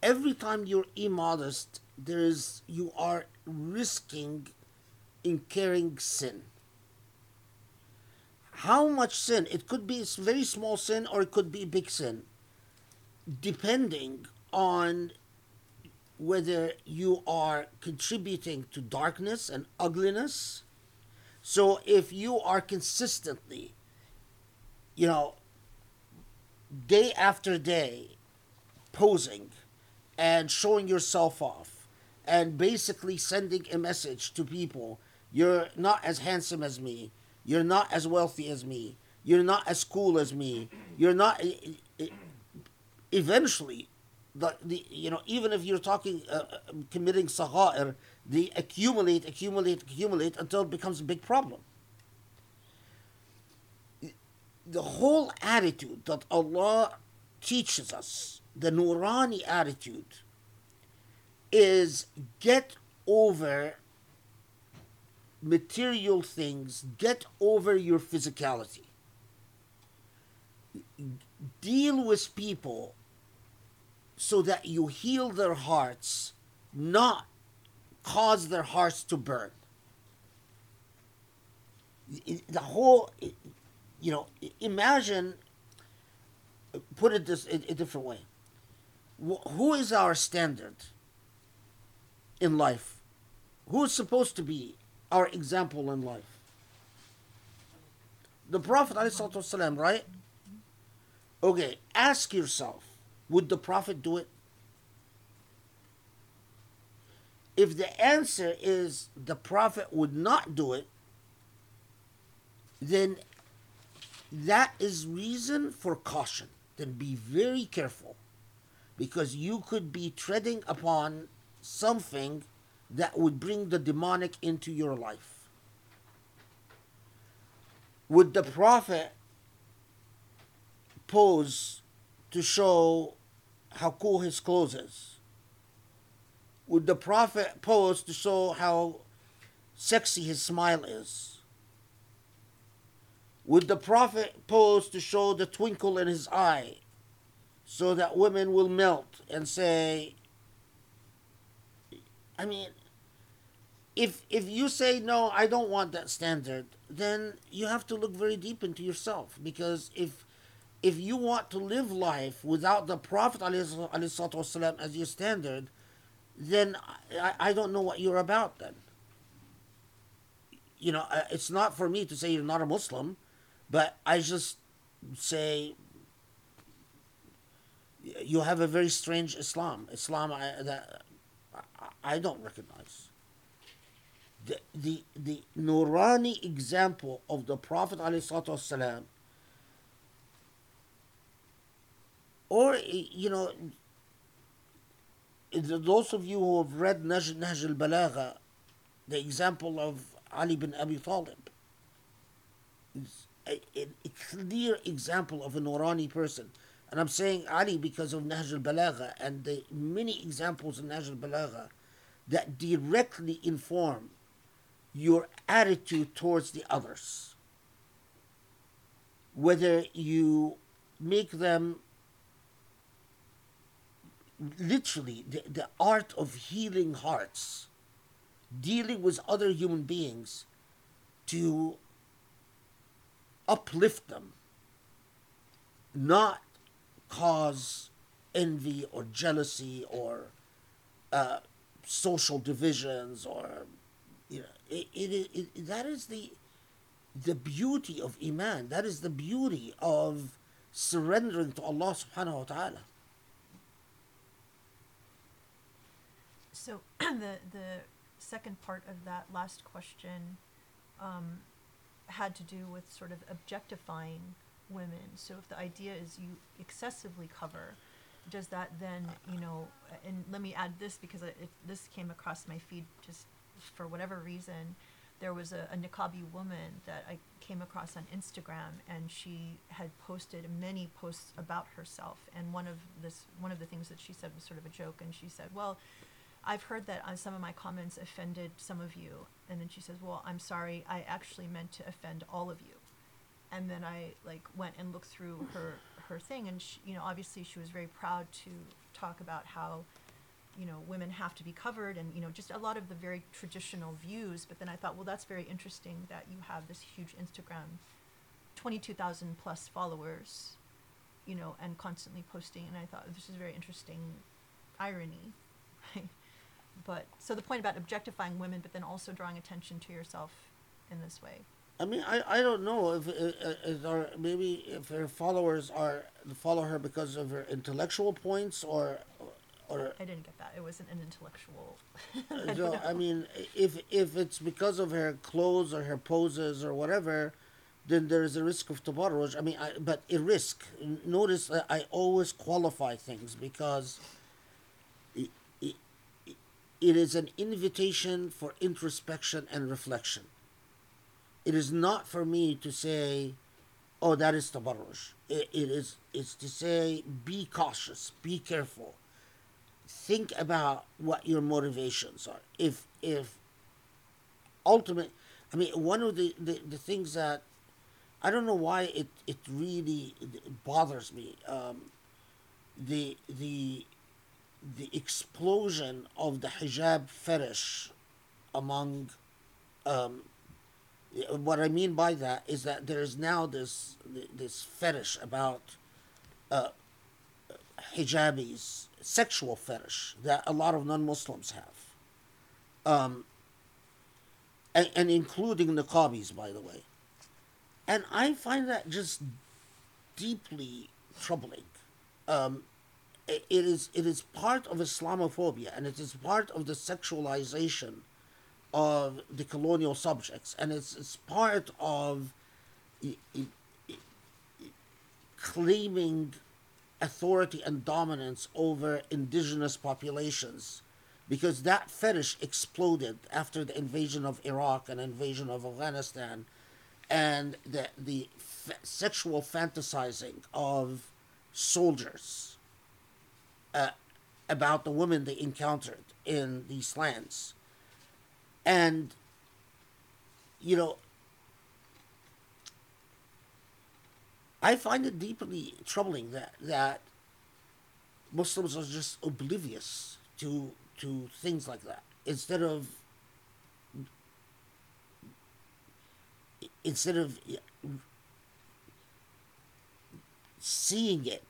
every time you're immodest there is you are risking incurring sin how much sin? It could be a very small sin or it could be a big sin. Depending on whether you are contributing to darkness and ugliness. So if you are consistently you know day after day posing and showing yourself off and basically sending a message to people you're not as handsome as me you're not as wealthy as me. You're not as cool as me. You're not eventually the, the you know even if you're talking uh, uh, committing sagha'ir they accumulate accumulate accumulate until it becomes a big problem. The whole attitude that Allah teaches us, the Nurani attitude, is get over material things, get over your physicality. Deal with people so that you heal their hearts, not cause their hearts to burn. The whole, you know, imagine, put it this a different way. Who is our standard in life? Who is supposed to be our example in life? The Prophet, ﷺ, right? Okay, ask yourself would the Prophet do it? If the answer is the Prophet would not do it, then that is reason for caution. Then be very careful because you could be treading upon something that would bring the demonic into your life. Would the Prophet pose to show how cool his clothes is? Would the Prophet pose to show how sexy his smile is? Would the Prophet pose to show the twinkle in his eye so that women will melt and say, I mean, if if you say no, I don't want that standard, then you have to look very deep into yourself because if if you want to live life without the Prophet والسلام, as your standard, then I, I don't know what you're about then. You know, uh, it's not for me to say you're not a Muslim, but I just say you have a very strange Islam. Islam I, that I don't recognize. the, the, the Nurani example of the Prophet والسلام, or, you know, those of you who have read Naj, Nahj al-Balagha, the example of Ali bin Abi Talib, is a, a, a clear example of a Nurani person. And I'm saying Ali because of Nahj al-Balagha and the many examples in Nahj al-Balagha that directly inform your attitude towards the others. Whether you make them literally the, the art of healing hearts, dealing with other human beings to uplift them, not cause envy or jealousy or uh, social divisions or it, it, it, that is the the beauty of iman that is the beauty of surrendering to allah subhanahu wa ta'ala So <clears throat> the the second part of that last question um, had to do with sort of objectifying women. So if the idea is you excessively cover, does that then you know? And let me add this because it, this came across my feed just for whatever reason. There was a, a niqabi woman that I came across on Instagram, and she had posted many posts about herself. And one of this, one of the things that she said was sort of a joke. And she said, "Well, I've heard that on some of my comments offended some of you. And then she says, Well, I'm sorry, I actually meant to offend all of you. And then I like went and looked through her her thing and she, you know, obviously she was very proud to talk about how you know, women have to be covered and, you know, just a lot of the very traditional views. But then I thought, well, that's very interesting that you have this huge Instagram, 22,000 plus followers, you know, and constantly posting. And I thought this is very interesting irony, <laughs> but so the point about objectifying women, but then also drawing attention to yourself in this way. I mean, I, I don't know if, uh, uh, if, or maybe if her followers are follow her because of her intellectual points or I didn't get that. It wasn't an intellectual. Uh, <laughs> I, so, I mean, if if it's because of her clothes or her poses or whatever, then there is a risk of tabarruj. I mean, I, but a risk. Notice I always qualify things because it is an invitation for introspection and reflection. It is not for me to say, oh, that is tabarruj. It, it is it's to say, be cautious, be careful. Think about what your motivations are. If if ultimate I mean one of the, the, the things that I don't know why it, it really bothers me. Um, the the the explosion of the hijab fetish among um, what I mean by that is that there is now this this fetish about uh, hijabis, sexual fetish that a lot of non-Muslims have, um, and, and including the niqabis, by the way, and I find that just deeply troubling. Um, it is it is part of Islamophobia and it is part of the sexualization of the colonial subjects and it's, it's part of it, it, it, claiming authority and dominance over indigenous populations because that fetish exploded after the invasion of Iraq and invasion of Afghanistan and the the f- sexual fantasizing of soldiers uh, about the women they encountered in these lands. And, you know, I find it deeply troubling that that Muslims are just oblivious to to things like that instead of instead of seeing it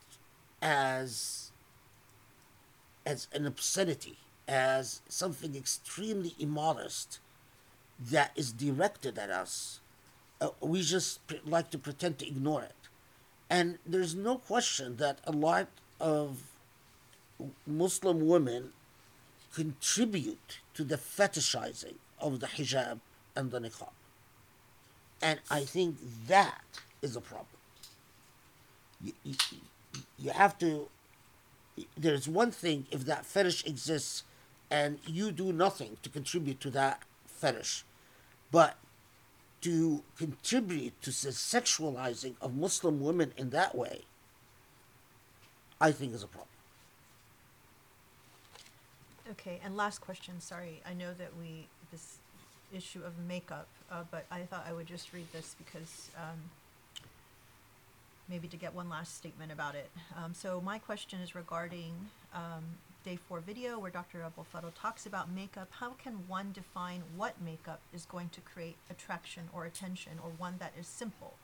as as an obscenity, as something extremely immodest that is directed at us, uh, we just like to pretend to ignore it. And there's no question that a lot of Muslim women contribute to the fetishizing of the hijab and the niqab. And I think that is a problem. You, you, you have to, there's one thing if that fetish exists and you do nothing to contribute to that fetish, but to contribute to the sexualizing of Muslim women in that way, I think is a problem. Okay, and last question, sorry, I know that we, this issue of makeup, uh, but I thought I would just read this because, um, maybe to get one last statement about it. Um, so my question is regarding, um, day four video where Dr. Abou El Fadl talks about makeup. How can one define what makeup is going to create attraction or attention or one that is simple?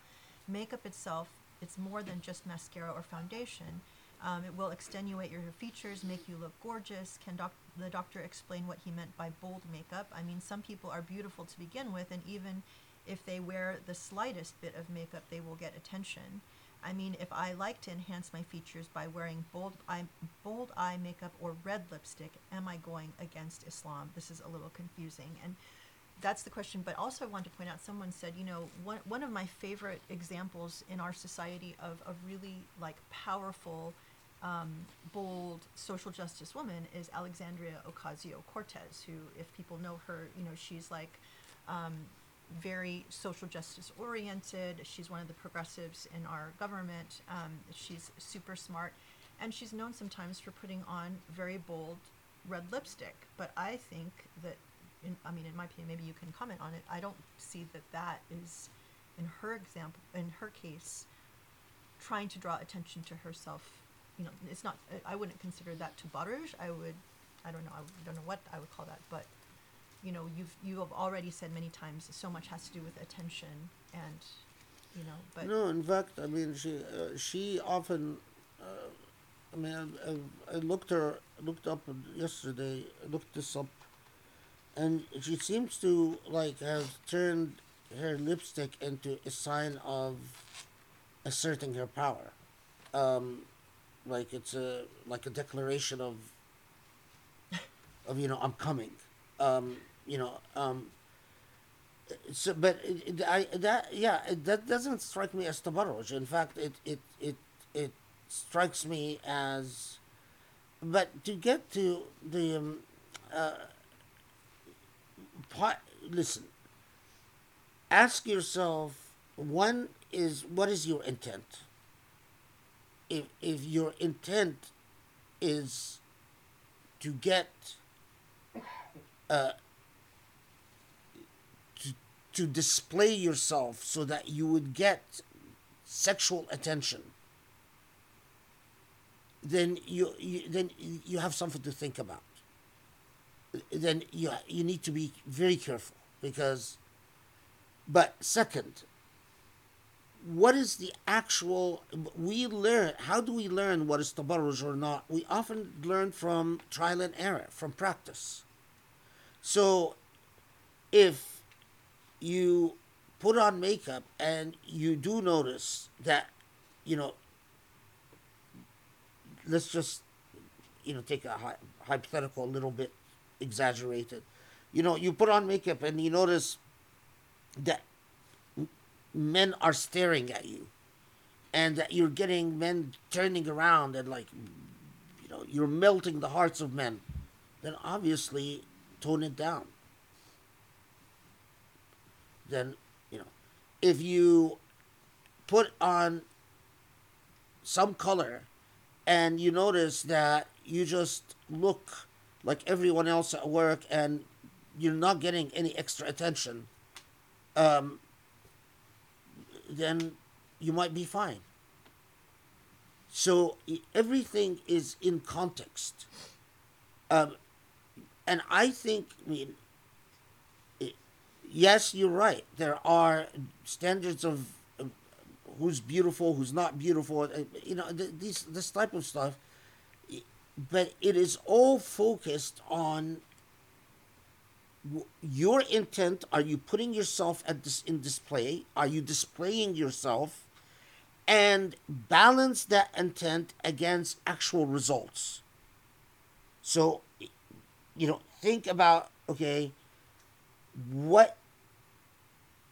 Makeup itself, it's more than just mascara or foundation. Um, it will extenuate your features, make you look gorgeous. Can doc- the doctor explain what he meant by bold makeup? I mean, some people are beautiful to begin with, and even if they wear the slightest bit of makeup, they will get attention. I mean, if I like to enhance my features by wearing bold eye, bold eye makeup or red lipstick, am I going against Islam? This is a little confusing. And that's the question. But also, I want to point out someone said, you know, one, one of my favorite examples in our society of a really like powerful, um, bold social justice woman is Alexandria Ocasio Cortez, who, if people know her, you know, she's like, um, very social justice oriented. She's one of the progressives in our government. Um, she's super smart, and she's known sometimes for putting on very bold red lipstick. But I think that, in, I mean, in my opinion, maybe you can comment on it. I don't see that that is, in her example, in her case, trying to draw attention to herself. You know, it's not. I- wouldn't consider that tabarruj. I would. I don't know. I don't know what I would call that, but you know, you've you have already said many times so much has to do with attention and you know, but No, in fact, I mean, she uh, she often. Uh, I mean, I, I, I looked her looked up yesterday. Looked this up, and she seems to like have turned her lipstick into a sign of asserting her power. Um, like it's a like a declaration of of you know I'm coming. Um, you know um, so, but it, I that yeah it, that doesn't strike me as tabarruj. In fact, it it it it strikes me as. But to get to the um, uh, part, listen. Ask yourself: one is what is your intent. If if your intent is to get to, to display yourself so that you would get sexual attention then you, you then you have something to think about. Then you you need to be very careful because but second what is the actual we learn how do we learn what is tabarruj or not? We often learn from trial and error from practice so if you put on makeup and you do notice that you know let's just you know take a hypothetical a little bit exaggerated. You know you put on makeup and you notice that men are staring at you and that you're getting men turning around and like you know you're melting the hearts of men. Then obviously tone it down then you know if you put on some color and you notice that you just look like everyone else at work and you're not getting any extra attention um, then you might be fine So everything is in context. Um, and I think, I mean, i- yes, you're right. There are standards of uh, who's beautiful, who's not beautiful. uh, You know, th- these this type of stuff. But it is all focused on your intent. Are you putting yourself at this in display? Are you displaying yourself? And balance that intent against actual results. So, you know, think about okay, what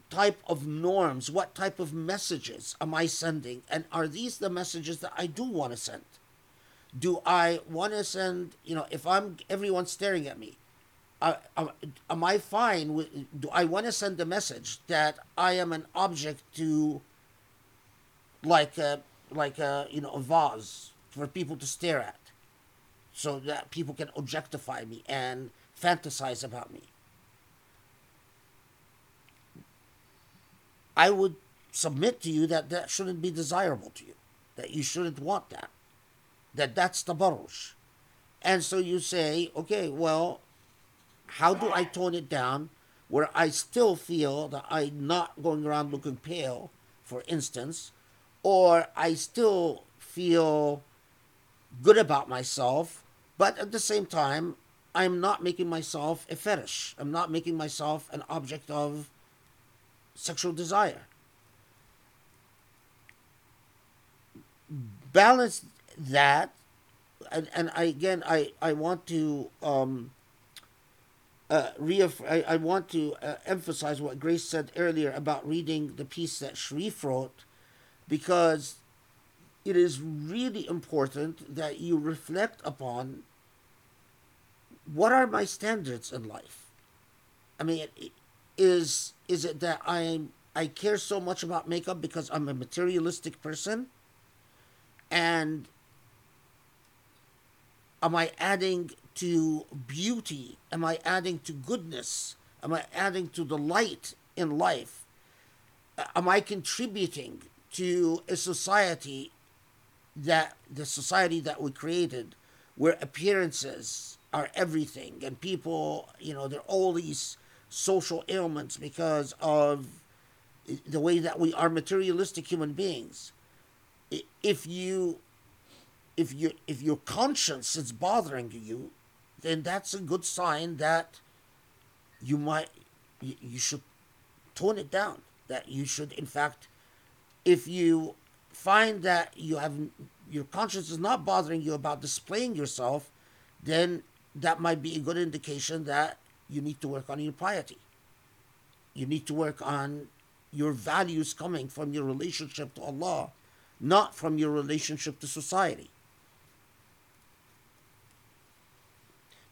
type of norms, what type of messages am I sending? And are these the messages that I do want to send? Do I want to send, you know, if I'm everyone's staring at me, uh, am I fine with, do I want to send a message that I am an object to, like a, like a, you know, a vase for people to stare at? So that people can objectify me and fantasize about me. I would submit to you that that shouldn't be desirable to you, that you shouldn't want that, that that's tabarruj. And so you say, okay, well, how do I tone it down where I still feel that I'm not going around looking pale, for instance, or I still feel good about myself, but at the same time, I'm not making myself a fetish. I'm not making myself an object of sexual desire. Balance that, and, and I, again, I, I want to um, uh, reaff- I, I want to uh, emphasize what Grace said earlier about reading the piece that Sharif wrote, because it is really important that you reflect upon what are my standards in life. I mean, is is it that I'm I care so much about makeup because I'm a materialistic person, and am I adding to beauty? Am I adding to goodness? Am I adding to the light in life? Am I contributing to a society that the society that we created where appearances are everything. And people you know there are all these social ailments because of the way that we are materialistic human beings. If you if you if your conscience is bothering you then that's a good sign that you might you, you should tone it down. That you should in fact if you find that you have your conscience is not bothering you about displaying yourself, then that might be a good indication that you need to work on your piety. You need to work on your values coming from your relationship to Allah, not from your relationship to society.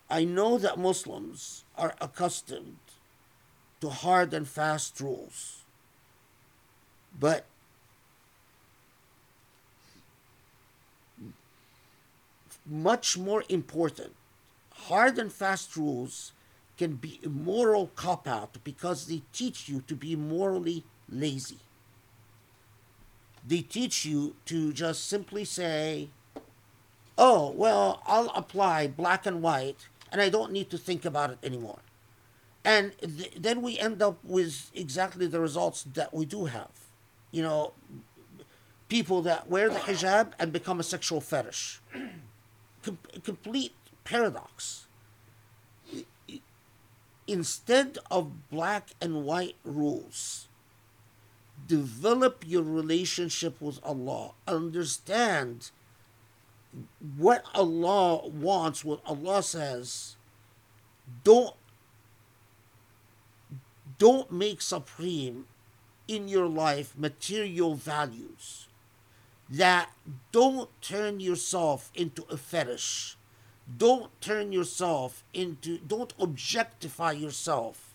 I know that Muslims are accustomed to hard and fast rules, but much more important, hard and fast rules can be a moral cop out because they teach you to be morally lazy. They teach you to just simply say, oh, well, I'll apply black and white and I don't need to think about it anymore. And th- then we end up with exactly the results that we do have. You know, people that wear the hijab and become a sexual fetish com- complete paradox. Instead of black and white rules, develop your relationship with Allah. Understand what Allah wants, what Allah says. Don't don't make supreme in your life material values that don't turn yourself into a fetish. Don't turn yourself into, don't objectify yourself.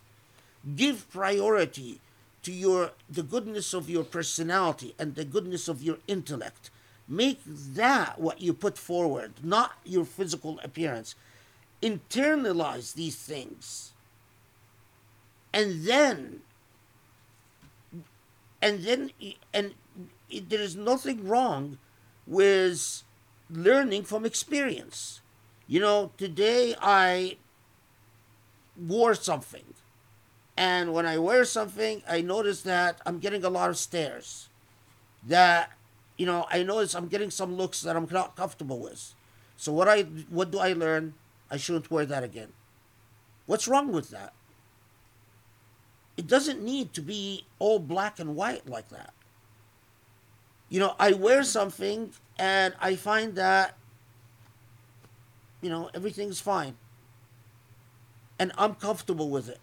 Give priority to your, the goodness of your personality and the goodness of your intellect. Make that what you put forward, not your physical appearance. Internalize these things. And then, and then, and there is nothing wrong with learning from experience. You know, today I wore something. And when I wear something, I notice that I'm getting a lot of stares. That, you know, I notice I'm getting some looks that I'm not comfortable with. So what I what do I learn? I shouldn't wear that again. What's wrong with that? It doesn't need to be all black and white like that. You know, I wear something and I find that you know, everything's fine. And I'm comfortable with it.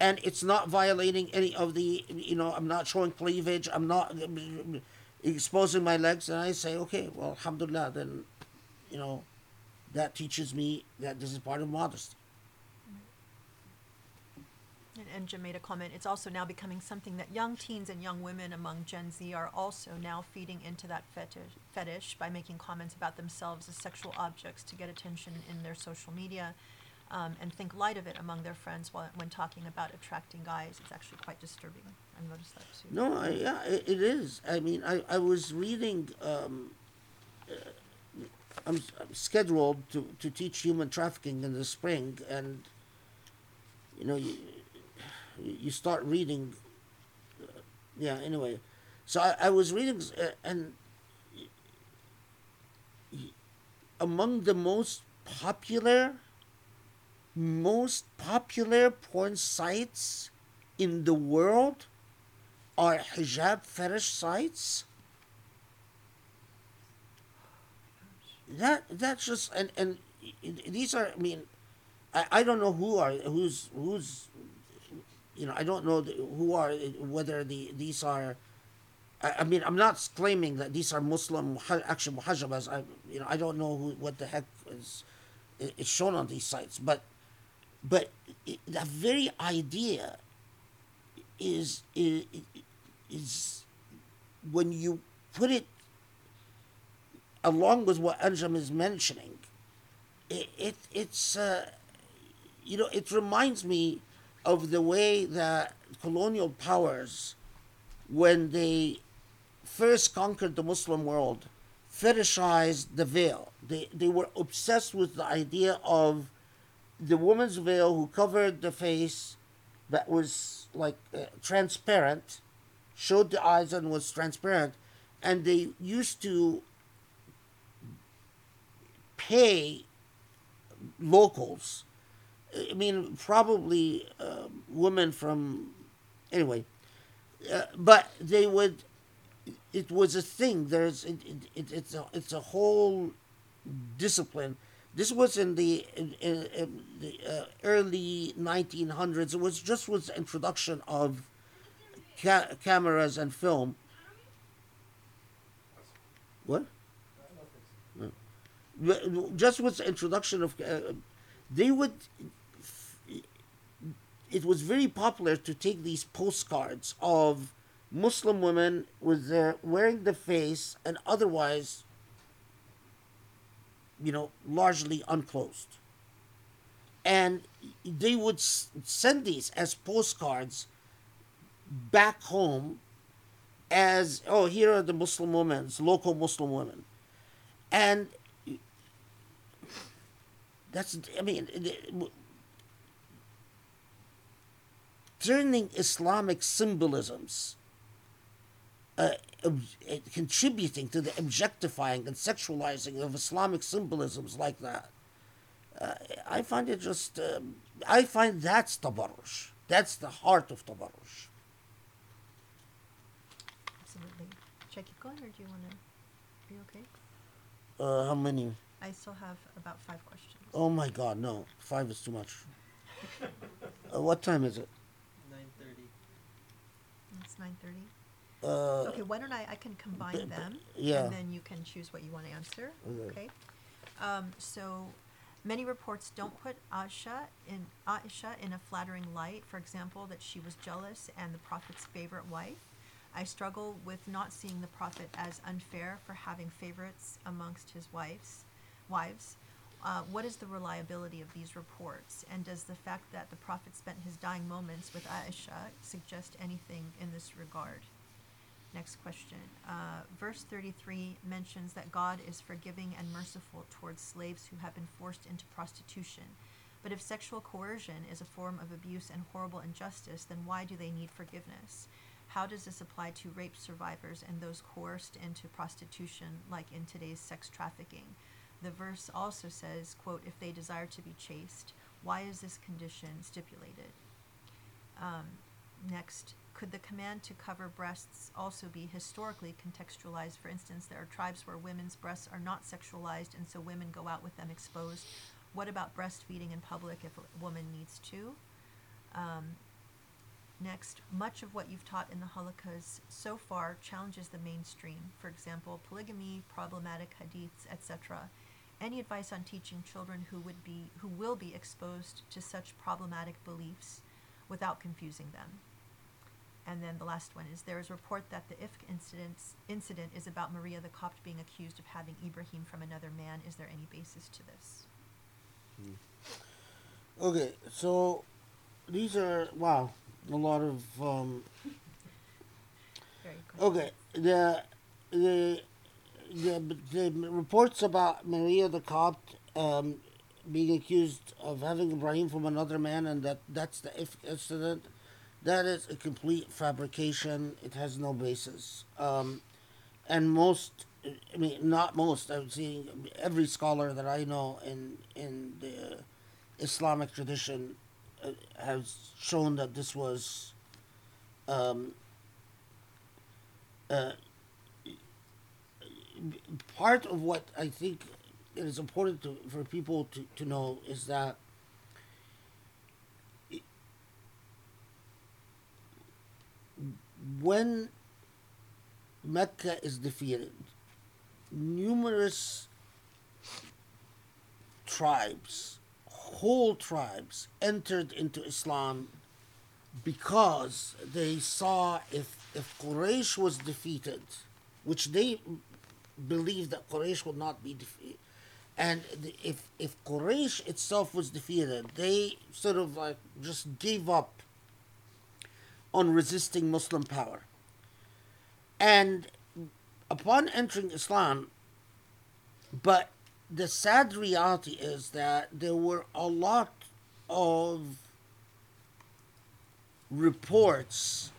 And it's not violating any of the, you know, I'm not showing cleavage, I'm not exposing my legs. And I say, okay, well, alhamdulillah, then, you know, that teaches me that this is part of modesty. And, and Jim made a comment, it's also now becoming something that young teens and young women among Gen Z are also now feeding into that fetish, fetish by making comments about themselves as sexual objects to get attention in their social media um, and think light of it among their friends while, when talking about attracting guys. It's actually quite disturbing. I noticed that too. No, I, yeah, it, it is. I mean, I, I was reading. Um, uh, I'm, I'm scheduled to, to teach human trafficking in the spring, and you know, you you start reading. Uh, yeah. Anyway, so I, I was reading, uh, and among the most popular, most popular porn sites in the world are hijab fetish sites. That that's just and and these are. I mean, I, I don't know who are who's who's. You know, I don't know who are whether the these are. I, mean, I'm not claiming that these are Muslim muha- actual muhajabas. I you know I don't know who what the heck is is shown on these sites, but but i the very idea is is is when you put it along with what Anjam is mentioning, it, it it's uh, you know it reminds me of the way that colonial powers, when they first conquered the Muslim world, fetishized the veil. They they were obsessed with the idea of the woman's veil who covered the face that was like uh, transparent, showed the eyes and was transparent, and they used to pay locals. I mean, probably uh, women from, anyway, uh, but they would. It was a thing. There's it, it, it, it's a it's a whole discipline. This was in the in, in, in the uh, early 1900s. It was just the introduction of ca- cameras and film. What? But Just with the introduction of, uh, they would. It was very popular to take these postcards of Muslim women with their wearing the face and otherwise you know, largely unclosed. And they would send these as postcards back home as, oh, here are the Muslim women, local Muslim women. And that's, I mean, turning Islamic symbolisms uh, ob- uh, contributing to the objectifying and sexualizing of Islamic symbolisms like that. Uh, I find it just, um, I find that's tabarruj. That's the heart of tabarruj. Absolutely. Check it going, or do you want to? Are you okay? Uh, how many? I still have about five questions. Oh my God, no. Five is too much. <laughs> uh, what time is it? It's nine thirty. Uh, Okay, why don't I, I can combine <clears throat> them, yeah. and then you can choose what you want to answer, Okay. okay? Um, so, many reports don't put Aisha in, Aisha in a flattering light, for example, that she was jealous and the Prophet's favorite wife. I struggle with not seeing the Prophet as unfair for having favorites amongst his wives, wives. Uh, what is the reliability of these reports, and does the fact that the Prophet spent his dying moments with Aisha suggest anything in this regard? Next question. Uh, verse 33 mentions that God is forgiving and merciful towards slaves who have been forced into prostitution. But if sexual coercion is a form of abuse and horrible injustice, then why do they need forgiveness? How does this apply to rape survivors and those coerced into prostitution, like in today's sex trafficking? The verse also says, quote, if they desire to be chaste, why is this condition stipulated? Um, next, could the command to cover breasts also be historically contextualized? For instance, there are tribes where women's breasts are not sexualized, and so women go out with them exposed. What about breastfeeding in public if a woman needs to? Um, next, much of what you've taught in the halakas so far challenges the mainstream. For example, polygamy, problematic hadiths, etc. Any advice on teaching children who would be who will be exposed to such problematic beliefs without confusing them? And then the last one is there is report that the Ifk incidents, incident is about Maria the Copt being accused of having Ibrahim from another man. Is there any basis to this? Okay, so these are wow, a lot of um, <laughs> Very. Okay, the the the, the reports about Maria the Copt um, being accused of having Ibrahim from another man, and that that's the Ifk incident. That is a complete fabrication. It has no basis. Um, and most, I mean, not most. I'm seeing every scholar that I know in in the Islamic tradition uh, has shown that this was. Um, uh, part of what I think it is important to, for people to, to know is that i- when Mecca is defeated, numerous tribes, whole tribes, entered into Islam because they saw if if Quraysh was defeated, which they believed that Quraysh would not be defeated, and if if Quraysh itself was defeated, they sort of like just gave up on resisting Muslim power. And upon entering Islam, but the sad reality is that there were a lot of reports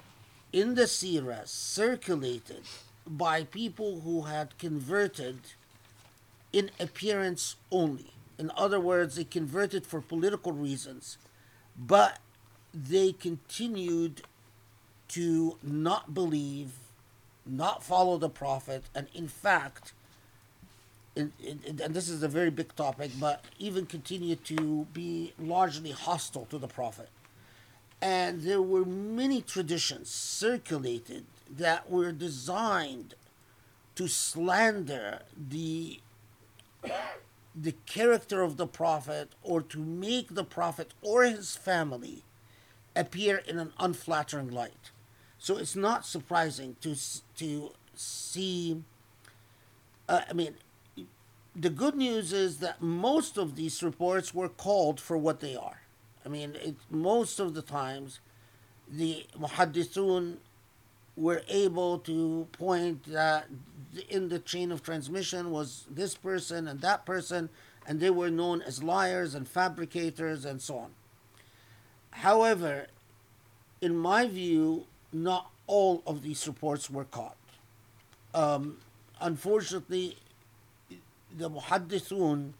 in the Sirah circulated by people who had converted in appearance only. In other words, they converted for political reasons, but they continued to not believe, not follow the Prophet, and in fact, in, in, and this is a very big topic, but even continue to be largely hostile to the Prophet. And there were many traditions circulated that were designed to slander the the character of the prophet or to make the prophet or his family appear in an unflattering light. So it's not surprising to to see uh, I mean the good news is that most of these reports were called for what they are. I mean, it, most of the times, the muhaddithun were able to point that in the chain of transmission was this person and that person, and they were known as liars and fabricators and so on. However, in my view, not all of these reports were caught. Um, unfortunately, the muhaddithun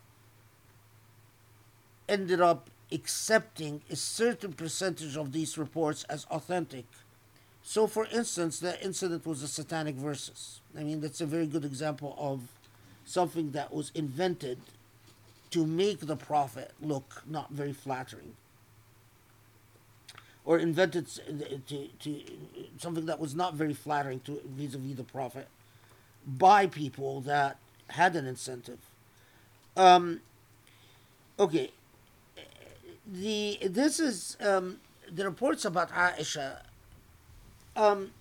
ended up accepting a certain percentage of these reports as authentic. So, for instance, the incident was the satanic verses. I mean, that's a very good example of something that was invented to make the prophet look not very flattering. Or invented s- to, to something that was not very flattering to vis-a-vis the prophet by people that had an incentive. Um, okay, the this is um, the reports about Aisha. Um,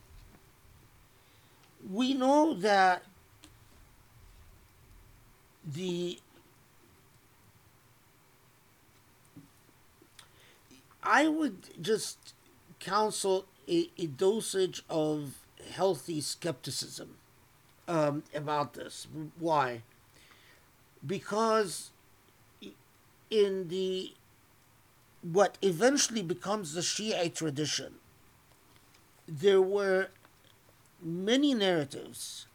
we know that the I would just counsel a, a dosage of healthy skepticism um, about this. Why? Because in the what eventually becomes the Shiite tradition, there were many narratives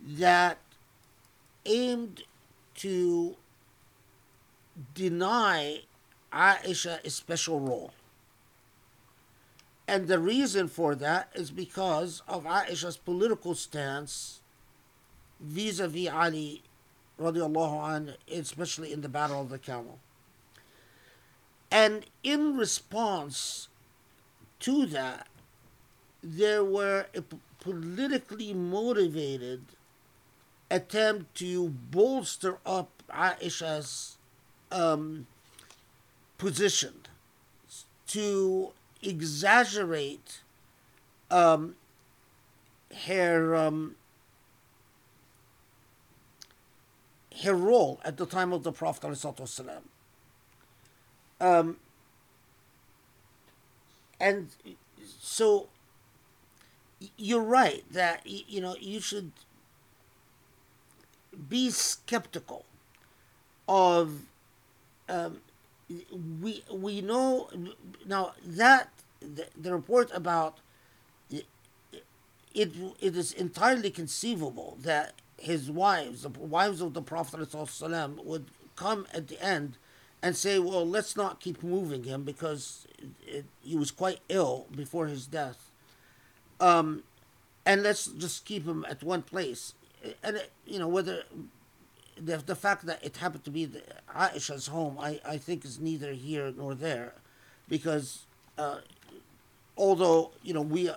that aimed to deny Aisha a special role. And the reason for that is because of Aisha's political stance vis-a-vis Ali radiallahu anh, especially in the Battle of the Camel. And in response to that, there were a politically motivated attempt to bolster up Aisha's um, position, to exaggerate um, her um, her role at the time of the Prophet. Um, and so you're right that you know you should be skeptical of um, we we know now that the, the report about it, it is entirely conceivable that his wives, the wives of the Prophet would come at the end and say, "Well, let's not keep moving him because it, he was quite ill before his death, um, and let's just keep him at one place." And you know whether the, the fact that it happened to be the, Aisha's home, I, I think is neither here nor there, because uh, although you know we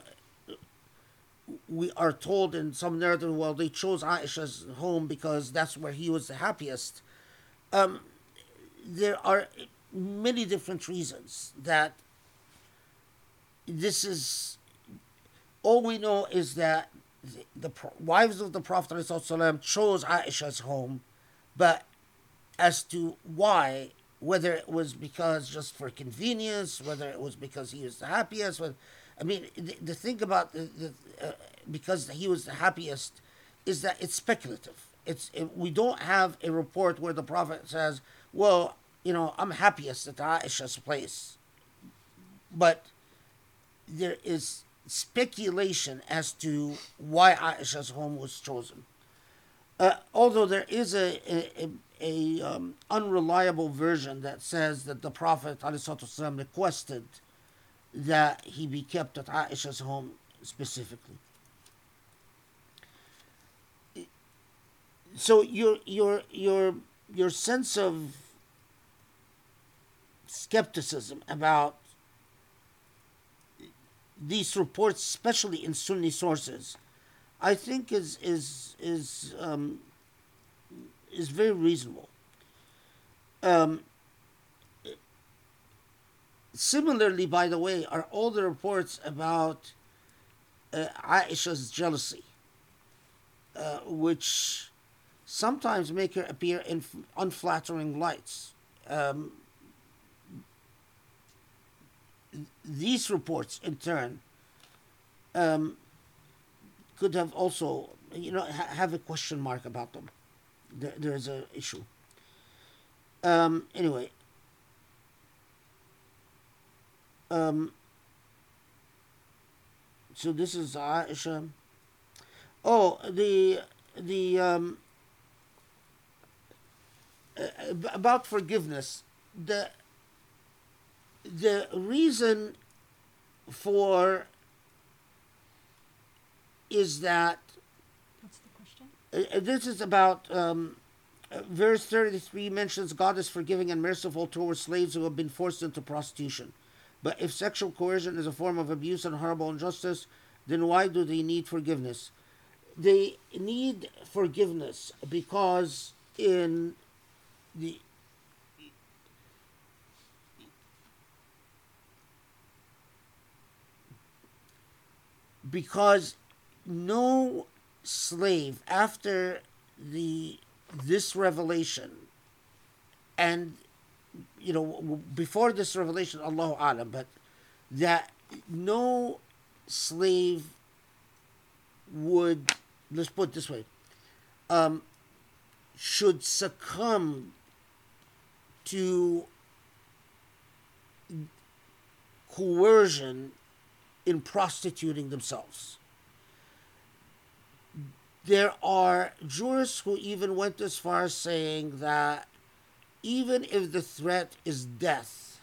we are told in some narrative, well, they chose Aisha's home because that's where he was the happiest. Um, there are many different reasons that this is. All we know is that the, the wives of the Prophet ﷺ chose Aisha's home, but as to why, whether it was because just for convenience, whether it was because he was the happiest, whether, I mean, the, the thing about the, the uh, because he was the happiest is that it's speculative. It's it, we don't have a report where the prophet says, "Well, you know, I'm happiest at Aisha's place," but there is speculation as to why Aisha's home was chosen. Uh, although there is a, a, a um, unreliable version that says that the Prophet ﷺ requested that he be kept at Aisha's home specifically. So your your your your sense of skepticism about these reports, especially in Sunni sources, I think is is is um, is very reasonable. Um, similarly, by the way, are all the reports about uh, Aisha's jealousy, uh, which sometimes make her appear in unflattering lights. Um, these reports, in turn, um, could have also, you know, ha- have a question mark about them. There, there is an issue. Um, anyway, um, so this is Aisha. Oh, the the um, about forgiveness. The the reason for is that What's the question? uh, this is about um, uh, verse 33 mentions God is forgiving and merciful towards slaves who have been forced into prostitution. But if sexual coercion is a form of abuse and horrible injustice, then why do they need forgiveness? They need forgiveness because in the because no slave after the this revelation and you know before this revelation Allahu alam but that no slave would let's put it this way um, should succumb to coercion in prostituting themselves. There are jurists who even went as far as saying that even if the threat is death,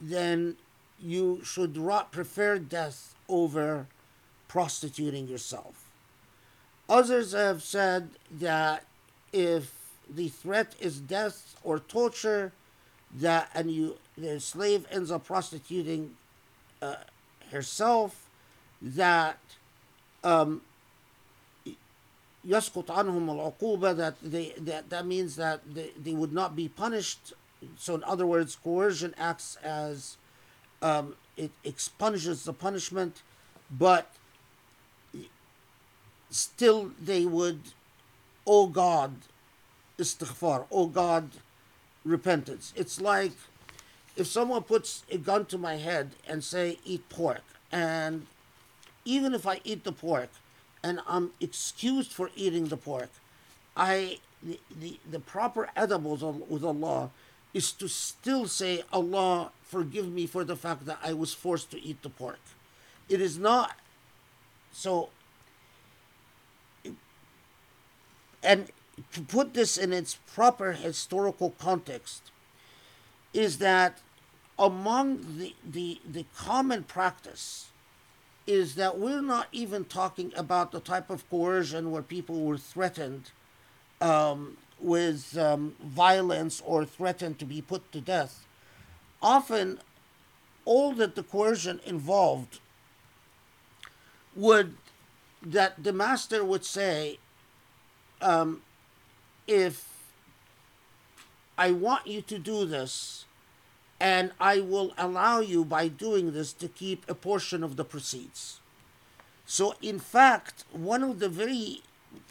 then you should prefer death over prostituting yourself. Others have said that if the threat is death or torture, that and you the slave ends up prostituting uh, herself, that um, يسقط عنهم العقوبة that they that that means that they, they would not be punished. So in other words, coercion acts as um, it expunges the punishment, but still they would, oh God, istighfar, oh God, repentance. It's like if someone puts a gun to my head and say eat pork, and even if I eat the pork, and I'm excused for eating the pork, I the the, the proper edibles with Allah is to still say Allah forgive me for the fact that I was forced to eat the pork. It is not so and to put this in its proper historical context is that among the, the, the common practice is that we're not even talking about the type of coercion where people were threatened um, with um, violence or threatened to be put to death. Often, all that the coercion involved would that the master would say, um, if I want you to do this, and I will allow you by doing this to keep a portion of the proceeds. So, in fact, one of the very,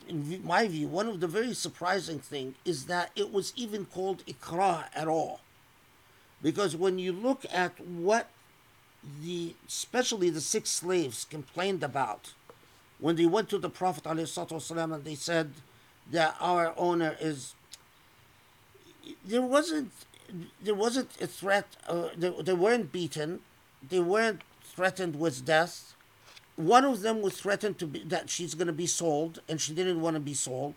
in my view, one of the very surprising thing is that it was even called ikrah at all. Because when you look at what the, especially the six slaves complained about, when they went to the Prophet ﷺ and they said that our owner is, there wasn't there wasn't a threat. Uh, they, they weren't beaten. They weren't threatened with death. One of them was threatened to be that she's going to be sold, and she didn't want to be sold,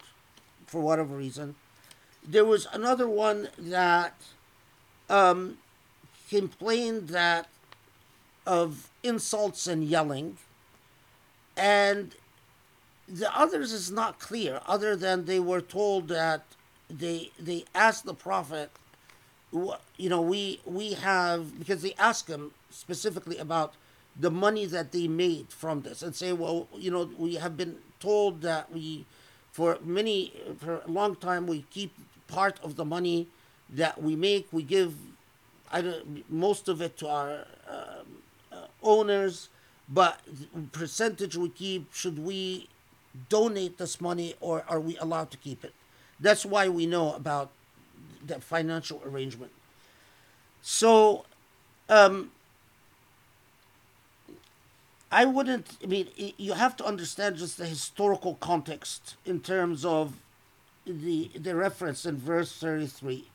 for whatever reason. There was another one that um, complained that of insults and yelling, and the others is not clear. Other than they were told that they they asked the prophet you know, we we have because they ask him specifically about the money that they made from this, and say, well, you know, we have been told that we, for many for a long time, we keep part of the money that we make, we give, I don't, most of it to our um, uh, owners, but percentage we keep, should we donate this money or are we allowed to keep it? That's why we know about the financial arrangement. So, um, I wouldn't. I mean, you have to understand just the historical context in terms of the the reference in verse thirty three,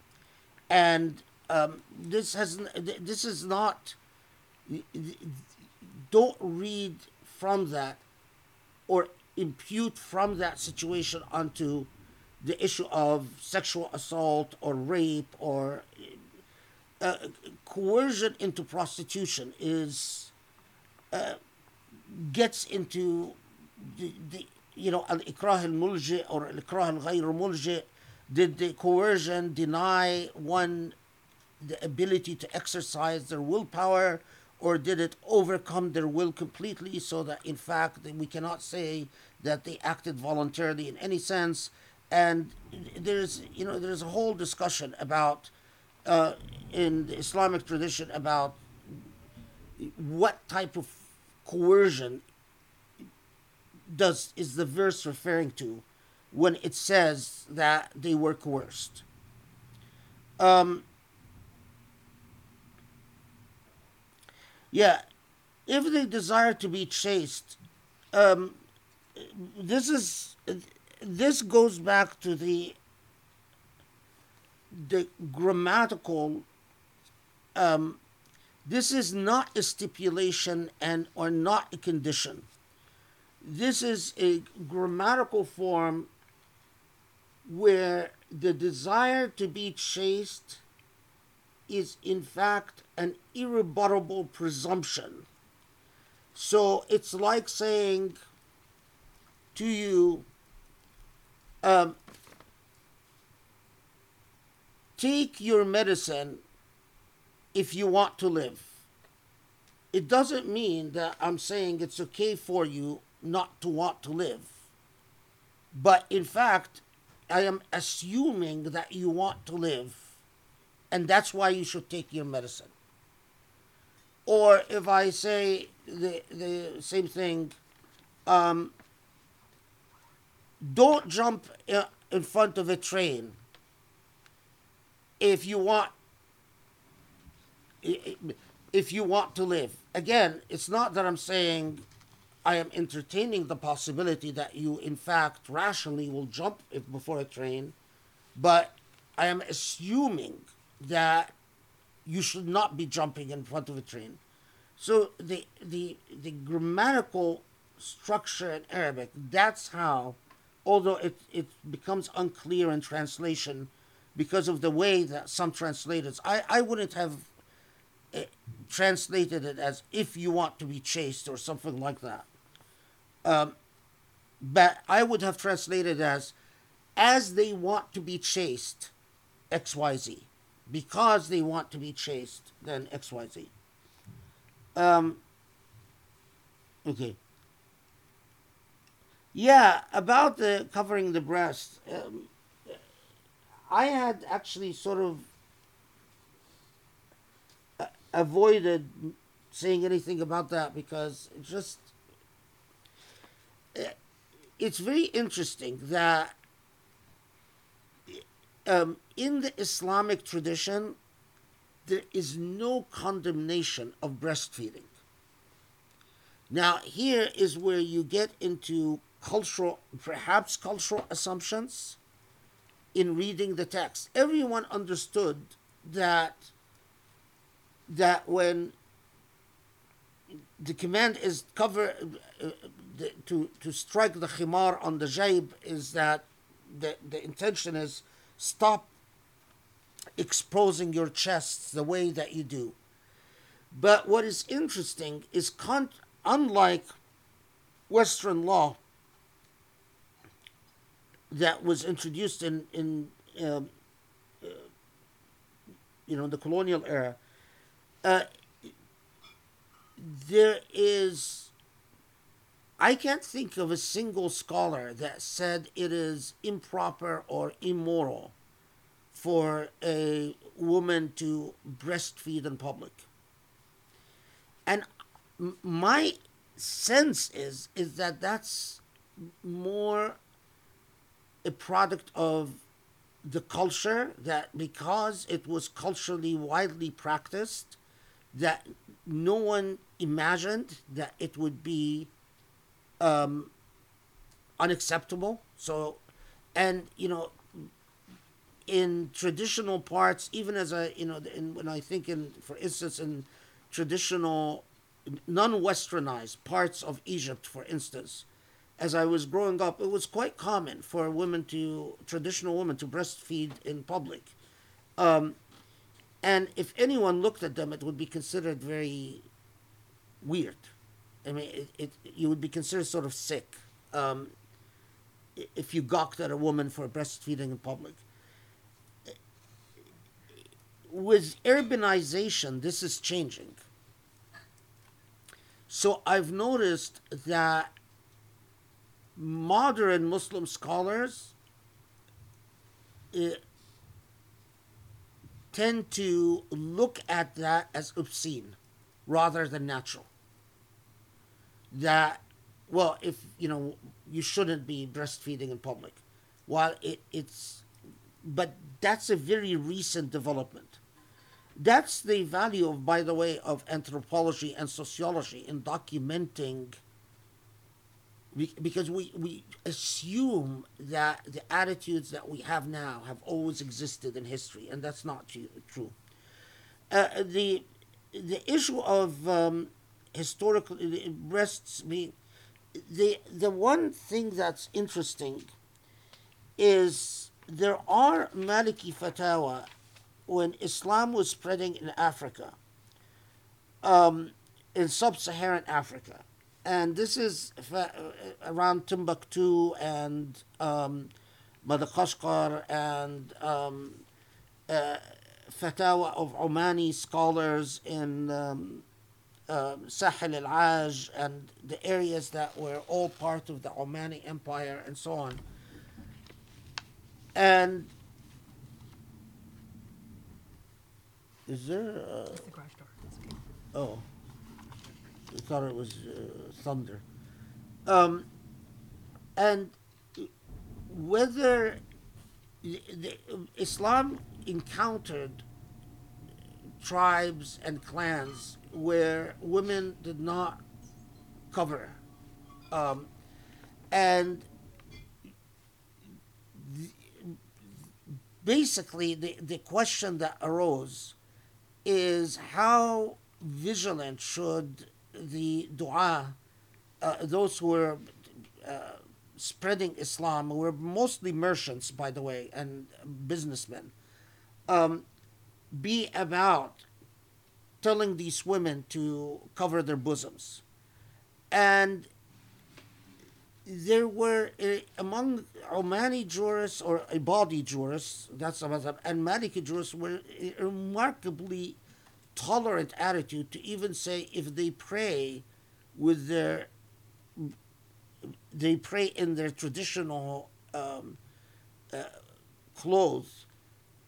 and um, this has this is not. Don't read from that, or impute from that situation onto the issue of sexual assault or rape or uh, coercion into prostitution is uh, gets into the, the you know al ikrah al mulji or al ikrah al ghayr mulji. Did the coercion deny one the ability to exercise their willpower or did it overcome their will completely so that in fact we cannot say that they acted voluntarily in any sense and there's you know there's a whole discussion about uh, in the Islamic tradition about what type of coercion does is the verse referring to when it says that they were coerced. Um, yeah, if they desire to be chaste, um, this is this goes back to the the grammatical um, this is not a stipulation and or not a condition. This is a grammatical form where the desire to be chaste is in fact an irrebuttable presumption. So it's like saying to you, um, take your medicine if you want to live. It doesn't mean that I'm saying it's okay for you not to want to live. But in fact, I am assuming that you want to live, and that's why you should take your medicine. Or if I say the, the same thing, um, don't jump in front of a train if you want if you want to live. Again it's not that i'm saying i am entertaining the possibility that you in fact rationally will jump before a train but i am assuming that you should not be jumping in front of a train. So the the the grammatical structure in arabic that's how although it, it becomes unclear in translation because of the way that some translators I, I wouldn't have uh, translated it as if you want to be chaste or something like that. Um, but I would have translated as as they want to be chaste XYZ because they want to be chaste then XYZ um, okay yeah, about the covering the breast. Um, I had actually sort of uh, avoided saying anything about that because it just uh, it's very interesting that um, in the Islamic tradition there is no condemnation of breastfeeding. Now here is where you get into cultural, perhaps cultural assumptions in reading the text. Everyone understood that that when the command is cover uh, the, to to strike the khimar on the jaib is that the the intention is stop exposing your chests the way that you do. But what is interesting is con- unlike Western law that was introduced in in um, uh, you know the colonial era, uh, there is. I can't think of a single scholar that said it is improper or immoral for a woman to breastfeed in public. And my sense is is that that's more a product of the culture that because it was culturally widely practiced that no one imagined that it would be um, unacceptable. So and you know in traditional parts even as a you know in, when i think in for instance in traditional non-westernized parts of egypt for instance as I was growing up, it was quite common for women to, traditional women, to breastfeed in public. Um, and if anyone looked at them, it would be considered very weird. I mean, it, it you would be considered sort of sick um, if you gawked at a woman for breastfeeding in public. With urbanization, this is changing. So I've noticed that modern Muslim scholars uh, tend to look at that as obscene rather than natural. That, well, if, you know, you shouldn't be breastfeeding in public. While it, it's, but that's a very recent development. That's the value of, by the way, of anthropology and sociology in documenting because we, we assume that the attitudes that we have now have always existed in history, and that's not tru- true. Uh, the the issue of um, historical it rests me. The the one thing that's interesting is there are Maliki fatwa when Islam was spreading in Africa, um, in sub-Saharan Africa, and this is fa- uh, around Timbuktu and um, Madagascar and um, uh, fatwa of Omani scholars in um, uh, Sahel al Aj and the areas that were all part of the Omani Empire and so on. And is there? It's the garage door. Okay. Oh, thought it was uh, thunder. Um, and whether the, the, Islam encountered tribes and clans where women did not cover, um, and the, basically the, the question that arose is how vigilant should the dua, uh, those who were uh, spreading Islam, were mostly merchants, by the way, and businessmen, um, be about telling these women to cover their bosoms. And there were uh, among Omani jurists or Ibadi jurists, that's a and Maliki jurists were remarkably tolerant attitude to even say if they pray with their they pray in their traditional um, uh, clothes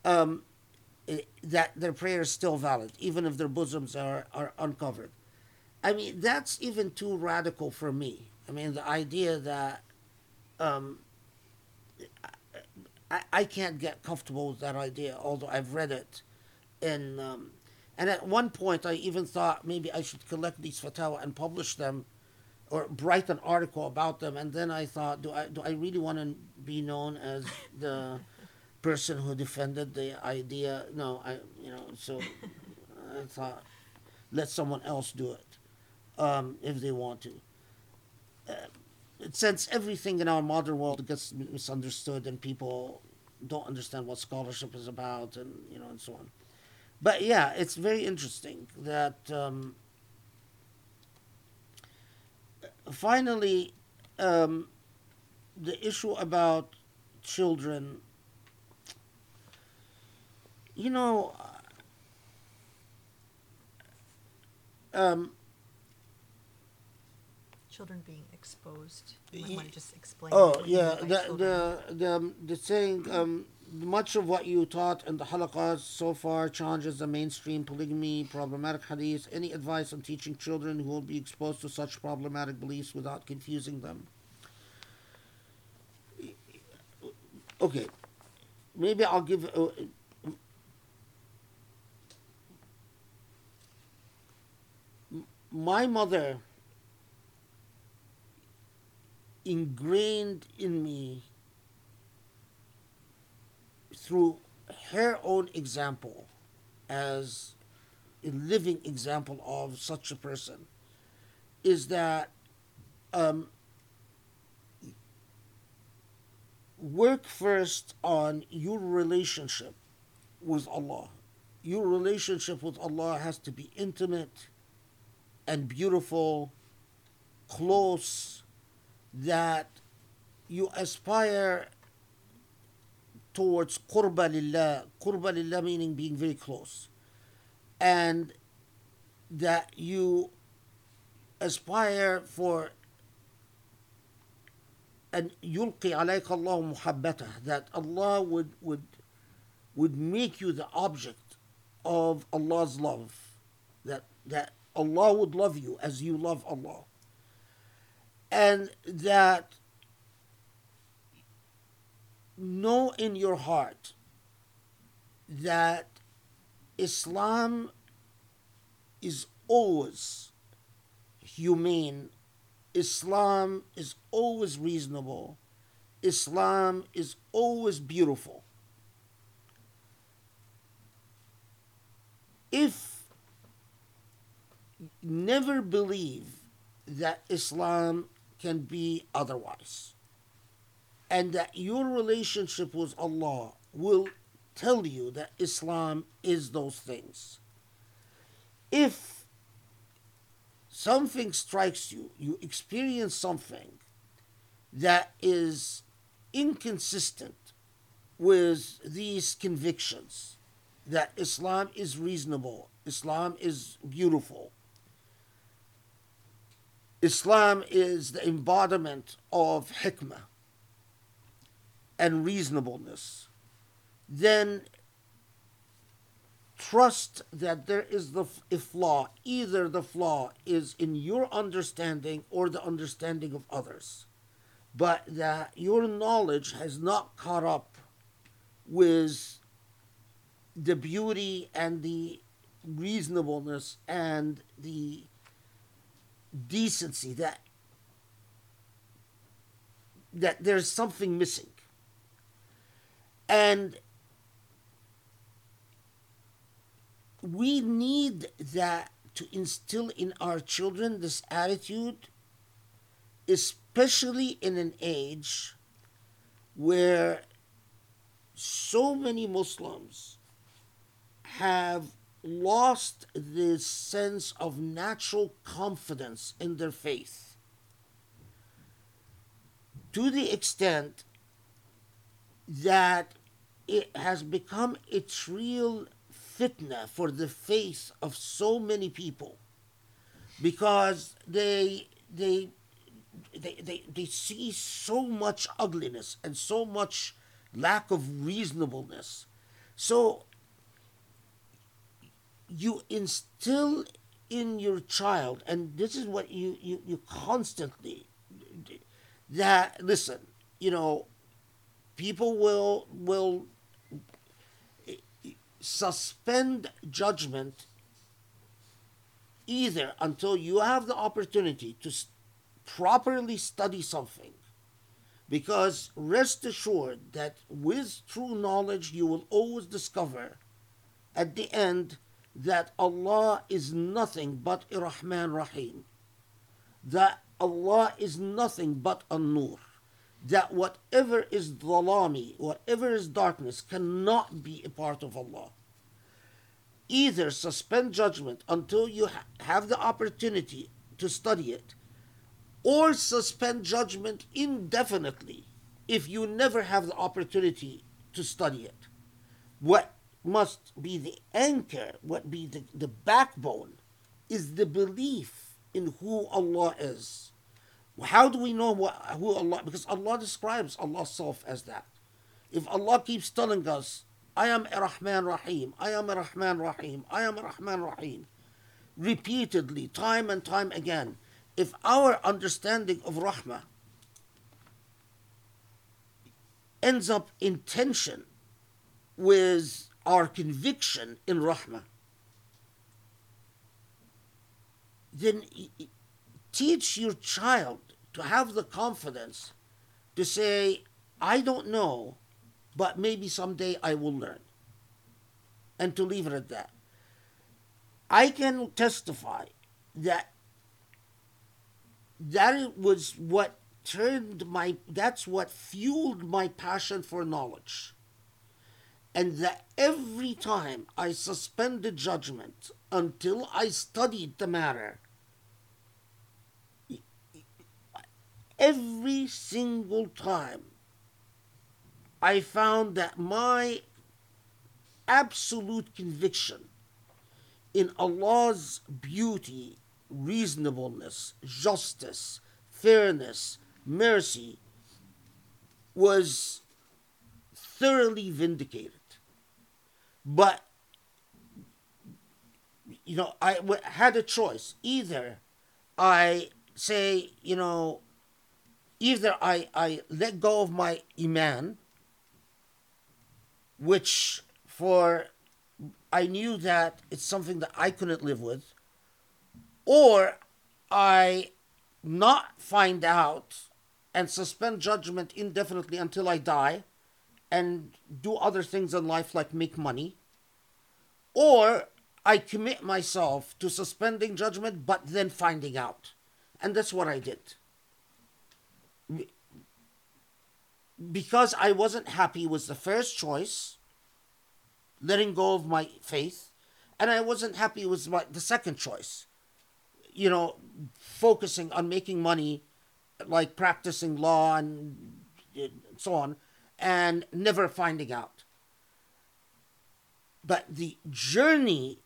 um, eh, that their prayer is still valid even if their bosoms are, are uncovered. I mean that's even too radical for me. I mean the idea that um, I, I can't get comfortable with that idea although i've read it in um, and at one point, I even thought maybe I should collect these fatwa and publish them, or write an article about them. And then I thought, do I do I really want to be known as the <laughs> person who defended the idea? No, I you know. So <laughs> I thought, let someone else do it, um, if they want to. Uh, since everything in our modern world gets misunderstood and people don't understand what scholarship is about, and you know, and so on but yeah, it's very interesting that um, finally um, the issue about children. You know, um, Children being exposed. You Ye- want to just explain? Oh you yeah, the the the um, the saying um, much of what you taught in the halaqas so far challenges the mainstream polygamy problematic hadith. Any advice on teaching children who will be exposed to such problematic beliefs without confusing them? Okay, maybe I'll give. Uh, my mother ingrained in me through her own example as a living example of such a person is that um, work first on your relationship with Allah. Your relationship with Allah has to be intimate and beautiful, close, that you aspire towards qurba lillah, qurba lillah meaning being very close, and that you aspire for and yulqi alayka Allah muhabbatah, that Allah would, would, would make you the object of Allah's love, that, that Allah would love you as you love Allah. And that know in your heart that Islam is always humane Islam is always reasonable. Islam is always beautiful. If never believe that Islam can be otherwise and that your relationship with Allah will tell you that Islam is those things. If something strikes you, you experience something that is inconsistent with these convictions that Islam is reasonable, Islam is beautiful, Islam is the embodiment of hikmah and reasonableness, then trust that there is the flaw. Either the flaw is in your understanding or the understanding of others, but that your knowledge has not caught up with the beauty and the reasonableness and the decency that that there's something missing and we need that to instill in our children this attitude especially in an age where so many muslims have lost this sense of natural confidence in their faith. To the extent that it has become its real fitna for the faith of so many people. Because they they they, they, they see so much ugliness and so much lack of reasonableness. So you instill in your child, and this is what you, you, you constantly that listen, you know, people will will suspend judgment either until you have the opportunity to s- properly study something. Because rest assured that with true knowledge you will always discover at the end that Allah is nothing but Rahman Rahim, that Allah is nothing but An Nur, that whatever is dhalami, whatever is darkness, cannot be a part of Allah. Either suspend judgment until you ha- have the opportunity to study it, or suspend judgment indefinitely if you never have the opportunity to study it. What must be the anchor, what be the, the backbone, is the belief in who Allah is. How do we know what, who Allah? Because Allah describes Allah's self as that. If Allah keeps telling us, I am a Rahman Rahim, I am a Rahman Rahim, I am a Rahman Rahim, repeatedly, time and time again, if our understanding of Rahmah ends up in tension with our conviction in Rahmah, then teach your child to have the confidence to say, I don't know, but maybe someday I will learn. And to leave it at that. I can testify that that was what turned my that's what fueled my passion for knowledge and that every time i suspended judgment until i studied the matter every single time i found that my absolute conviction in allah's beauty reasonableness, justice, fairness, mercy was thoroughly vindicated. But, you know, I had a choice. Either I say, you know, either I, I let go of my Iman, which for I knew that it's something that I couldn't live with, or I not find out and suspend judgment indefinitely until I die and do other things in life like make money, or I commit myself to suspending judgment but then finding out. And that's what I did. Because I wasn't happy was the first choice, letting go of my faith, and I wasn't happy was my, the second choice, you know, focusing on making money, like practicing law and so on, and never finding out. But the journey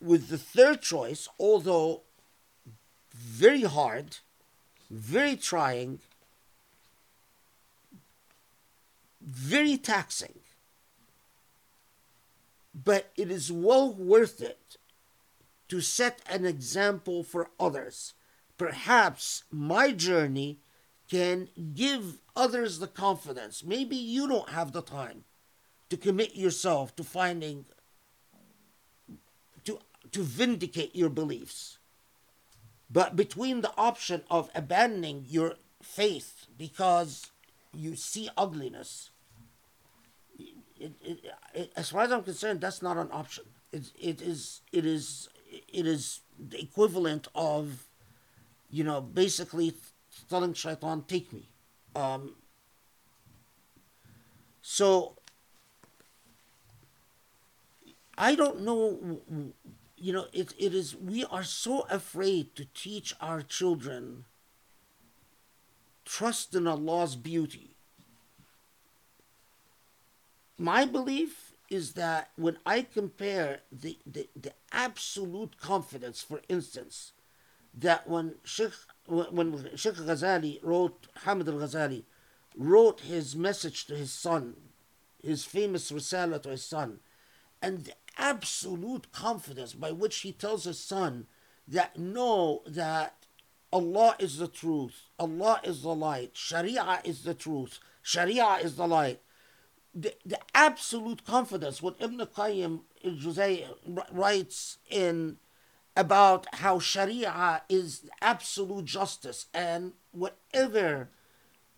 with the third choice, although very hard, very trying, very taxing, but it is well worth it to set an example for others. Perhaps my journey can give others the confidence. Maybe you don't have the time to commit yourself to finding to to vindicate your beliefs. But between the option of abandoning your faith because you see ugliness, it, it, it, as far as I'm concerned, that's not an option. It, it is it is it is the equivalent of, you know, basically telling shaitan, take me. Um, so I don't know you know, it, it is, we are so afraid to teach our children trust in Allah's beauty. My belief is that when I compare the, the, the absolute confidence, for instance, that when Sheikh, when Sheikh Ghazali wrote, Hamid al Ghazali wrote his message to his son, his famous Risala to his son, and the absolute confidence by which he tells his son that know that Allah is the truth, Allah is the light, Sharia is the truth, Sharia is the light. The, the absolute confidence what Ibn Qayyim writes in about how Sharia is absolute justice and whatever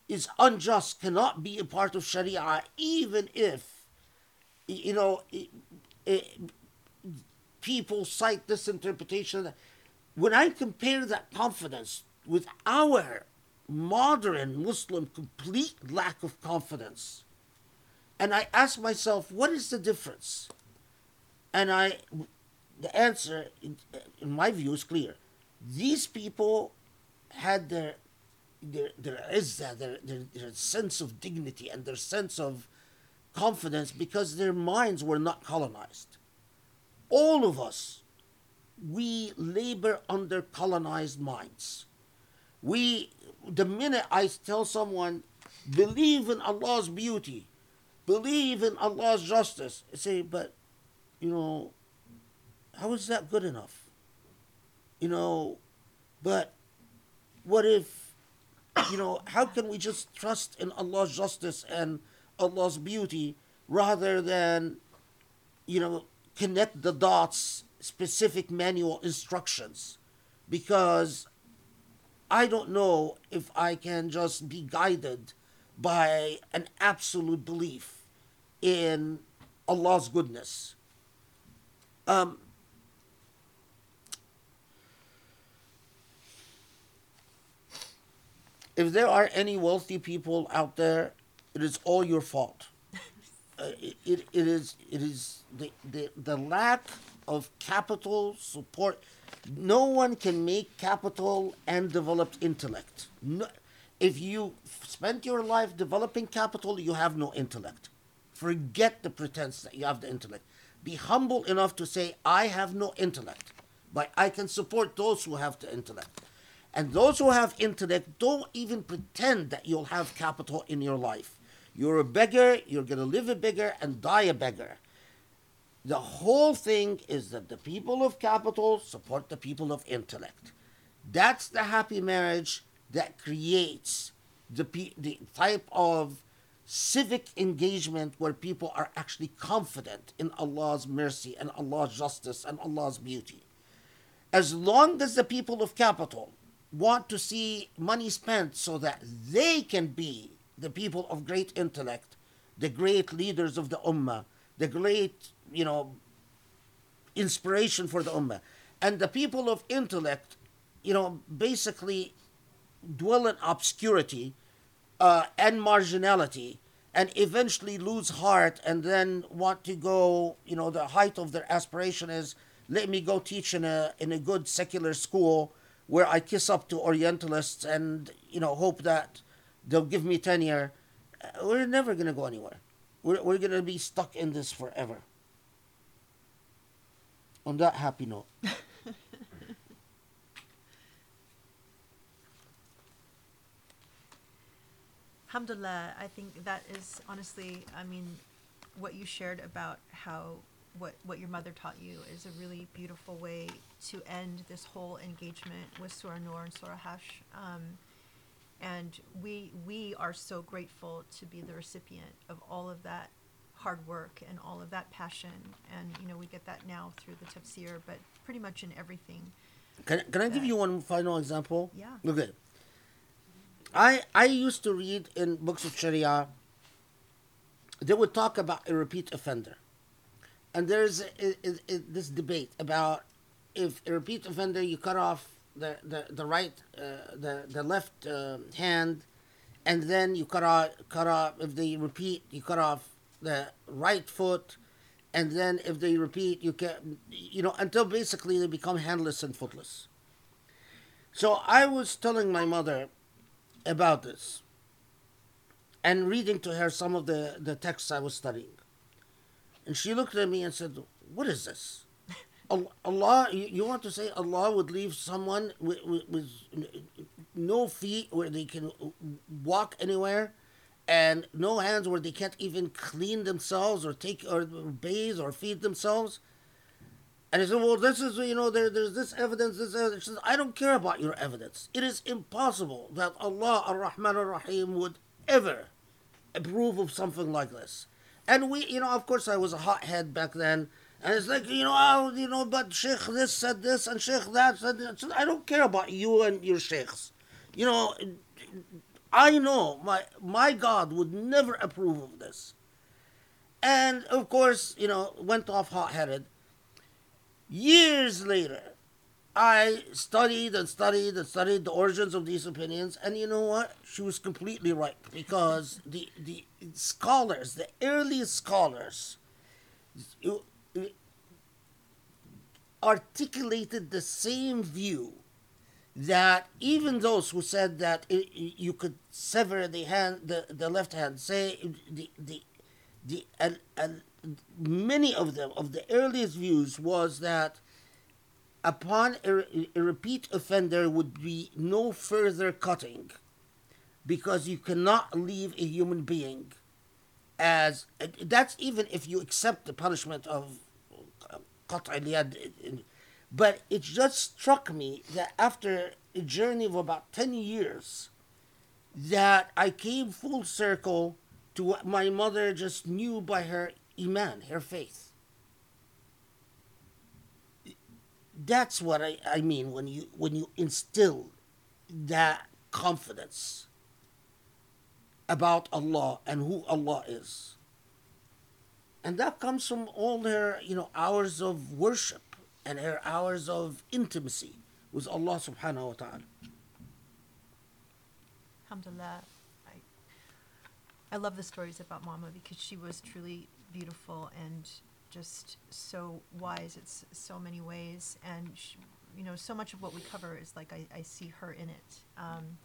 is unjust cannot be a part of Sharia even if you know it, people cite this interpretation. When I compare that confidence with our modern Muslim complete lack of confidence, and I ask myself, what is the difference? And I, the answer, in, in my view, is clear. These people had their their their izzah, their, their, their sense of dignity and their sense of confidence because their minds were not colonized. All of us, we labor under colonized minds. We, the minute I tell someone, believe in Allah's beauty, believe in Allah's justice, say, but, you know, how is that good enough? You know, but what if, you know, how can we just trust in Allah's justice and Allah's beauty rather than, you know, connect the dots, specific manual instructions. Because I don't know if I can just be guided by an absolute belief in Allah's goodness. Um, if there are any wealthy people out there it is all your fault. <laughs> Uh, it, it, it is it is the, the the lack of capital support. No one can make capital and develop intellect. No, if you spend your life developing capital, you have no intellect. Forget the pretense that you have the intellect. Be humble enough to say, I have no intellect, but I can support those who have the intellect. And those who have intellect, don't even pretend that you'll have capital in your life. You're a beggar, you're going to live a beggar and die a beggar. The whole thing is that the people of capital support the people of intellect. That's the happy marriage that creates the, the type of civic engagement where people are actually confident in Allah's mercy and Allah's justice and Allah's beauty. As long as the people of capital want to see money spent so that they can be the people of great intellect, the great leaders of the ummah, the great, you know, inspiration for the ummah. And the people of intellect, you know, basically dwell in obscurity uh, and marginality and eventually lose heart and then want to go, you know, the height of their aspiration is let me go teach in a in a good secular school where I kiss up to Orientalists and, you know, hope that they'll give me tenure. Uh, We're never going to go anywhere. We're, we're going to be stuck in this forever. On that happy note. <laughs> Alhamdulillah, I think that is honestly, I mean, what you shared about how what what your mother taught you is a really beautiful way to end this whole engagement with Surah Nur and Surah Hashr. Um, and we we are so grateful to be the recipient of all of that hard work and all of that passion. And you know, we get that now through the tafsir, but pretty much in everything. Can, can I give you one final example? Yeah. Look Okay. I I used to read in books of Sharia. They would talk about a repeat offender, and there's this debate about if a repeat offender you cut off the the, the right uh, the the left uh, hand, and then you cut off cut off if they repeat you cut off the right foot, and then if they repeat you can you know until basically they become handless and footless. So I was telling my mother about this and reading to her some of the, the texts I was studying. And she looked at me and said, What is this? Allah, you, want to say Allah would leave someone with, with, with no feet where they can walk anywhere and no hands where they can't even clean themselves or take or bathe or feed themselves? And he said, well, this is, you know, there, there's this evidence, this evidence. She says, I don't care about your evidence. It is impossible that Allah ar-Rahman ar-Rahim would ever approve of something like this. And we, you know, of course I was a hothead back then. And it's like, you know, oh, you know, but Sheikh this said this and Sheikh that said that. So I don't care about you and your Sheikhs. You know, I know my, my God would never approve of this. And of course, you know, went off hot-headed. Years later, I studied and studied and studied the origins of these opinions, and you know what? She was completely right because the the scholars, the earliest scholars, articulated the same view that even those who said that i you could sever the hand, the, the left hand, say the the the and, and many of them, of the earliest views, was that upon a, a repeat offender would be no further cutting because you cannot leave a human being as that's even if you accept the punishment of but it just struck me that after a journey of about 10 years that i came full circle to what my mother just knew by her iman, her faith. That's what I, I mean when you when you instill that confidence about Allah and who Allah is. And that comes from all her, you know, hours of worship and her hours of intimacy with Allah subhanahu wa ta'ala. Alhamdulillah. I, I love the stories about Mama because she was truly beautiful and just so wise. It's so many ways, and sh you know, so much of what we cover is like I, I see her in it. Um,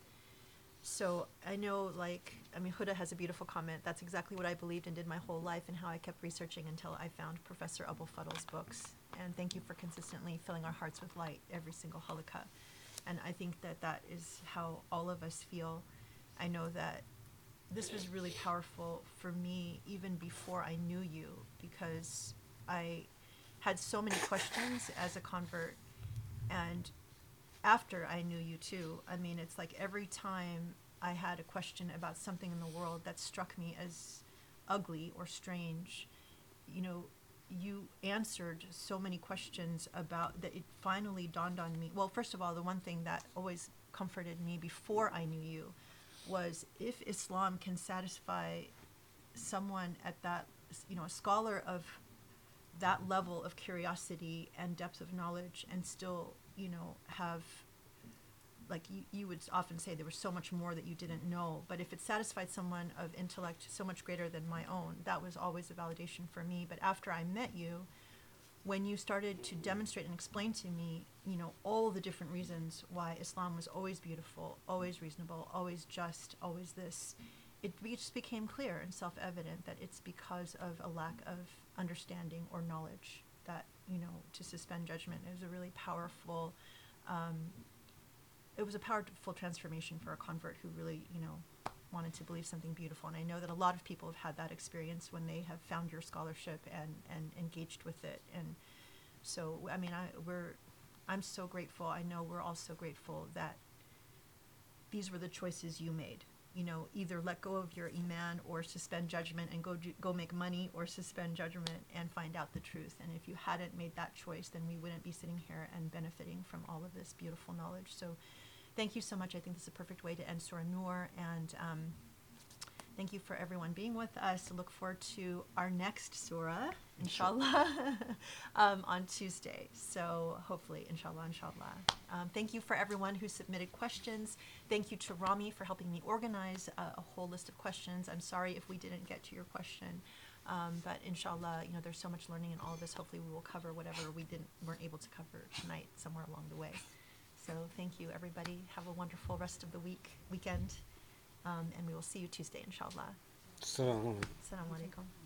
so I know, like, I mean, Huda has a beautiful comment. That's exactly what I believed and did my whole life, and how I kept researching until I found Professor Abou El Fadl's books. And thank you for consistently filling our hearts with light every single halaqa. And I think that that is how all of us feel. I know that this was really powerful for me even before I knew you because I had so many questions as a convert. And after I knew you too, I mean, it's like every time I had a question about something in the world that struck me as ugly or strange, you know, you answered so many questions about that it finally dawned on me. Well, first of all, the one thing that always comforted me before I knew you was if Islam can satisfy someone at that, you know, a scholar of that level of curiosity and depth of knowledge and still, you know, have like you, you would often say there was so much more that you didn't know. But if it satisfied someone of intellect so much greater than my own that was always a validation for me. But after i met you when you started to demonstrate and explain to me you know all the different reasons why islam was always beautiful always reasonable always just always this it just became clear and self-evident that it's because of a lack of understanding or knowledge that you know to suspend judgment is a really powerful um, it was a powerful transformation for a convert who really, you know, wanted to believe something beautiful. And I know that a lot of people have had that experience when they have found your scholarship and, and engaged with it. And so, I mean, I, we're, I'm so grateful. I know we're all so grateful that these were the choices you made. You know, either let go of your iman or suspend judgment and go go make money, or suspend judgment and find out the truth. And if you hadn't made that choice, then we wouldn't be sitting here and benefiting from all of this beautiful knowledge. So, thank you so much. I think this is a perfect way to end Surah Nur, and um, thank you for everyone being with us. Look forward to our next surah, inshallah, <laughs> um, on Tuesday. So hopefully, inshallah, inshallah. Um, thank you for everyone who submitted questions. Thank you to Rami for helping me organize a, a whole list of questions. I'm sorry if we didn't get to your question. Um, but inshallah, you know, there's so much learning in all of this. Hopefully, we will cover whatever we didn't weren't able to cover tonight somewhere along the way. So thank you, everybody. Have a wonderful rest of the week, weekend, um, and we will see you Tuesday, inshallah. Assalamu alaikum.